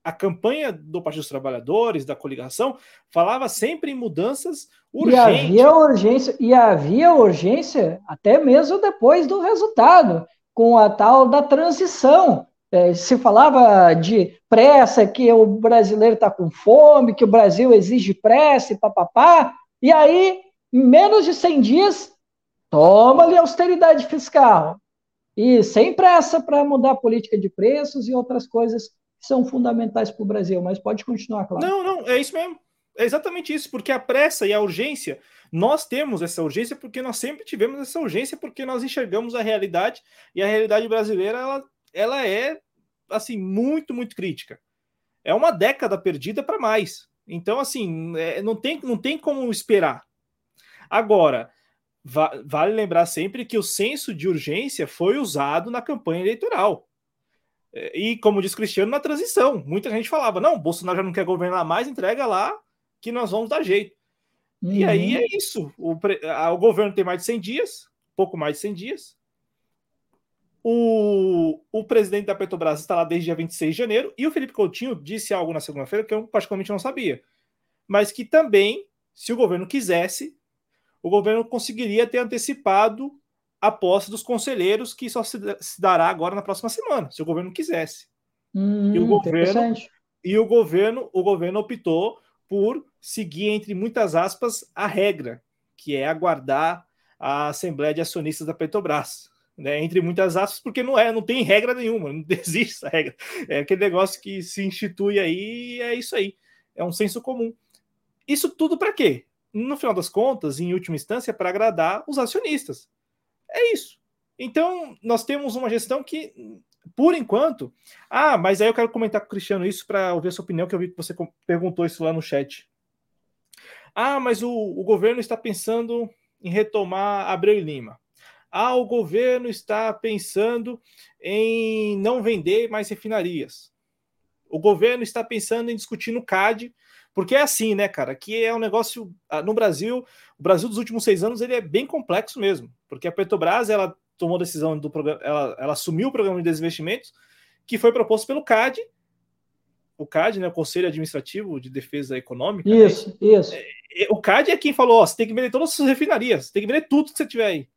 Speaker 1: A campanha do Partido dos Trabalhadores, da coligação, falava sempre em mudanças urgentes.
Speaker 2: E havia urgência, e havia urgência até mesmo depois do resultado, com a tal da transição. É, se falava de pressa, que o brasileiro está com fome, que o Brasil exige pressa e papapá, e aí, em menos de 100 dias, toma-lhe austeridade fiscal. E sem pressa para mudar a política de preços e outras coisas que são fundamentais para o Brasil. Mas pode continuar, claro.
Speaker 1: Não, não, é isso mesmo. É exatamente isso, porque a pressa e a urgência, nós temos essa urgência porque nós sempre tivemos essa urgência, porque nós enxergamos a realidade e a realidade brasileira ela, ela é assim muito, muito crítica. É uma década perdida para mais. Então, assim, é, não, tem, não tem como esperar. Agora, vale lembrar sempre que o senso de urgência foi usado na campanha eleitoral. É, e, como diz Cristiano, na transição. Muita gente falava: não, Bolsonaro já não quer governar mais, entrega lá que nós vamos dar jeito. Uhum. E aí é isso. O, o, governo tem mais de 100 dias, pouco mais de 100 dias. O, o presidente da Petrobras está lá desde dia 26 de janeiro. E o Felipe Coutinho disse algo na segunda-feira que eu particularmente não sabia. Mas que também, se o governo quisesse, o governo conseguiria ter antecipado a posse dos conselheiros, que só se, se dará agora na próxima semana, se o governo quisesse.
Speaker 2: Hum, e o governo
Speaker 1: e o governo, o governo optou por seguir entre muitas aspas a regra, que é aguardar a Assembleia de Acionistas da Petrobras. Né, entre muitas aspas, porque não é, não tem regra nenhuma, não existe essa regra. É aquele negócio que se institui aí, é isso aí. É um senso comum. Isso tudo para quê? no final das contas, em última instância, para agradar os acionistas. É isso. Então, nós temos uma gestão que, por enquanto. Ah, mas aí eu quero comentar com o Cristiano isso para ouvir a sua opinião, que eu vi que você perguntou isso lá no chat. Ah, mas o, o governo está pensando em retomar Abreu e Lima. Ah, o governo está pensando em não vender mais refinarias. O governo está pensando em discutir no CAD porque é assim, né, cara? Que é um negócio ah, no Brasil. O Brasil dos últimos seis anos ele é bem complexo mesmo, porque a Petrobras ela tomou decisão do programa, ela, ela assumiu o programa de desinvestimentos que foi proposto pelo CAD, o CAD, né, o Conselho Administrativo de Defesa Econômica.
Speaker 2: Isso,
Speaker 1: né?
Speaker 2: isso.
Speaker 1: É, é, o CAD é quem falou: ó, você tem que vender todas as suas refinarias, tem que vender tudo que você tiver aí.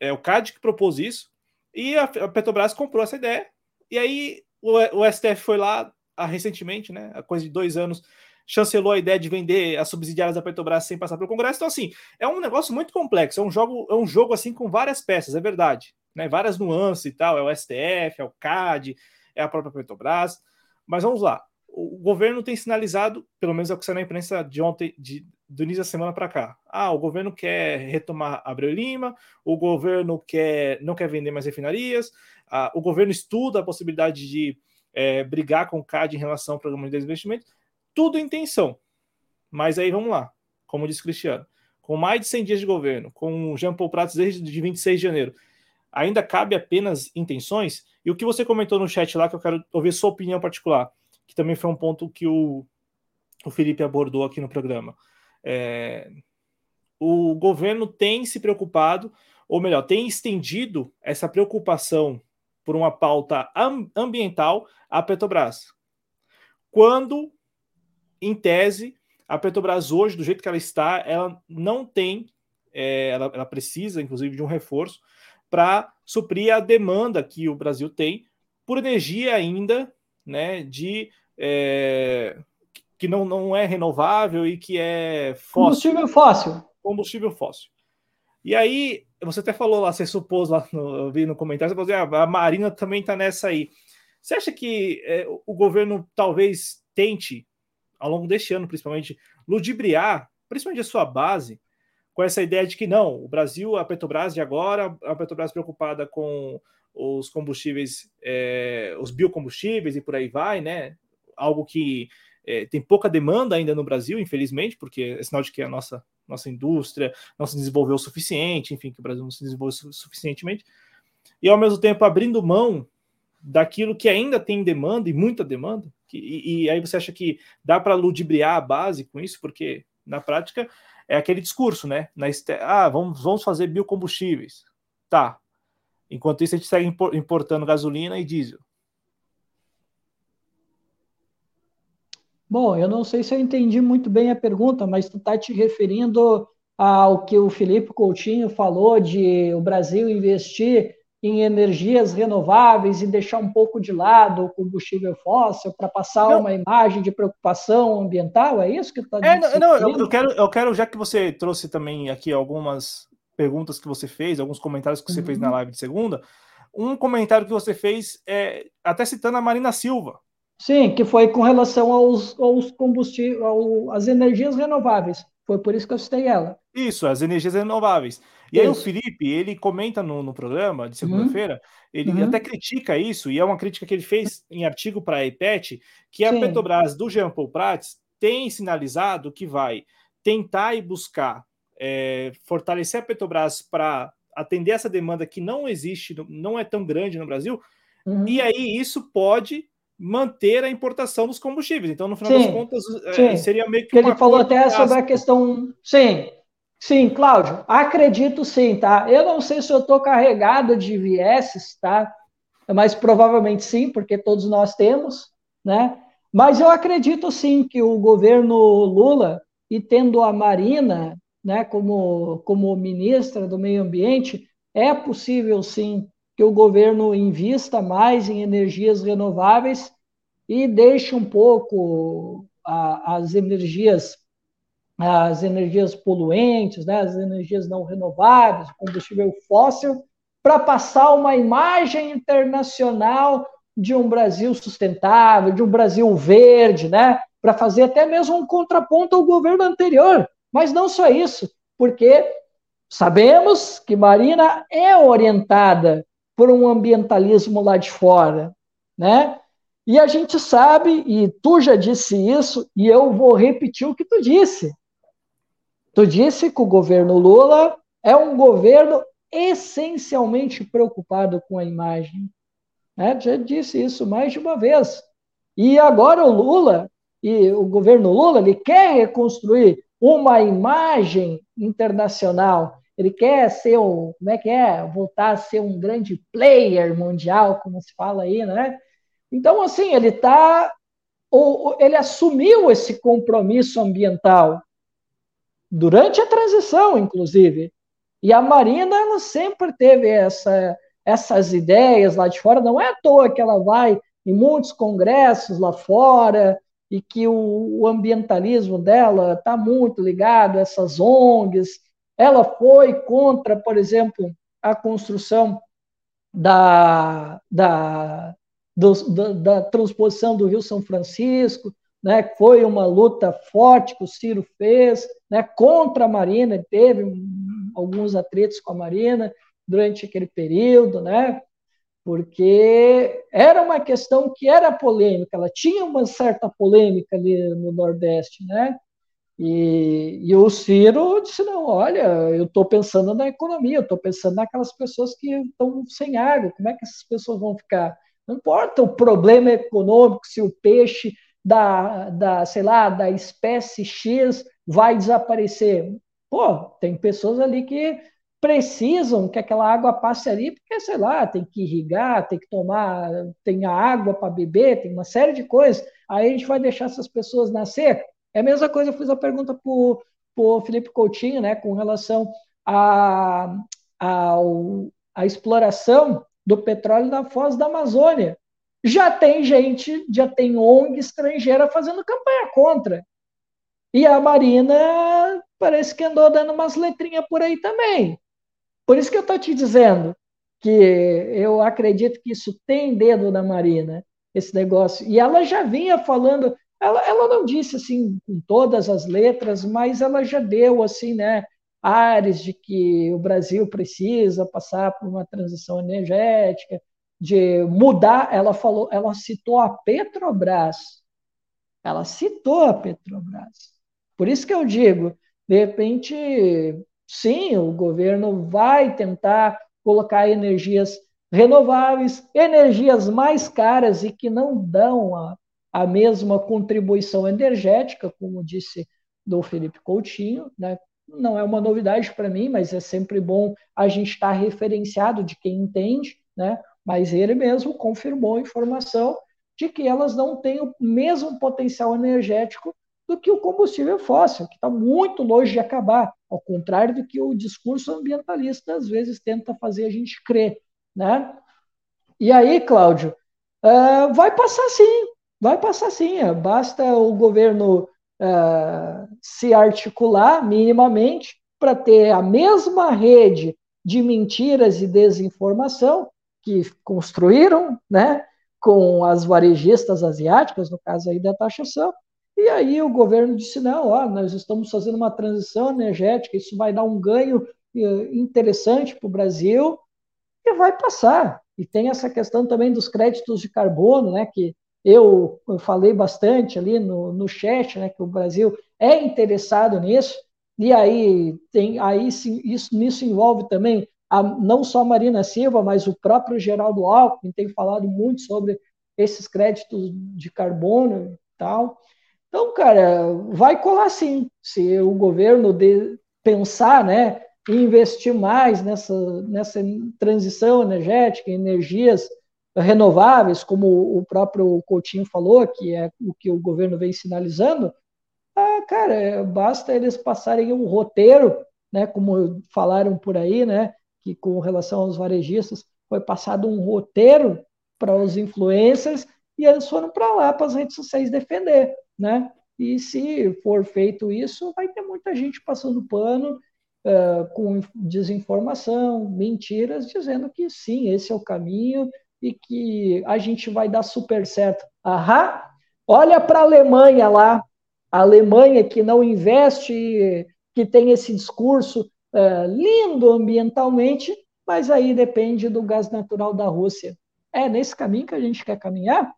Speaker 1: É o CAD que propôs isso e a, a Petrobras comprou essa ideia. E aí o, o STF foi lá a, ah, recentemente, né, a coisa de dois anos, chancelou a ideia de vender as subsidiárias da Petrobras sem passar pelo Congresso. Então, assim, é um negócio muito complexo, é um jogo, é um jogo assim com várias peças, é verdade. Né? Várias nuances e tal, é o STF, é o CAD, é a própria Petrobras. Mas vamos lá. O governo tem sinalizado, pelo menos é o que saiu na imprensa de ontem, de, do início da semana para cá. Ah, o governo quer retomar Abreu Lima, o governo quer não quer vender mais refinarias, ah, o governo estuda a possibilidade de é, brigar com o CAD em relação ao programa de desinvestimento tudo intenção. Mas aí vamos lá, como disse Cristiano, com mais de 100 dias de governo, com Jean Paul Prats desde 26 de janeiro, ainda cabe apenas intenções? E o que você comentou no chat lá, que eu quero ouvir sua opinião particular, que também foi um ponto que o, o Felipe abordou aqui no programa. É, o governo tem se preocupado, ou melhor, tem estendido essa preocupação por uma pauta ambiental à Petrobras. Quando em tese, a Petrobras hoje, do jeito que ela está, ela não tem, é, ela, ela, precisa, inclusive, de um reforço para suprir a demanda que o Brasil tem por energia ainda, né, de é, que não, não é renovável e que é
Speaker 2: fóssil. Combustível fóssil.
Speaker 1: Combustível fóssil. E aí, você até falou lá, você supôs lá, no, eu vi no comentário, você falou assim, ah, a Marina também está nessa aí. Você acha que é, o governo talvez tente ao longo deste ano, principalmente, ludibriar, principalmente a sua base, com essa ideia de que não, o Brasil, a Petrobras de agora, a Petrobras preocupada com os combustíveis, é, os biocombustíveis e por aí vai, né? Algo que é, tem pouca demanda ainda no Brasil, infelizmente, porque é sinal de que a nossa, nossa indústria não se desenvolveu o suficiente, enfim, que o Brasil não se desenvolveu suficientemente, e ao mesmo tempo abrindo mão daquilo que ainda tem demanda e muita demanda, que, e, e aí você acha que dá para ludibriar a base com isso, porque na prática é aquele discurso, né? Na, ah, vamos, vamos fazer biocombustíveis. Tá. Enquanto isso, a gente segue importando gasolina e diesel.
Speaker 2: Bom, eu não sei se eu entendi muito bem a pergunta, mas tu está te referindo ao que o Felipe Coutinho falou de o Brasil investir em energias renováveis e deixar um pouco de lado o combustível fóssil para passar não. uma imagem de preocupação ambiental? É isso que está
Speaker 1: dizendo? É, não, eu, eu, quero, eu quero, já que você trouxe também aqui algumas perguntas que você fez, alguns comentários que você uhum. fez na uhum. live de segunda, um comentário que você fez, é, até citando a Marina Silva.
Speaker 2: Sim, que foi com relação aos, aos combustíveis, às energias renováveis. Foi por isso que eu citei ela.
Speaker 1: Isso, as energias renováveis. E isso. aí o Felipe, ele comenta no, no programa de uhum. segunda-feira, ele uhum. até critica isso, e é uma crítica que ele fez em artigo para a EPET, que a Sim. Petrobras do Jean Paul Prats tem sinalizado que vai tentar e buscar é, fortalecer a Petrobras para atender essa demanda que não existe, não é tão grande no Brasil, uhum. e aí isso pode manter a importação dos combustíveis. Então, no final sim, das contas, é, seria meio que.
Speaker 2: Ele falou até sobre a questão. Sim, sim, Cláudio, acredito sim, tá? Eu não sei se eu estou carregado de vieses, tá? Mas provavelmente sim, porque todos nós temos, né? Mas eu acredito sim que o governo Lula, e tendo a Marina né, como, como ministra do Meio Ambiente, é possível sim que o governo invista mais em energias renováveis e deixe um pouco a, as energias as energias poluentes, né, as energias não renováveis, combustível fóssil, para passar uma imagem internacional de um Brasil sustentável, de um Brasil verde, né, para fazer até mesmo um contraponto ao governo anterior. Mas não só isso, porque sabemos que Marina é orientada por um ambientalismo lá de fora, né? E a gente sabe, e tu já disse isso, e eu vou repetir o que tu disse. Tu disse que o governo Lula é um governo essencialmente preocupado com a imagem. Né? Já disse isso mais de uma vez. E agora o Lula, e o governo Lula, ele quer reconstruir uma imagem internacional ele quer ser um, como é que é, voltar a ser um grande player mundial, como se fala aí, né? Então, assim, ele tá, ele assumiu esse compromisso ambiental durante a transição, inclusive. E a Marina, ela sempre teve essa, essas ideias lá de fora. Não é à toa que ela vai em muitos congressos lá fora e que o, o ambientalismo dela está muito ligado a essas ONGs ela foi contra, por exemplo, a construção da, da, do, da, da transposição do Rio São Francisco, né, foi uma luta forte que o Ciro fez né, contra a Marina, teve alguns atritos com a Marina durante aquele período, né, porque era uma questão que era polêmica, ela tinha uma certa polêmica ali no Nordeste, né, e, e o Ciro disse: não, olha, eu estou pensando na economia, estou pensando naquelas pessoas que estão sem água, como é que essas pessoas vão ficar? Não importa o problema econômico, se o peixe da, da sei lá, da espécie X vai desaparecer. Pô, tem pessoas ali que precisam que aquela água passe ali, porque, sei lá, tem que irrigar, tem que tomar, tem a água para beber, tem uma série de coisas. Aí a gente vai deixar essas pessoas nascer? É a mesma coisa, eu fiz a pergunta para o Felipe Coutinho, né, com relação à a, a, a exploração do petróleo na foz da Amazônia. Já tem gente, já tem ONG estrangeira fazendo campanha contra. E a Marina parece que andou dando umas letrinhas por aí também. Por isso que eu estou te dizendo que eu acredito que isso tem dedo da Marina, esse negócio. E ela já vinha falando, ela, ela não disse assim com todas as letras, mas ela já deu assim, né, ares de que o Brasil precisa passar por uma transição energética, de mudar. Ela falou, ela citou a Petrobras ela citou a Petrobras. Por isso que eu digo, de repente, sim, o governo vai tentar colocar energias renováveis, energias mais caras e que não dão a, a mesma contribuição energética, como disse do Felipe Coutinho, né? não é uma novidade para mim, mas é sempre bom a gente estar referenciado de quem entende, né? Mas ele mesmo confirmou a informação de que elas não têm o mesmo potencial energético do que o combustível fóssil, que está muito longe de acabar, ao contrário do que o discurso ambientalista às vezes tenta fazer a gente crer, né? E aí, Cláudio, uh, vai passar sim, vai passar sim. Basta o governo uh, se articular minimamente para ter a mesma rede de mentiras e desinformação que construíram, né, com as varejistas asiáticas, no caso aí da taxação. E aí o governo disse: não, ó, nós estamos fazendo uma transição energética, isso vai dar um ganho eh, interessante para o Brasil e vai passar. E tem essa questão também dos créditos de carbono, né, que eu, eu falei bastante ali no, no chat, né, que o Brasil é interessado nisso, e aí tem aí isso nisso envolve também a, não só a Marina Silva, mas o próprio Geraldo Alckmin tem falado muito sobre esses créditos de carbono e tal. Então, cara, vai colar sim, se o governo de, pensar, né, investir mais nessa, nessa transição energética, energias renováveis, como o próprio Coutinho falou, que é o que o governo vem sinalizando, ah, cara, basta eles passarem um roteiro, né, como falaram por aí, né, que com relação aos varejistas foi passado um roteiro para os influencers e eles foram para lá para as redes sociais defender, né? E se for feito isso, vai ter muita gente passando pano uh, com desinformação, mentiras, dizendo que sim, esse é o caminho, e que a gente vai dar super certo. Aham, olha para a Alemanha lá, a Alemanha que não investe, que tem esse discurso é, lindo ambientalmente, mas aí depende do gás natural da Rússia. É nesse caminho que a gente quer caminhar?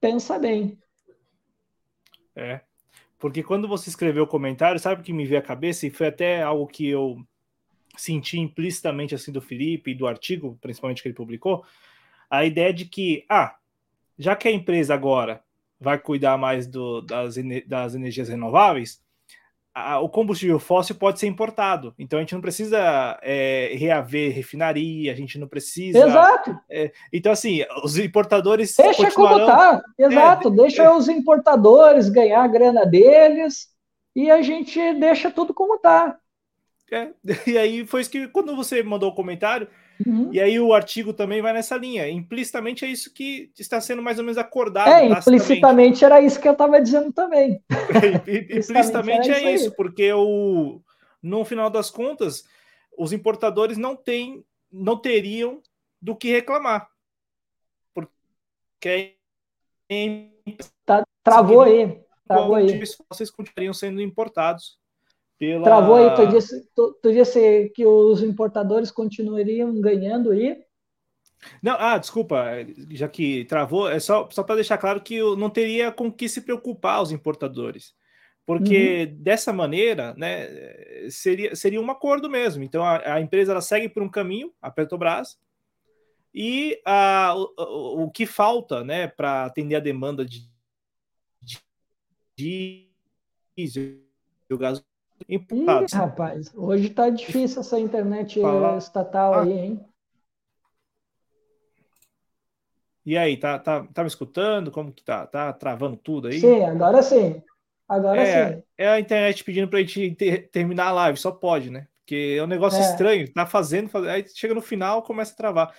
Speaker 2: Pensa bem.
Speaker 1: É, porque quando você escreveu o comentário, sabe o que me veio à cabeça? E foi até algo que eu senti implicitamente assim do Felipe e do artigo, principalmente que ele publicou, a ideia de que, ah, já que a empresa agora vai cuidar mais do, das, das energias renováveis, a, o combustível fóssil pode ser importado. Então a gente não precisa é, reaver refinaria, a gente não precisa.
Speaker 2: Exato.
Speaker 1: É, então, assim, os importadores.
Speaker 2: Deixa continuarão... como tá. Exato, é, deixa é. os importadores ganhar a grana deles e a gente deixa tudo como tá.
Speaker 1: É, e aí foi isso que, quando você mandou o comentário, Uhum. E aí o artigo também vai nessa linha. Implicitamente é isso que está sendo mais ou menos acordado.
Speaker 2: É, implicitamente era isso que eu estava dizendo também.
Speaker 1: implicitamente é isso, porque o, no final das contas, os importadores não têm, não teriam do que reclamar. Porque
Speaker 2: tá, travou aí. Travou aí.
Speaker 1: Vocês continuariam sendo importados
Speaker 2: pela... Travou aí, tu disse, tu, tu disse que os importadores continuariam ganhando aí?
Speaker 1: Não, ah, desculpa, já que travou, é só, só para deixar claro que não teria com que se preocupar os importadores. Porque uhum. dessa maneira, né, seria, seria um acordo mesmo. Então a, a empresa ela segue por um caminho, a Petrobras, e a, o, o que falta né, para atender a demanda de, de diesel, gás
Speaker 2: Ih, rapaz, hoje tá difícil essa internet Fala... estatal ah. aí, hein?
Speaker 1: E aí, tá, tá, tá me escutando? Como que tá? Tá travando tudo aí?
Speaker 2: Sim, agora sim. Agora
Speaker 1: é,
Speaker 2: sim.
Speaker 1: É a internet pedindo pra gente ter, terminar a live, só pode, né? Porque é um negócio é. estranho, tá fazendo, fazendo, aí chega no final, começa a travar.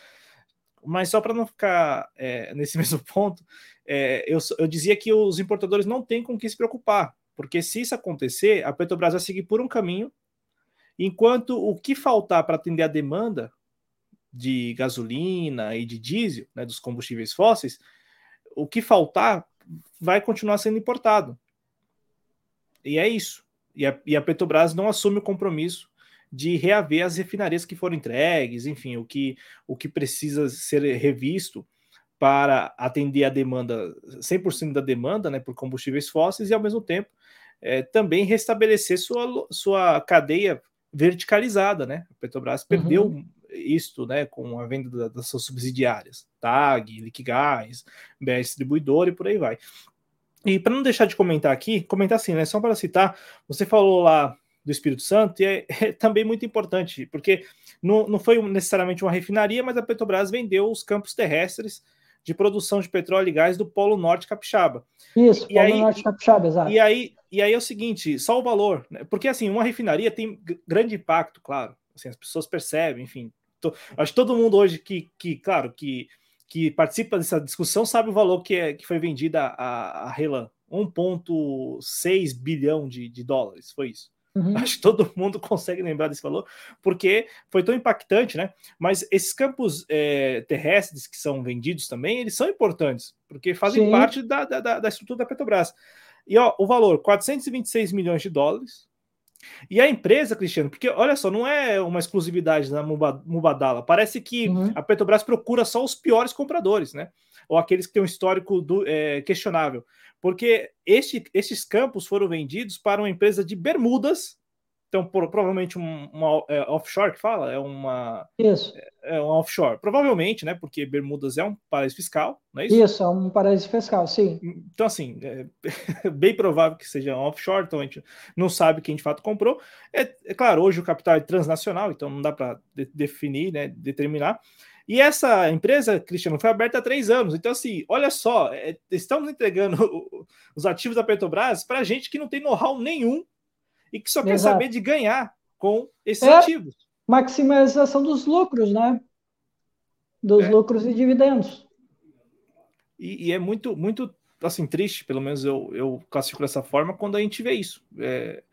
Speaker 1: Mas só para não ficar é, nesse mesmo ponto, é, eu, eu dizia que os importadores não têm com que se preocupar. Porque se isso acontecer, a Petrobras vai seguir por um caminho, enquanto o que faltar para atender a demanda de gasolina e de diesel, né, dos combustíveis fósseis, o que faltar vai continuar sendo importado. E é isso. E a, e a Petrobras não assume o compromisso de reaver as refinarias que foram entregues, enfim, o que, o que precisa ser revisto para atender a demanda, 100% da demanda né, por combustíveis fósseis e, ao mesmo tempo, é, também restabelecer sua, sua cadeia verticalizada. Né? A Petrobras perdeu uhum. isto né, com a venda da, das suas subsidiárias, TAG, Liquigás, BR Distribuidor e por aí vai. E para não deixar de comentar aqui, comentar assim, né, só para citar, você falou lá do Espírito Santo, e é, é, também muito importante, porque não, não foi necessariamente uma refinaria, mas a Petrobras vendeu os campos terrestres de produção de petróleo e gás do Polo Norte Capixaba.
Speaker 2: Isso, e Polo aí, Norte Capixaba, exato.
Speaker 1: E aí, e aí é o seguinte, só o valor, né? porque assim, uma refinaria tem grande impacto, claro, assim, as pessoas percebem, enfim. Tô, acho que todo mundo hoje que, que claro, que, que participa dessa discussão sabe o valor que, é, que foi vendida a, a Relan, 1,6 bilhão de, de dólares, foi isso. Uhum. Acho que todo mundo consegue lembrar desse valor, porque foi tão impactante, né? Mas esses campos é, terrestres que são vendidos também, eles são importantes, porque fazem Sim. parte da, da, da, estrutura da Petrobras. E ó, o valor, 426 milhões de dólares. E a empresa, Cristiano, porque olha só, não é uma exclusividade da Mubadala. Parece que uhum. a Petrobras procura só os piores compradores, né? Ou aqueles que têm um histórico do, é, questionável porque este, estes campos foram vendidos para uma empresa de Bermudas, então por, provavelmente um, uma é, offshore que fala, é uma
Speaker 2: isso.
Speaker 1: É, é um offshore, provavelmente, né? Porque Bermudas é um paraíso fiscal, não é isso?
Speaker 2: Isso, é um paraíso fiscal, sim.
Speaker 1: Então assim, é bem provável que seja um offshore, então a gente não sabe quem de fato comprou. É, é claro, hoje o capital é transnacional, então não dá para de, definir, né? Determinar. E essa empresa, Cristiano, foi aberta há três anos. Então, assim, olha só, é, estamos entregando os ativos da Petrobras para gente que não tem know-how nenhum e que só Exato. quer saber de ganhar com esses é ativos.
Speaker 2: Maximização dos lucros, né? Dos é. lucros e dividendos.
Speaker 1: E, e, é muito, muito assim, triste, pelo menos eu, eu classifico dessa forma, quando a gente vê isso. É,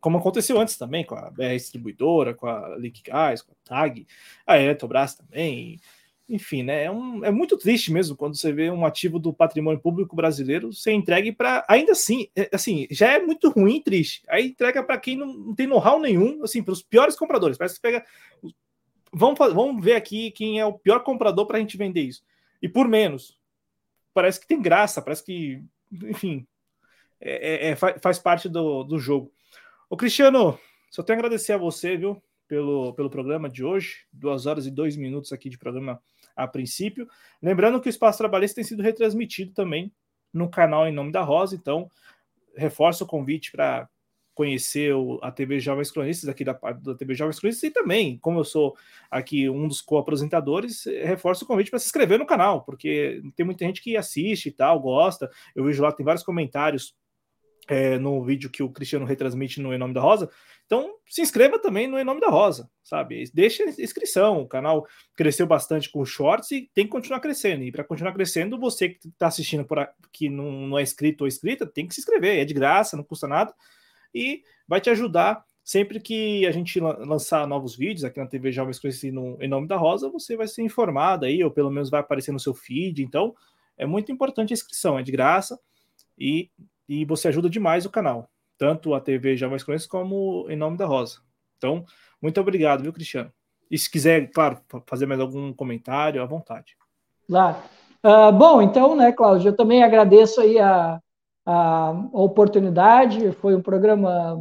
Speaker 1: como aconteceu antes também com a BR Distribuidora, com a Liquigás, com a TAG, a Eletrobras também. Enfim, né? É, um, é muito triste mesmo quando você vê um ativo do patrimônio público brasileiro ser entregue para. Ainda assim, é, assim, já é muito ruim e triste. Aí entrega para quem não, não tem know-how nenhum, assim, para os piores compradores. Parece que pega. Vamos, vamos ver aqui quem é o pior comprador para a gente vender isso. E por menos. Parece que tem graça, parece que. Enfim, é, é, é faz parte do, do jogo. Ô, Cristiano, só tenho a agradecer a você, viu, pelo, pelo programa de hoje. Duas horas e dois minutos aqui de programa a princípio. Lembrando que o Espaço Trabalhista tem sido retransmitido também no canal Em Nome da Rosa, então reforço o convite para conhecer o, a TV Jovens Cronistas aqui da, da TV Jovens Cronistas e também, como eu sou aqui um dos co-apresentadores, reforço o convite para se inscrever no canal, porque tem muita gente que assiste e tal, gosta. Eu vejo lá, tem vários comentários é, no vídeo que o Cristiano retransmite no Em Nome da Rosa. Então, se inscreva também no Em Nome da Rosa, sabe? Deixa inscrição. O canal cresceu bastante com shorts e tem que continuar crescendo. E para continuar crescendo, você que está assistindo por aqui, não, não é inscrito ou inscrita, tem que se inscrever. É de graça, não custa nada. E vai te ajudar sempre que a gente lançar novos vídeos aqui na TV Jovens Conhecido no Em Nome da Rosa, você vai ser informado aí, ou pelo menos vai aparecer no seu feed. Então, é muito importante a inscrição, é de graça. E e você ajuda demais o canal, tanto a TV Mais Conhece como em nome da Rosa. Então, muito obrigado, viu, Cristiano? E se quiser, claro, fazer mais algum comentário, à vontade.
Speaker 2: Claro. Uh, bom, então, né, Cláudio, eu também agradeço aí a, a, oportunidade. Foi um programa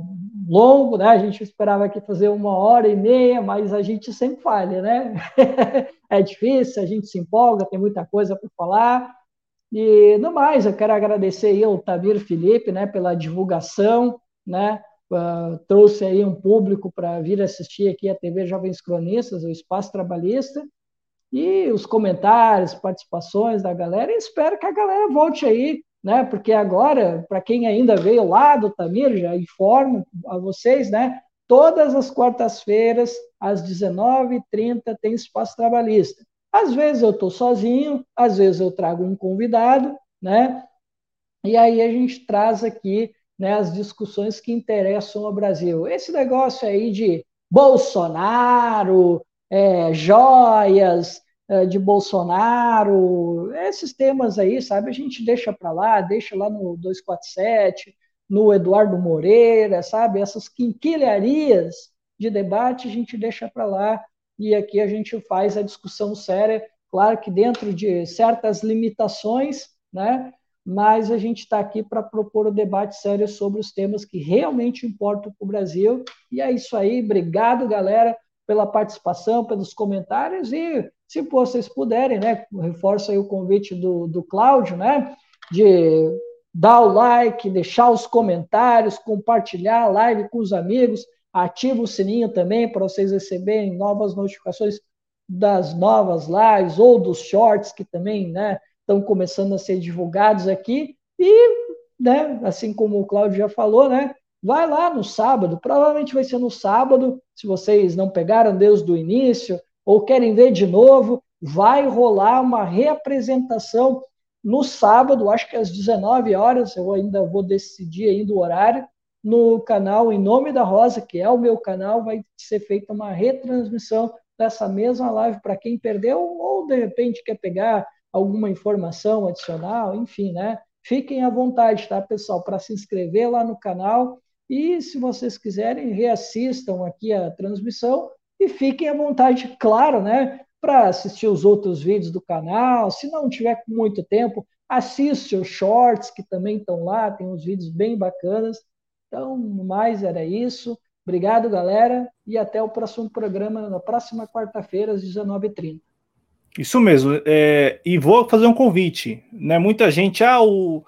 Speaker 2: longo, né? A gente esperava aqui fazer uma hora e meia, mas a gente sempre falha, né? é difícil, a gente se empolga, tem muita coisa para falar. E no mais, eu quero agradecer aí ao Tamir Felipe, né, pela divulgação, né, uh, trouxe aí um público para vir assistir aqui a TV Jovens Cronistas, o Espaço Trabalhista, e os comentários, participações da galera, e espero que a galera volte aí, né, porque agora, para quem ainda veio lá do Tamir, já informo a vocês, né, todas as quartas-feiras, às 19h30, tem Espaço Trabalhista. Às vezes eu estou sozinho, às vezes eu trago um convidado, né? E aí a gente traz aqui né, as discussões que interessam ao Brasil. Esse negócio aí de Bolsonaro, é, joias é, de Bolsonaro, esses temas aí, sabe, a gente deixa para lá, deixa lá no 247, no Eduardo Moreira, sabe, essas quinquilharias de debate a gente deixa para lá e aqui a gente faz a discussão séria claro que dentro de certas limitações, né? Mas a gente está aqui para propor o um debate sério sobre os temas que realmente importam para o Brasil. E é isso aí. Obrigado, galera, pela participação, pelos comentários. E se vocês puderem, né? Reforço aí o convite do, do Cláudio, né? De dar o like, deixar os comentários, compartilhar a live com os amigos, ativa o sininho também para vocês receberem novas notificações das novas lives ou dos shorts que também né, estão começando a ser divulgados aqui. E, né, assim como o Cláudio já falou, né, vai lá no sábado, provavelmente vai ser no sábado, se vocês não pegaram Deus do início ou querem ver de novo, vai rolar uma reapresentação no sábado, acho que às 19 horas, eu ainda vou decidir ainda o horário, no canal Em Nome da Rosa, que é o meu canal, vai ser feita uma retransmissão dessa mesma live para quem perdeu ou de repente quer pegar alguma informação adicional, enfim, né? Fiquem à vontade, tá, pessoal, para se inscrever lá no canal e se vocês quiserem, reassistam aqui a transmissão e fiquem à vontade, claro, né, para assistir os outros vídeos do canal. Se não tiver muito tempo, assiste os shorts que também estão lá, tem uns vídeos bem bacanas. Então, no mais era isso. Obrigado, galera, e até o próximo programa na próxima quarta-feira às 19h30.
Speaker 1: Isso mesmo. É, e vou fazer um convite. Né? Muita gente, ah, o...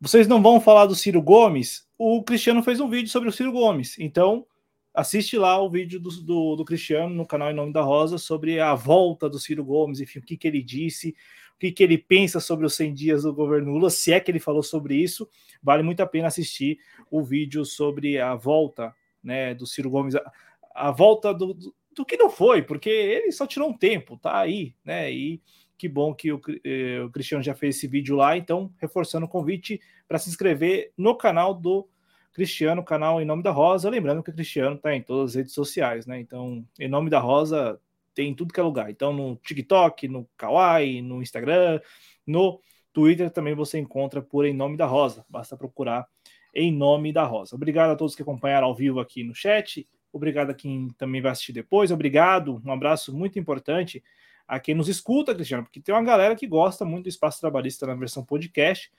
Speaker 1: vocês não vão falar do Ciro Gomes? O Cristiano fez um vídeo sobre o Ciro Gomes. Então, assiste lá o vídeo do, do, do, Cristiano no canal Em Nome da Rosa sobre a volta do Ciro Gomes, enfim, o que, que ele disse, que, que ele pensa sobre os 100 dias do governo Lula, se é que ele falou sobre isso, vale muito a pena assistir o vídeo sobre a volta né, do Ciro Gomes, a, a volta do, do, do, que não foi, porque ele só tirou um tempo, tá aí, né, e que bom que o, eh, o Cristiano já fez esse vídeo lá, então, reforçando o convite para se inscrever no canal do Cristiano, canal Em Nome da Rosa. Lembrando que o Cristiano está em todas as redes sociais, né? Então, Em Nome da Rosa tem em tudo que é lugar. Então, no TikTok, no Kawaii, no Instagram, no Twitter também você encontra por Em Nome da Rosa. Basta procurar Em Nome da Rosa. Obrigado a todos que acompanharam ao vivo aqui no chat. Obrigado a quem também vai assistir depois. Obrigado, um abraço muito importante a quem nos escuta, Cristiano, porque tem uma galera que gosta muito do espaço trabalhista na versão podcast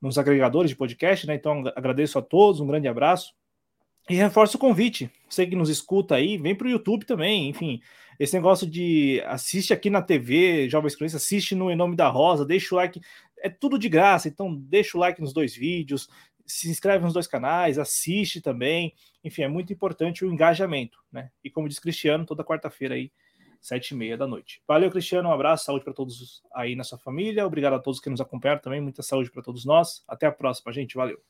Speaker 1: nos agregadores de podcast, né? Então agradeço a todos, um grande abraço. E reforço o convite. Você que nos escuta aí, vem para o YouTube também. Enfim, esse negócio de assiste aqui na TV, Jovens Cronistas, assiste no Em Nome da Rosa, deixa o like. É tudo de graça, então deixa o like nos dois vídeos, se inscreve nos dois canais, assiste também. Enfim, é muito importante o engajamento, né? E como diz Cristiano, toda quarta-feira aí sete e meia da noite. Valeu, Cristiano, um abraço, saúde para todos aí na sua família, obrigado a todos que nos acompanharam também, muita saúde para todos nós. Até a próxima, gente, valeu.